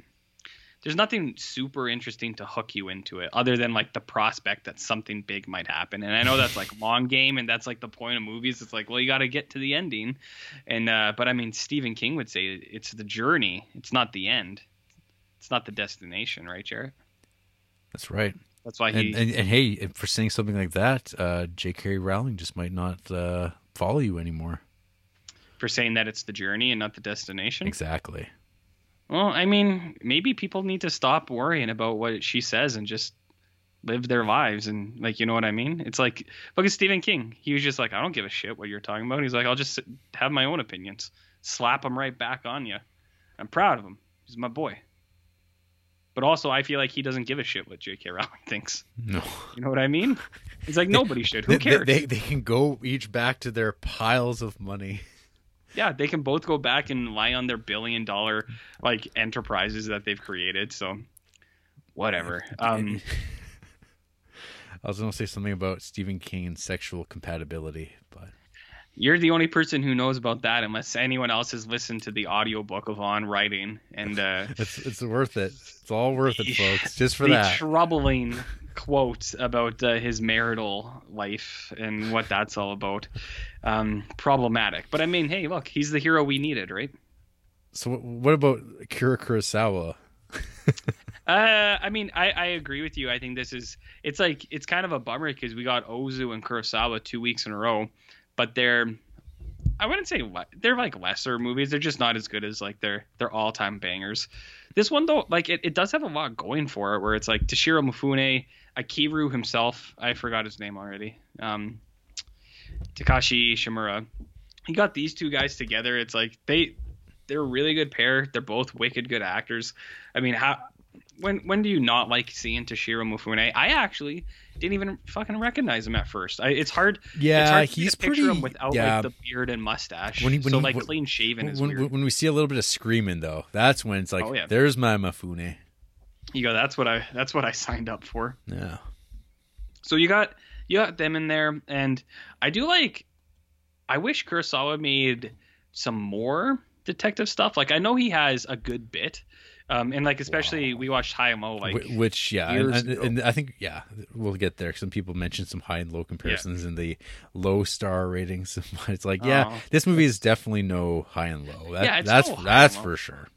there's nothing super interesting to hook you into it other than like the prospect that something big might happen. And I know that's like long game and that's like the point of movies. It's like, well, you got to get to the ending. And, uh, but I mean, Stephen King would say it's the journey, it's not the end. It's not the destination, right, Jared? That's right. That's why he. And, and, and hey, for saying something like that, uh, J.K. Rowling just might not uh, follow you anymore. for saying that it's the journey and not the destination. Exactly. Well, I mean, maybe people need to stop worrying about what she says and just live their lives and like you know what I mean? It's like look at Stephen King. He was just like, I don't give a shit what you're talking about. He's like, I'll just have my own opinions, slap them right back on you. I'm proud of him. He's my boy. But also, I feel like he doesn't give a shit what J.K. Rowling <laughs> thinks. No. You know what I mean? He's like, nobody should. <laughs> Who They- cares? They, they can go each back to their piles of money. <laughs> yeah, they can both go back and lie on their billion dollar like enterprises that they've created. So, whatever. <laughs> Um, <laughs> I was going to say something about Stephen King and sexual compatibility, but you're the only person who knows about that, unless anyone else has listened to the audiobook of On Writing and uh, <laughs> it's it's worth it. It's all worth it, folks. Just for the that. troubling quote about uh, his marital life and what that's all about. Um, problematic, but I mean, hey, look, he's the hero we needed, right? so what- about Kira Kurosawa? <laughs> Uh, I mean, I, I agree with you. I think this is it's like it's kind of a bummer because we got Ozu and Kurosawa two weeks in a row, but they're I wouldn't say le- they're like lesser movies. They're just not as good as like their their all time bangers. This one though, like it, it does have a lot going for it. Where it's like Toshiro Mifune, Ikiru himself. I forgot his name already. Um, Takashi Shimura. He got these two guys together. It's like they they're a really good pair. They're both wicked good actors. I mean, how when when do you not like seeing Toshiro Mifune? I actually didn't even fucking recognize him at first. I, it's hard. Yeah, it's hard he's pretty. him without yeah, like the beard and mustache. When he- when so he- like clean shaven is when, weird. when, we see a little bit of screaming, though, that's when it's like, Oh, yeah. there's my Mifune. You go, that's what I that's what I signed up for. Yeah. So you got you got them in there, and I do like. I wish Kurosawa made some more detective stuff. Like I know he has a good bit, um, and like especially we watched High and Low like Which, yeah, and, and, and I think, yeah, we'll get there. Some people mentioned some high and low comparisons in the low star ratings. <laughs> it's like, yeah, Oh. this movie is definitely no high and low. That, Yeah, it's that's no high that's and low. for sure.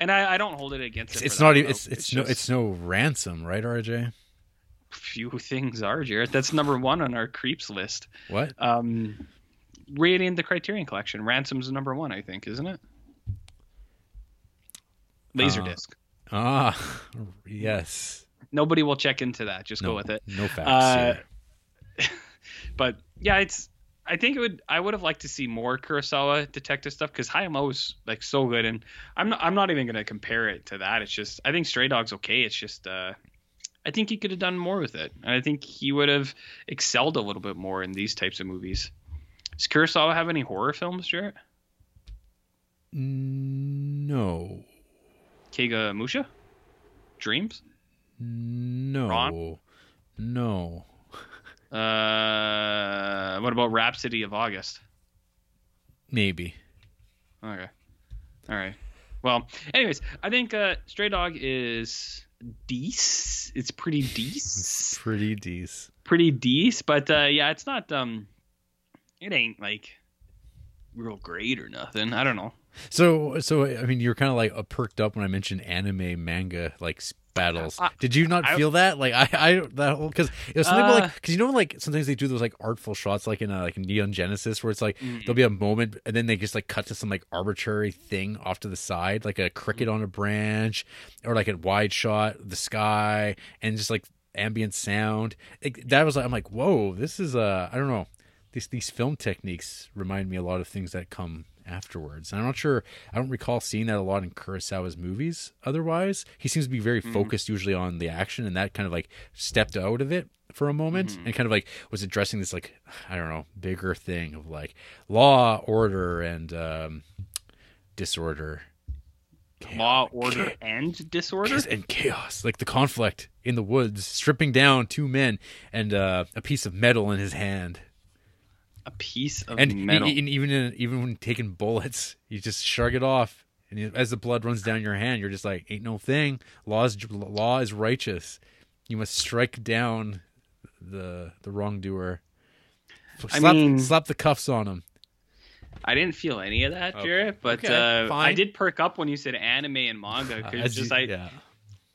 And I, I don't hold it against It's, it. it's not even. though. It's it's, no just it's no ransom, right, RJ? few things are Jared. That's number one on our creeps list. What? Um, rating the Criterion Collection. Ransom's number one, I think, isn't it? Laserdisc. Ah, <laughs> yes. Nobody will check into that. Just No, go with it. no facts. Uh, here. <laughs> but yeah, it's. I think it would. I would have liked to see more Kurosawa detective stuff because High and Low is like so good, and I'm not. I'm not even gonna compare it to that. It's just. I think Stray Dog's okay. It's just. uh I think he could have done more with it, and I think he would have excelled a little bit more in these types of movies. Does Kurosawa have any horror films, Jared? No, Kagemusha? Dreams? no, Ran? no. Uh, what about Rhapsody of August? Maybe. Okay. All right. Well, anyways, I think uh, Stray Dog is decent. It's pretty <laughs> decent. pretty decent. pretty decent, but uh, yeah, it's not. Um, it ain't like real great or nothing. I don't know. So, so I mean, you're kind of like uh, perked up when I mentioned anime manga like battles. I- Did you not I- feel that? Like I, I that whole because it was something Uh, like because you know like sometimes they do those like artful shots like in a, like Neon Genesis where it's like Mm. there'll be a moment and then they just like cut to some like arbitrary thing off to the side like a cricket Mm. on a branch or like a wide shot the sky and just like ambient sound. Like, that was like I'm like whoa this is uh I don't know these these film techniques remind me a lot of things that come afterwards. And I'm not sure. I don't recall seeing that a lot in Kurosawa's movies. Otherwise, he seems to be very focused usually on the action, and that kind of like stepped out of it for a moment and kind of like was addressing this like I don't know bigger thing of like law, order, and um, disorder. Law, order, and disorder. And chaos, like the conflict in the woods, stripping down two men and uh, a piece of metal in his hand. A piece of and, metal. and even in, even when taking bullets, you just shrug it off. And you- as the blood runs down your hand, you're just like, ain't no thing. Law is law is righteous. You must strike down the the wrongdoer. I Slap, mean- slap the cuffs on him. I didn't feel any of that, Okay. Jared, but Okay, uh, I did perk up when you said anime and manga Uh, because as just you- I, yeah,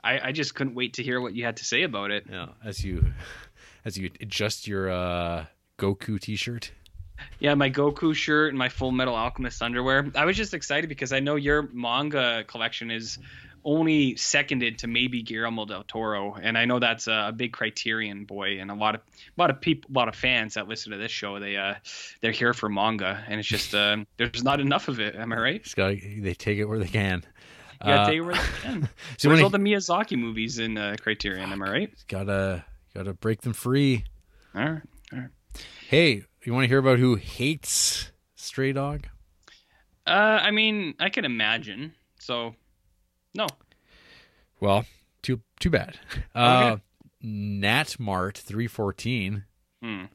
I I just couldn't wait to hear what you had to say about it. yeah. As you <laughs> as you adjust your uh, Goku T-shirt. Yeah, my Goku shirt and my Full Metal Alchemist underwear. I was just excited because I know your manga collection is only seconded to maybe Guillermo del Toro, and I know that's a, big Criterion boy, and a lot of a lot of people, a lot of fans that listen to this show, they uh they're here for manga, and it's just uh, <laughs> there's not enough of it. Am I right? Gotta, they take it where they can. Gotta Uh, take it where they can. <laughs> So Where's when all the Miyazaki movies in uh, Criterion? Am I right? gotta gotta break them free. All right. Hey, you want to hear about who hates Stray Dog? Uh, I mean, I can imagine. So, no. Well, too too bad. <laughs> Uh, Natmart three fourteen, Hmm.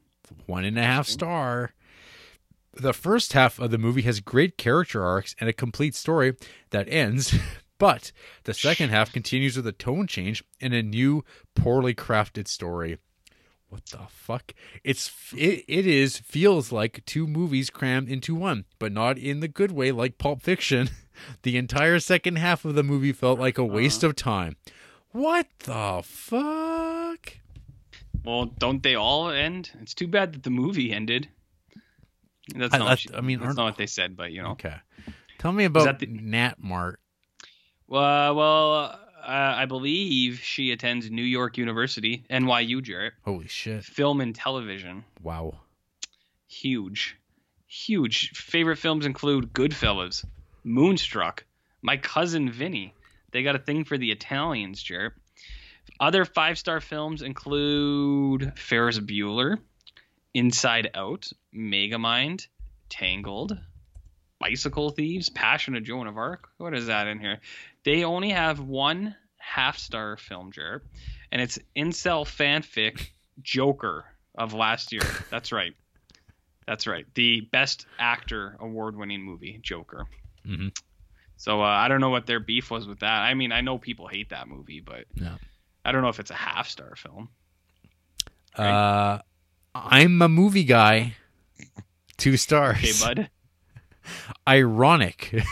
one and a half star. The first half of the movie has great character arcs and a complete story that ends, <laughs> but the second half continues with a tone change and a new, poorly crafted story. What the fuck? It's it, it is feels like two movies crammed into one, but not in the good way like Pulp Fiction. <laughs> The entire second half of the movie felt like a waste uh-huh. of time. What the fuck? Well, don't they all end? It's too bad that the movie ended. That's not. I- what you- I mean, that's aren't- what they said, but you know. Okay. Tell me about the- Nat Mart. Uh, well, well, uh, I believe she attends New York University, NYU, Jared. Holy shit. Film and television, Wow. huge, huge. Favorite films include Goodfellas, Moonstruck, My Cousin Vinny. They got a thing for the Italians, Jared. Other five star films include Ferris Bueller, Inside Out, Megamind, Tangled, Bicycle Thieves, Passion of Joan of Arc. What is that in here? They only have one half star film, Jared, and it's incel fanfic Joker of last year. <laughs> That's right. That's right. The best actor award winning movie, Joker. Mhm. So uh, I don't know what their beef was with that. I mean, I know people hate that movie, but No. I don't know if it's a half star film. Uh, I'm a movie guy. Two stars. Okay, bud. <laughs> Ironic.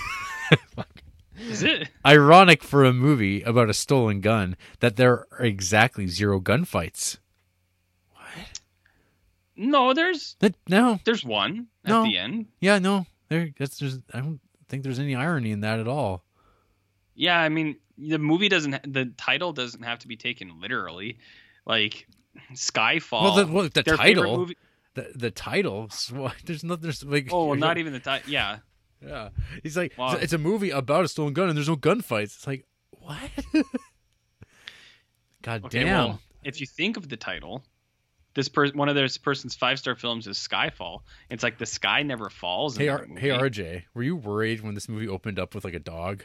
<laughs> Is it? Ironic for a movie about a stolen gun that there are exactly zero gunfights. What? No, there's That, no. there's one at No. the end. Yeah, no. There. That's just. I don't think there's any irony in that at all. Yeah, I mean, the movie doesn't. The title doesn't have to be taken literally. Like Skyfall. Well, the, well, the title. movie- The the title. <laughs> There's no. There's like. Oh, well, not not- even the title. Yeah. Yeah. He's like, Wow. it's a movie about a stolen gun and there's no gunfights. It's like, what? <laughs> God Okay, damn. well, if you think of the title, this person, one of this person's five star films is Skyfall. It's like the sky never falls. hey, R- hey, RJ, were you worried when this movie opened up with like a dog?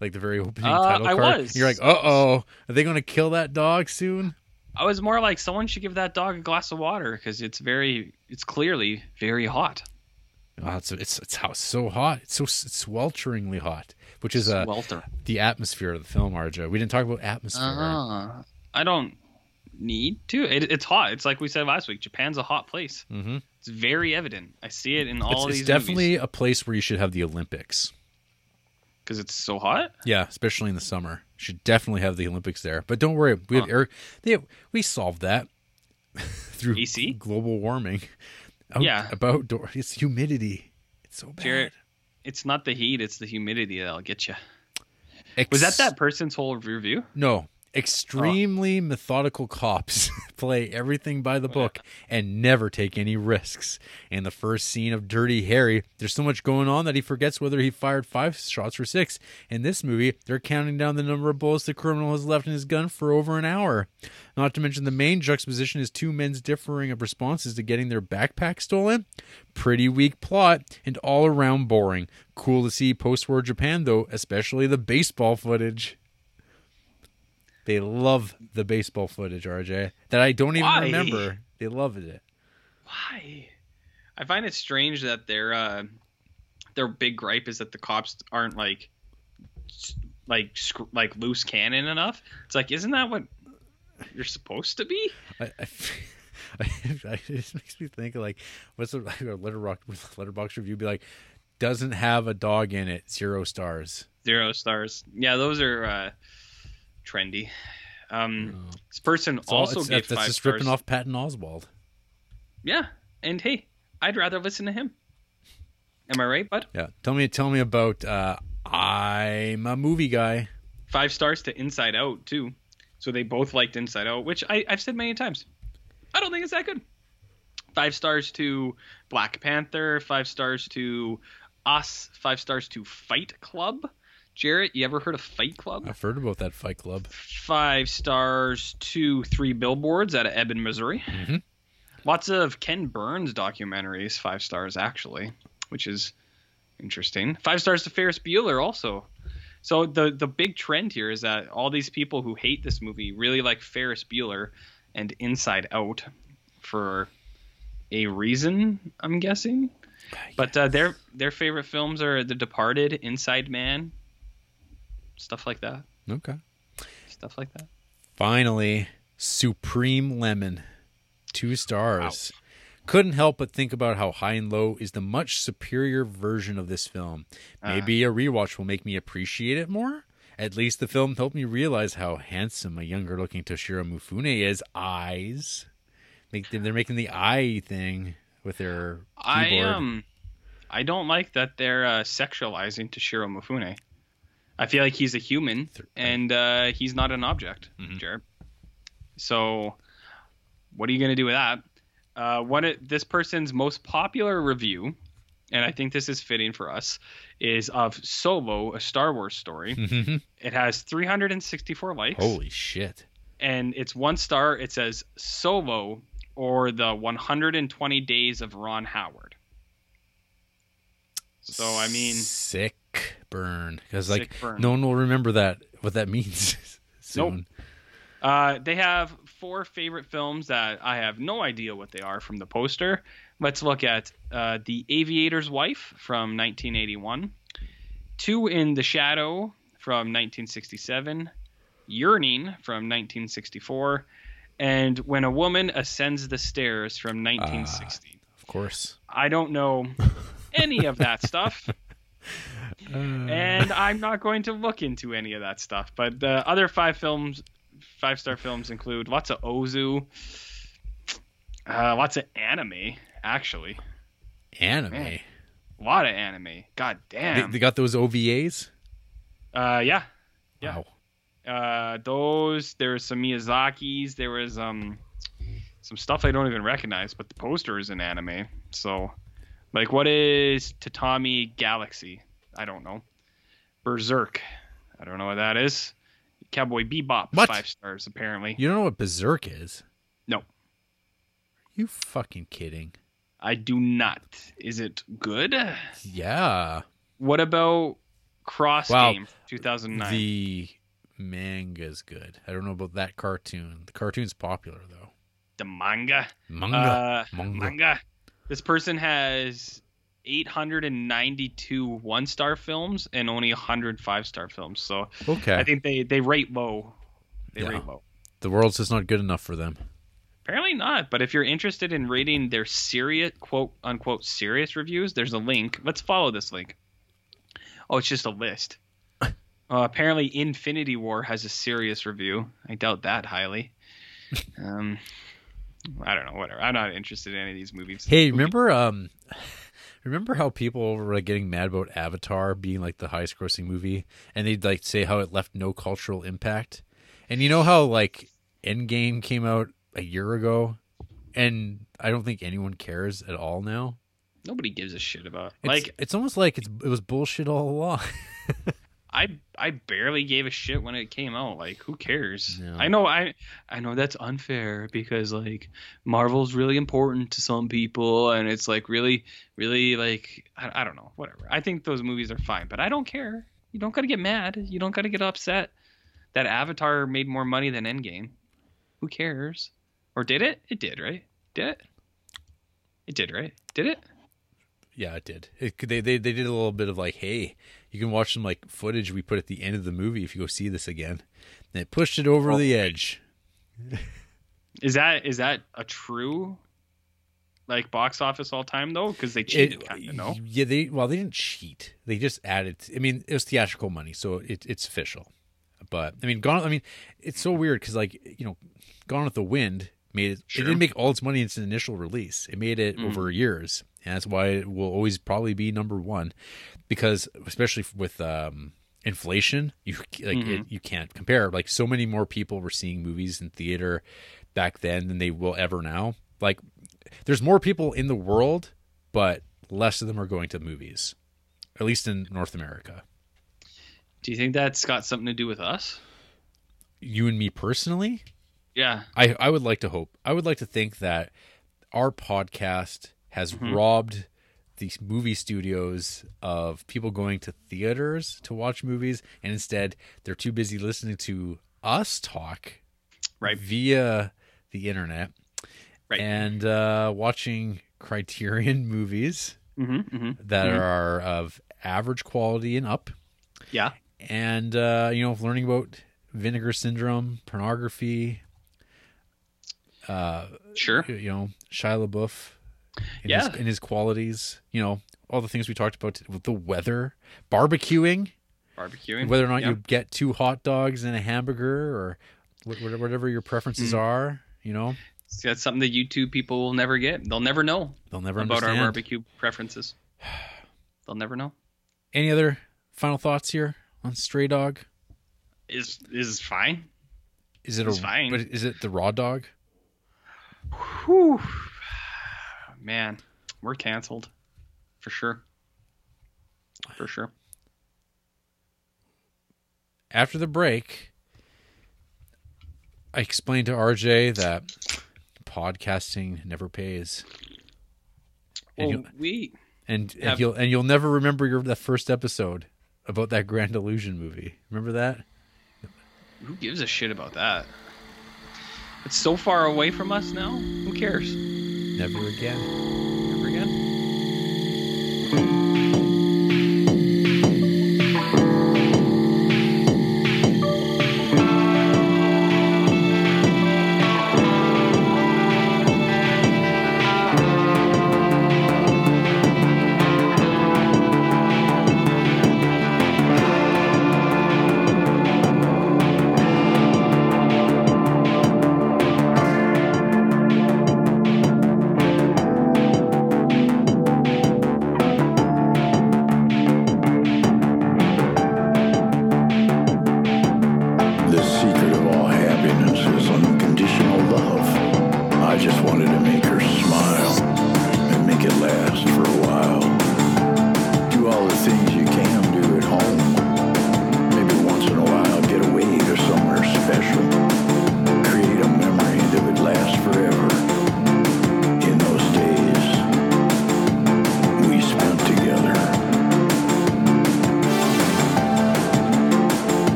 Like the very opening Uh, title I card? was. You're like, uh oh, are they going to kill that dog soon? I was more like someone should give that dog a glass of water because it's very, it's clearly very hot. Oh, it's it's it's how it's so hot. It's so s- swelteringly hot, which is uh, Welter. the atmosphere of the film. RJ, we didn't talk about atmosphere. Uh-huh. I don't need to. It, it's hot. It's like we said last week. Japan's a hot place. Mm-hmm. It's very evident. I see it in all It's, of it's these definitely a place where you should have the Olympics. because it's so hot. Yeah, especially in the summer. Should definitely have the Olympics there. But don't worry, we have air. They we solved that <laughs> through AC? global warming. Out, Yeah. about door. It's humidity. It's so bad. Jared, It's not the heat. It's the humidity that'll get you. Ex- Was that that person's whole review? No. Extremely methodical cops <laughs> play everything by the book and never take any risks. In the first scene of Dirty Harry, there's so much going on that he forgets whether he fired five shots or six. In this movie, they're counting down the number of bullets the criminal has left in his gun for over an hour. Not to mention the main juxtaposition is two men's differing of responses to getting their backpack stolen. Pretty weak plot and all around boring. Cool to see post war Japan though, especially the baseball footage. They love the baseball footage, RJ. That I don't even Why? remember. They loved it. Why? I find it strange that their uh, their big gripe is that the cops aren't like like sc- like loose cannon enough. It's like, isn't that what you're supposed to be? I, I, <laughs> I, it just makes me think like, what's the like, a Letterboxd <laughs> Letterboxd review be like? Doesn't have a dog in it, zero stars. Zero stars. Yeah, those are uh, trendy. Um, this person It's all- also it's- gave that's five just stars. ripping off Patton Oswalt. Yeah, and hey, I'd rather listen to him. Am I right, bud? Yeah, tell me, tell me about. Uh, I'm a movie guy. Five stars to Inside Out too. So they both liked Inside Out, which I, I've said many times. I don't think it's that good. Five stars to Black Panther. Five stars to Us. Five stars to Fight Club. Jared, you ever heard of Fight Club? I've heard about that Fight Club. Five stars two, Three Billboards out of Ebbing, Missouri. Mhm. Lots of Ken Burns documentaries, five stars actually, which is interesting. Five stars to Ferris Bueller also. So the the big trend here is that all these people who hate this movie really like Ferris Bueller and Inside Out for a reason, I'm guessing. But uh, their their favorite films are The Departed, Inside Man, stuff like that. Okay. Stuff like that. Finally, Supreme Lemon, two stars. Couldn't help but think about how High and Low is the much superior version of this film. Maybe a rewatch will make me appreciate it more. At least the film helped me realize how handsome a younger-looking Toshiro Mifune is. Eyes, they're making the eye thing with their I keyboard. um, I don't like that they're uh, sexualizing Toshiro Mifune. I feel like he's a human and uh, he's not an object, Mhm. Jared. So, what are you gonna do with that? Uh, one of this person's most popular review, and I think this is fitting for us, is of Solo, a Star Wars story. Mhm. It has 364 likes. Holy shit! and it's one star. It says Solo or the 120 Days of Ron Howard. So I mean, sick burn because like burn. no one will remember that what that <laughs> means <laughs> soon. uh, they have four favorite films that I have no idea what they are from the poster. Let's look at uh, The Aviator's Wife from 1981, Two in the Shadow from 1967, Yearning from 1964, and When a Woman Ascends the Stairs from 1960. Of course. I don't know any of that stuff. <laughs> and I'm not going to look into any of that stuff. But the other five films, five star films include lots of Ozu, uh, lots of anime, actually. Anime. Man. A lot of anime. God They, damn. they got those OVAs. uh, yeah. Yeah. Wow. Uh, those, there was some Miyazaki's, there was um some stuff I don't even recognize, but the poster is in anime. So, like, what is Tatami Galaxy? I don't know. Berserk. I don't know what that is. Cowboy Bebop, What? five stars apparently. You don't know what Berserk is? No, You fucking kidding? I do not. Is it good? Yeah. What about Cross Wow. Game 2009? The manga's good. I don't know about that cartoon. The cartoon's popular though. the manga. Manga. Uh, Manga. manga. This person has 892 one star films and only 100 five star films. So okay. I think they, they rate low. They Yeah. rate low. the world's just not good enough for them. Apparently not. But if you're interested in reading their serious, quote unquote, serious reviews, there's a link. Let's follow this link. Oh, it's just a list. <laughs> uh, apparently, Infinity War has a serious review. I doubt that highly. <laughs> Um, I don't know. Whatever. I'm not interested in any of these movies. Hey, remember um remember how people were like getting mad about Avatar being like the highest grossing movie and they'd like say how it left no cultural impact? And you know how like Endgame came out a year ago and I don't think anyone cares at all now? Nobody gives a shit about. It's, like it's almost like it's it was bullshit all along. <laughs> I I barely gave a shit when it came out. Like who cares? Yeah. I know I I know that's unfair because like Marvel's really important to some people and it's like really really like I, I don't know whatever. I think those movies are fine, but I don't care. You don't got to get mad. You don't got to get upset that Avatar made more money than Endgame. Who cares? Or did it? It did, right? Did it? It did, right? Did it? Yeah, it did. It, they, they they did a little bit of like, hey, you can watch some like footage we put at the end of the movie if you go see this again. And it pushed it over the oh. edge. <laughs> Is that is that a true like box office all time though? Because they cheated, It, kind of. No. Yeah, they well they didn't cheat. They just added. I mean, it was theatrical money, so it, it's official. But I mean, Gone. I mean, it's so weird because like you know, Gone with the Wind made it. Sure. It didn't make all its money in its initial release. It made it Mm. over years, and that's why it will always probably be number one, because especially with um, inflation, you like Mm-hmm. it, you can't compare. Like so many more people were seeing movies in theater back then than they will ever now. Like there's more people in the world, but less of them are going to movies, at least in North America. Do you think that's got something to do with us? You and me personally, Yeah. I, I would like to hope, I would like to think that our podcast has Mm-hmm. robbed these movie studios of people going to theaters to watch movies, and instead they're too busy listening to us talk Right. via the internet Right. and uh, watching Criterion <laughs> movies Mm-hmm, mm-hmm. that are of average quality and up, Yeah. and uh, you know, learning about vinegar syndrome, pornography, uh, Sure. you know, Shia LaBeouf, in Yeah. his, in his qualities, you know, all the things we talked about with the weather, barbecuing, Barbecuing. whether or not Yeah. you get two hot dogs and a hamburger or wh- wh- whatever your preferences Mm. are, you know, See, that's something that YouTube people will never get. They'll never know they'll never about understand. our barbecue preferences. <sighs> They'll never know. Any other final thoughts here on Stray Dog? Is is fine. Is it It's a fine. but is it the raw dog? Whew. Man, we're canceled. For sure. For sure. After the break, I explained to RJ that podcasting never pays. And Well, we and, and you'll and you'll never remember your that first episode about that Grand Illusion movie. Remember that? who gives a shit about that? It's so far away from us now. Who cares? Never again.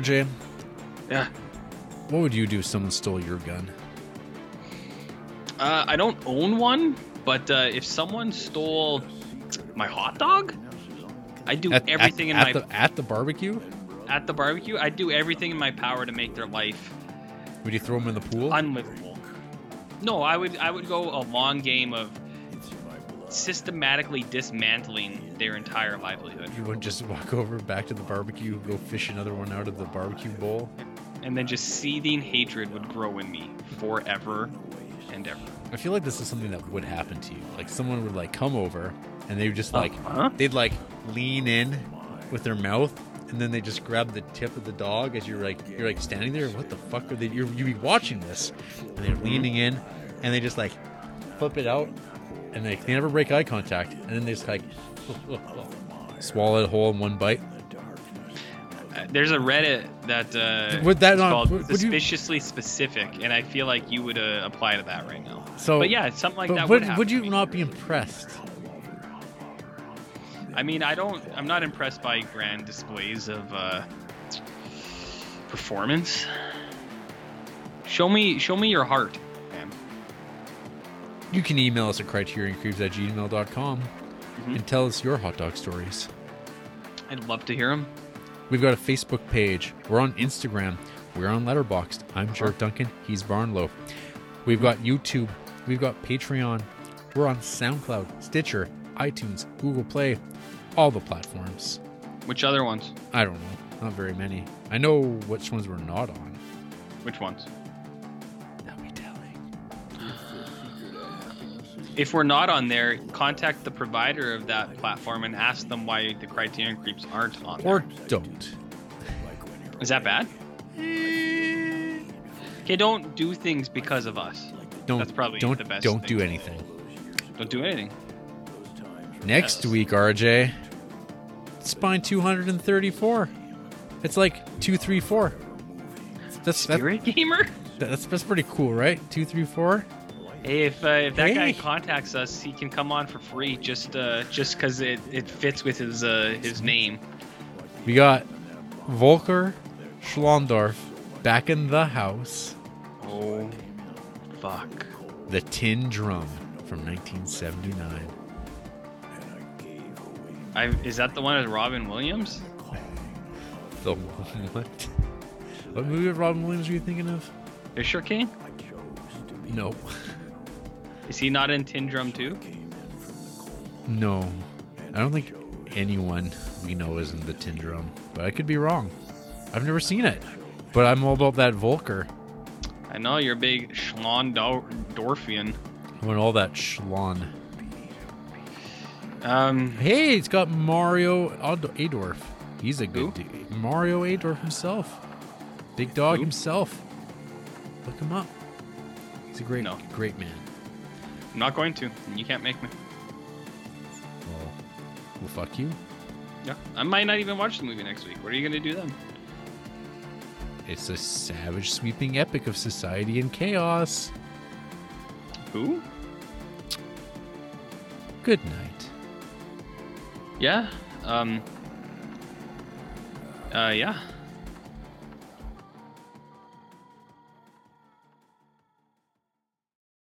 RJ, Yeah. what would you do if someone stole your gun? Uh, I don't own one, but uh, if someone stole my hot dog, I'd do At, everything at, in at my the, at the barbecue? at the barbecue. I'd do everything in my power to make their life Would you throw them in the pool? unlivable. No, I would I would go a long game of systematically dismantling their entire livelihood, you wouldn't just walk <laughs> over back to the barbecue, go fish another one out of the barbecue bowl. and then just seething hatred would grow in me forever and ever. I feel like this is something that would happen to you. Like someone would like come over and they would just like Uh-huh. they'd like lean in with their mouth and then they just grab the tip of the dog as you're like you're like standing there. What the fuck are they? You're you be watching this, and they're leaning in, and they just like flip it out, and they, they never break eye contact, and then they just like <laughs> swallow it whole in one bite. Uh, there's a Reddit that uh, Would that not- called would- would you- suspiciously specific, and I feel like you would uh, apply to that right now. So, but yeah, something like that would, would, happen would you not be impressed? I mean, I don't. I'm not impressed by grand displays of uh, performance. Show me, show me your heart. You can email us at criterioncreeps at gmail.com Mhm. and tell us your hot dog stories. I'd love to hear them. We've got a Facebook page. We're on Instagram. We're on Letterboxd. I'm Jared Duncan. He's Barnlow. We've got YouTube. We've got Patreon. We're on SoundCloud, Stitcher, iTunes, Google Play, all the platforms. Which other ones? I don't know. Not very many. I know which ones we're not on. Which ones? If we're not on there, contact the provider of that platform and ask them why the Criterion Creeps aren't on there. Or don't. Is that bad? Okay, don't do things because of us. Don't. That's probably don't, the best Don't thing. do anything. Don't do anything. Next week, RJ. Spine 234. It's like 234. That's that, Spirit Gamer? that's that's pretty cool, right? 234. Hey, if uh, if that guy contacts us, he can come on for free just uh, just because it, it fits with his uh, his name. We got Volker Schlöndorff back in the house. Oh, fuck. The Tin Drum from 1979. I, is that the one with Robin Williams? The <laughs> what? What movie of Robin Williams were you thinking of? Fisher King? No. Is he not in Tin Drum too? No. I don't think anyone we know is in the Tin Drum, but I could be wrong. I've never seen it. But I'm all about that Volker. I know you're a big Schlondorfian. I want all that schlon. Um, Hey, it's got Mario Adorf. He's a good Who? dude. Mario Adorf himself. Big dog Who? himself. Look him up. He's a great, No. great man. I'm not going to. You can't make me. Well, well, fuck you. Yeah, I might not even watch the movie next week. What are you gonna do then? It's a savage, sweeping epic of society and chaos. Who? Good night. Yeah. Um. Uh. Yeah.